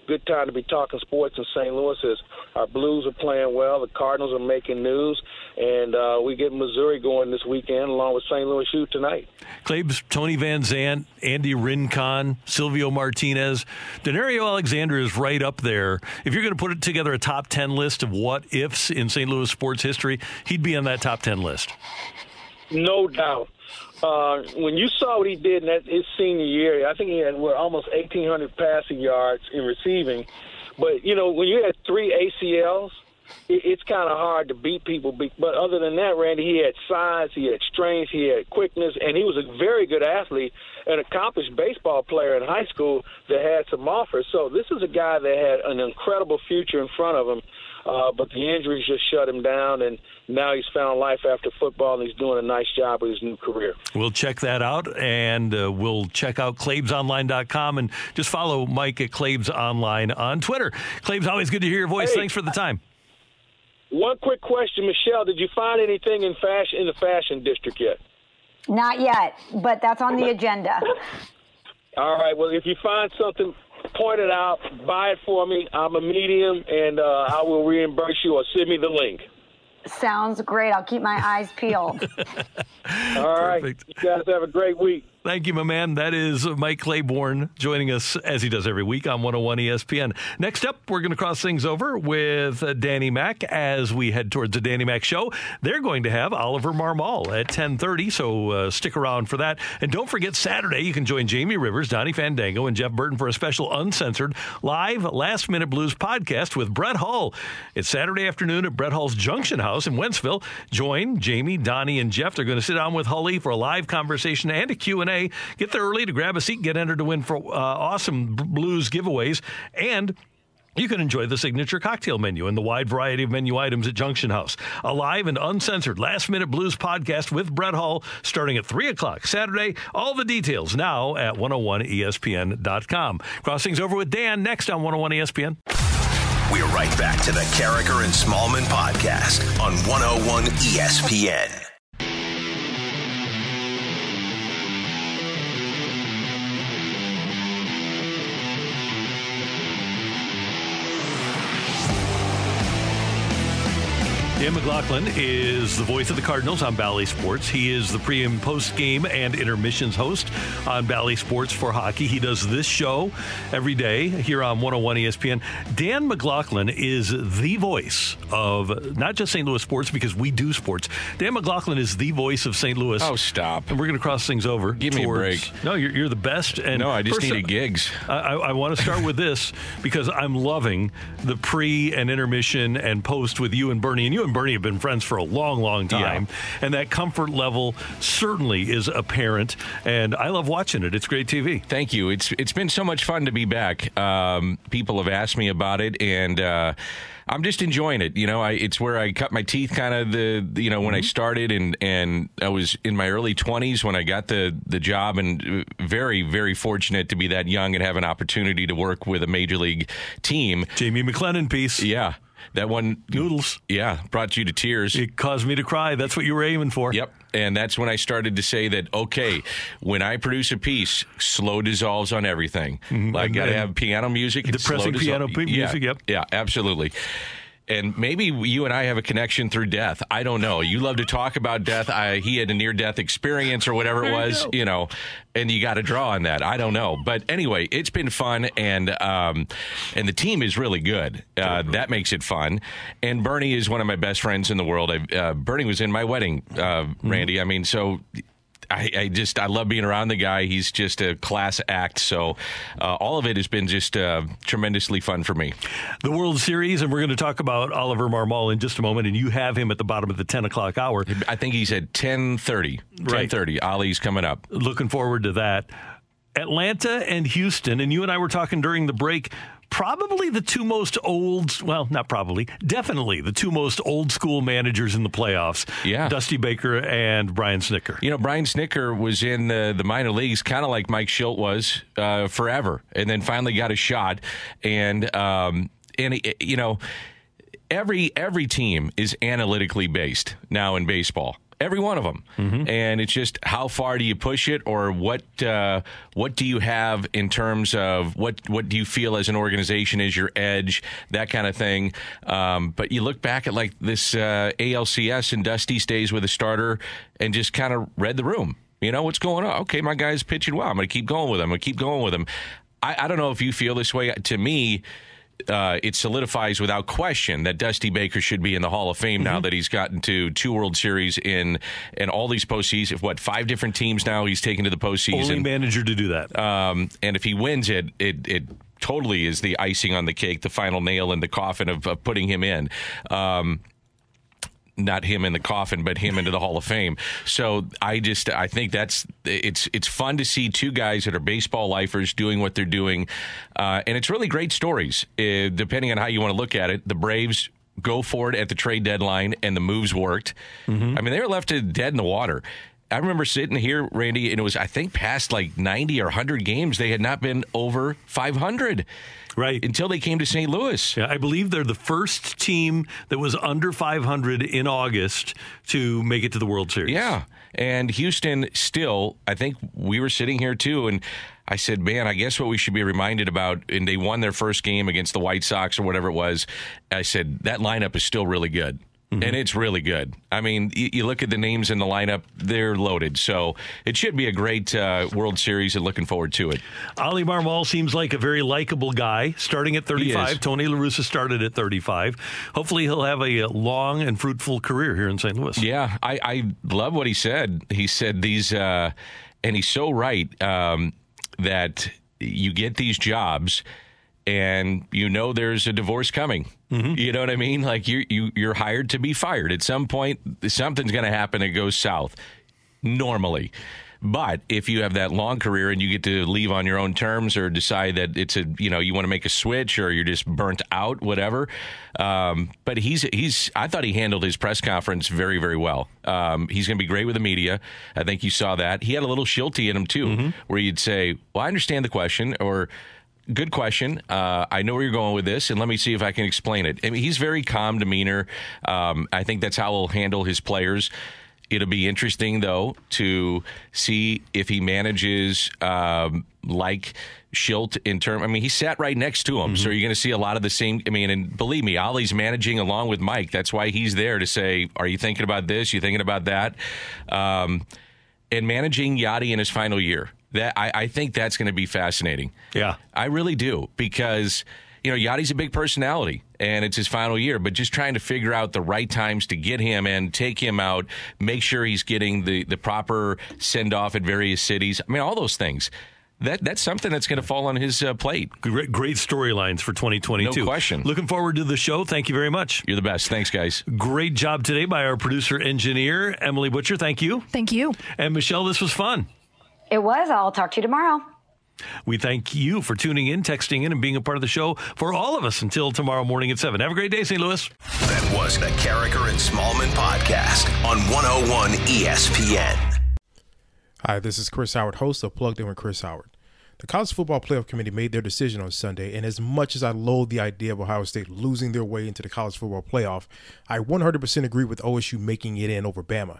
good time to be talking sports in St. Louis. As our Blues are playing well, the Cardinals are making news, and uh, we get Missouri going this weekend along with St. Louis U tonight. Claibs, Tony Van Zant, Andy Rincon, Silvio Martinez. Danario Alexander is right up there. If you're going to put together a top 10 list of what ifs in St. Louis sports history, he'd be on that top 10 list. No doubt. Uh, when you saw what he did in that, his senior year, I think he had what, almost 1,800 passing yards in receiving. But, you know, when you had three ACLs, it, it's kind of hard to beat people. But other than that, Randy, he had size, he had strength, he had quickness, and he was a very good athlete, an accomplished baseball player in high school that had some offers. So this is a guy that had an incredible future in front of him. Uh, but the injuries just shut him down, and now he's found life after football, and he's doing a nice job with his new career. We'll check that out, and uh, we'll check out claibsonline.com and just follow Mike at Claibs Online on Twitter. Claibs, always good to hear your voice. Hey. Thanks for the time. One quick question, Michelle: Did you find anything in fashion in the fashion district yet? Not yet, but that's on the agenda. All right. Well, if you find something, point it out. Buy it for me. I'm a medium, and uh, I will reimburse you or send me the link. Sounds great. I'll keep my eyes peeled. All right. You guys have a great week. Thank you, my man. That is Mike Claiborne joining us as he does every week on 101 ESPN. Next up, we're going to cross things over with uh, Danny Mack as we head towards the Danny Mack show. They're going to have Oliver Marmol at 10:30, so uh, stick around for that. And don't forget Saturday, you can join Jamie Rivers, Donnie Fandango, and Jeff Burton for a special uncensored live last minute blues podcast with Brett Hull. It's Saturday afternoon at Brett Hull's Junction House in Wentzville. Join Jamie, Donnie, and Jeff. They're going to sit down with Hully for a live conversation and a Q&A. Get there early to grab a seat, get entered to win for uh, awesome blues giveaways, and you can enjoy the signature cocktail menu and the wide variety of menu items at Junction House. A live and uncensored last minute blues podcast with Brett Hull starting at 3 o'clock Saturday. All the details now at 101ESPN.com. Cross things over with Dan next on 101 ESPN. We're right back to the Karraker and Smallman podcast on 101 ESPN. Dan McLaughlin is the voice of the Cardinals on Bally Sports. He is the pre and post game and intermissions host on Bally Sports for hockey. He does this show every day here on 101 ESPN. Dan McLaughlin is the voice of not just St. Louis sports because we do sports. Dan McLaughlin is the voice of St. Louis. Oh, stop. And we're going to cross things over. Give me a break. No, you're, you're the best. And No, I just first, needed gigs. I, I, I want to start with this because I'm loving the pre and intermission and post with you and Bernie. And you and and Bernie have been friends for a long, long time, and that comfort level certainly is apparent. And I love watching it. It's great TV. Thank you. It's it's been so much fun to be back. Um, people have asked me about it, and. Uh, I'm just enjoying it. You know, I, it's where I cut my teeth kind of the, you know, when I started and, and I was in my early 20s when I got the, the job and very, very fortunate to be that young and have an opportunity to work with a major league team. Jamie McLennan piece. Yeah. That one noodles, yeah, brought you to tears. It caused me to cry. That's what you were aiming for. Yep, and that's when I started to say that okay, when I produce a piece, slow dissolves on everything. Mhm. Like, And- got to have piano music, depressing piano music, Yeah, yep. yeah, absolutely. And maybe you and I have a connection through death. I don't know. You love to talk about death. I, he had a near death experience or whatever it was, know. you know, and you got to draw on that. I don't know. But anyway, it's been fun and um, and the team is really good. Uh, that makes it fun. And Bernie is one of my best friends in the world. I, uh, Bernie was in my wedding, uh, Randy. I mean, so I, I just I love being around the guy. He's just a class act. So uh, all of it has been just uh, tremendously fun for me. The World Series, and we're going to talk about Oliver Marmol in just a moment. And you have him at the bottom of the 10 o'clock hour. I think he's at ten thirty. Right. Ten thirty. Oli's coming up. Looking forward to that. Atlanta and Houston, and you and I were talking during the break. Probably the two most old, well, not probably, definitely the two most old school managers in the playoffs. Yeah. Dusty Baker and Brian Snitker. You know, Brian Snitker was in the, the minor leagues, kind of like Mike Shildt was uh, forever, and then finally got a shot. And um, and uh, you know, every every team is analytically based now in baseball. Every one of them, and it's just how far do you push it, or what uh, what do you have in terms of what what do you feel as an organization is your edge, that kind of thing. Um, but you look back at like this uh, ALCS, and Dusty stays with a starter and just kind of read the room. You know what's going on? Okay, my guy's pitching well. I'm going to keep going with him. I'm going to keep going with him. I, I don't know if you feel this way. To me, uh, it solidifies without question that Dusty Baker should be in the Hall of Fame now that he's gotten to two World Series in and all these postseasons. Of what five different teams now he's taken to the postseason. Only manager to do that. Um, and if he wins it, it it totally is the icing on the cake, the final nail in the coffin of, of putting him in. Um, not him in the coffin, but him into the Hall of Fame. So I just I think that's it's it's fun to see two guys that are baseball lifers doing what they're doing, uh, and it's really great stories. Uh, depending on how you want to look at it, the Braves go for it at the trade deadline, and the moves worked. I mean, they were left dead in the water. I remember sitting here, Randy, and it was I think past like ninety or hundred games they had not been over five hundred. Right. Until they came to St. Louis. Yeah, I believe they're the first team that was under 500 in August to make it to the World Series. Yeah. And Houston still, I think we were sitting here too, and I said, man, I guess what we should be reminded about, and they won their first game against the White Sox or whatever it was. I said, that lineup is still really good. And it's really good. I mean, you, you look at the names in the lineup, they're loaded. So it should be a great uh, World Series and looking forward to it. Ollie Marmol seems like a very likable guy, starting at 35. Tony La Russa started at 35. Hopefully, he'll have a long and fruitful career here in St. Louis. Yeah, I, I love what he said. He said these, uh, and he's so right um, that you get these jobs, and you know there's a divorce coming. You know what I mean? Like you, you, you're hired to be fired. At some point, something's going to happen that goes south. Normally. But if you have that long career and you get to leave on your own terms or decide that it's a you know you want to make a switch or you're just burnt out whatever um, but he's he's I thought he handled his press conference very very well um, he's going to be great with the media I think you saw that he had a little shilty in him too where you'd say well I understand the question or good question. Uh, I know where you're going with this, and let me see if I can explain it. I mean, he's very calm demeanor. Um, I think that's how he'll handle his players. It'll be interesting though to see if he manages um, like Shildt in term. I mean, he sat right next to him, so you're going to see a lot of the same. I mean, and believe me, Ollie's managing along with Mike. That's why he's there to say, "Are you thinking about this? You thinking about that?" Um, and managing Yadi in his final year. That I, I think that's going to be fascinating. Yeah, I really do because you know Yadi's a big personality and it's his final year, but just trying to figure out the right times to get him and take him out, make sure he's getting the the proper send off at various cities. I mean, all those things. that that's something that's going to fall on his uh, plate. Great, great storylines for 2022. No question. Looking forward to the show. Thank you very much. You're the best. Thanks, guys. Great job today by our producer engineer Emily Butcher. Thank you. Thank you. And Michelle, this was fun. It was. I'll talk to you tomorrow. We thank you for tuning in, texting in, and being a part of the show for all of us until tomorrow morning at 7. Have a great day, St. Louis. That was the Karraker and Smallman podcast on 101 ESPN. Hi, this is Chris Howard, host of Plugged In with Chris Howard. The College Football Playoff Committee made their decision on Sunday, and as much as I loathe the idea of Ohio State losing their way into the College Football Playoff, I 100% agree with OSU making it in over Bama.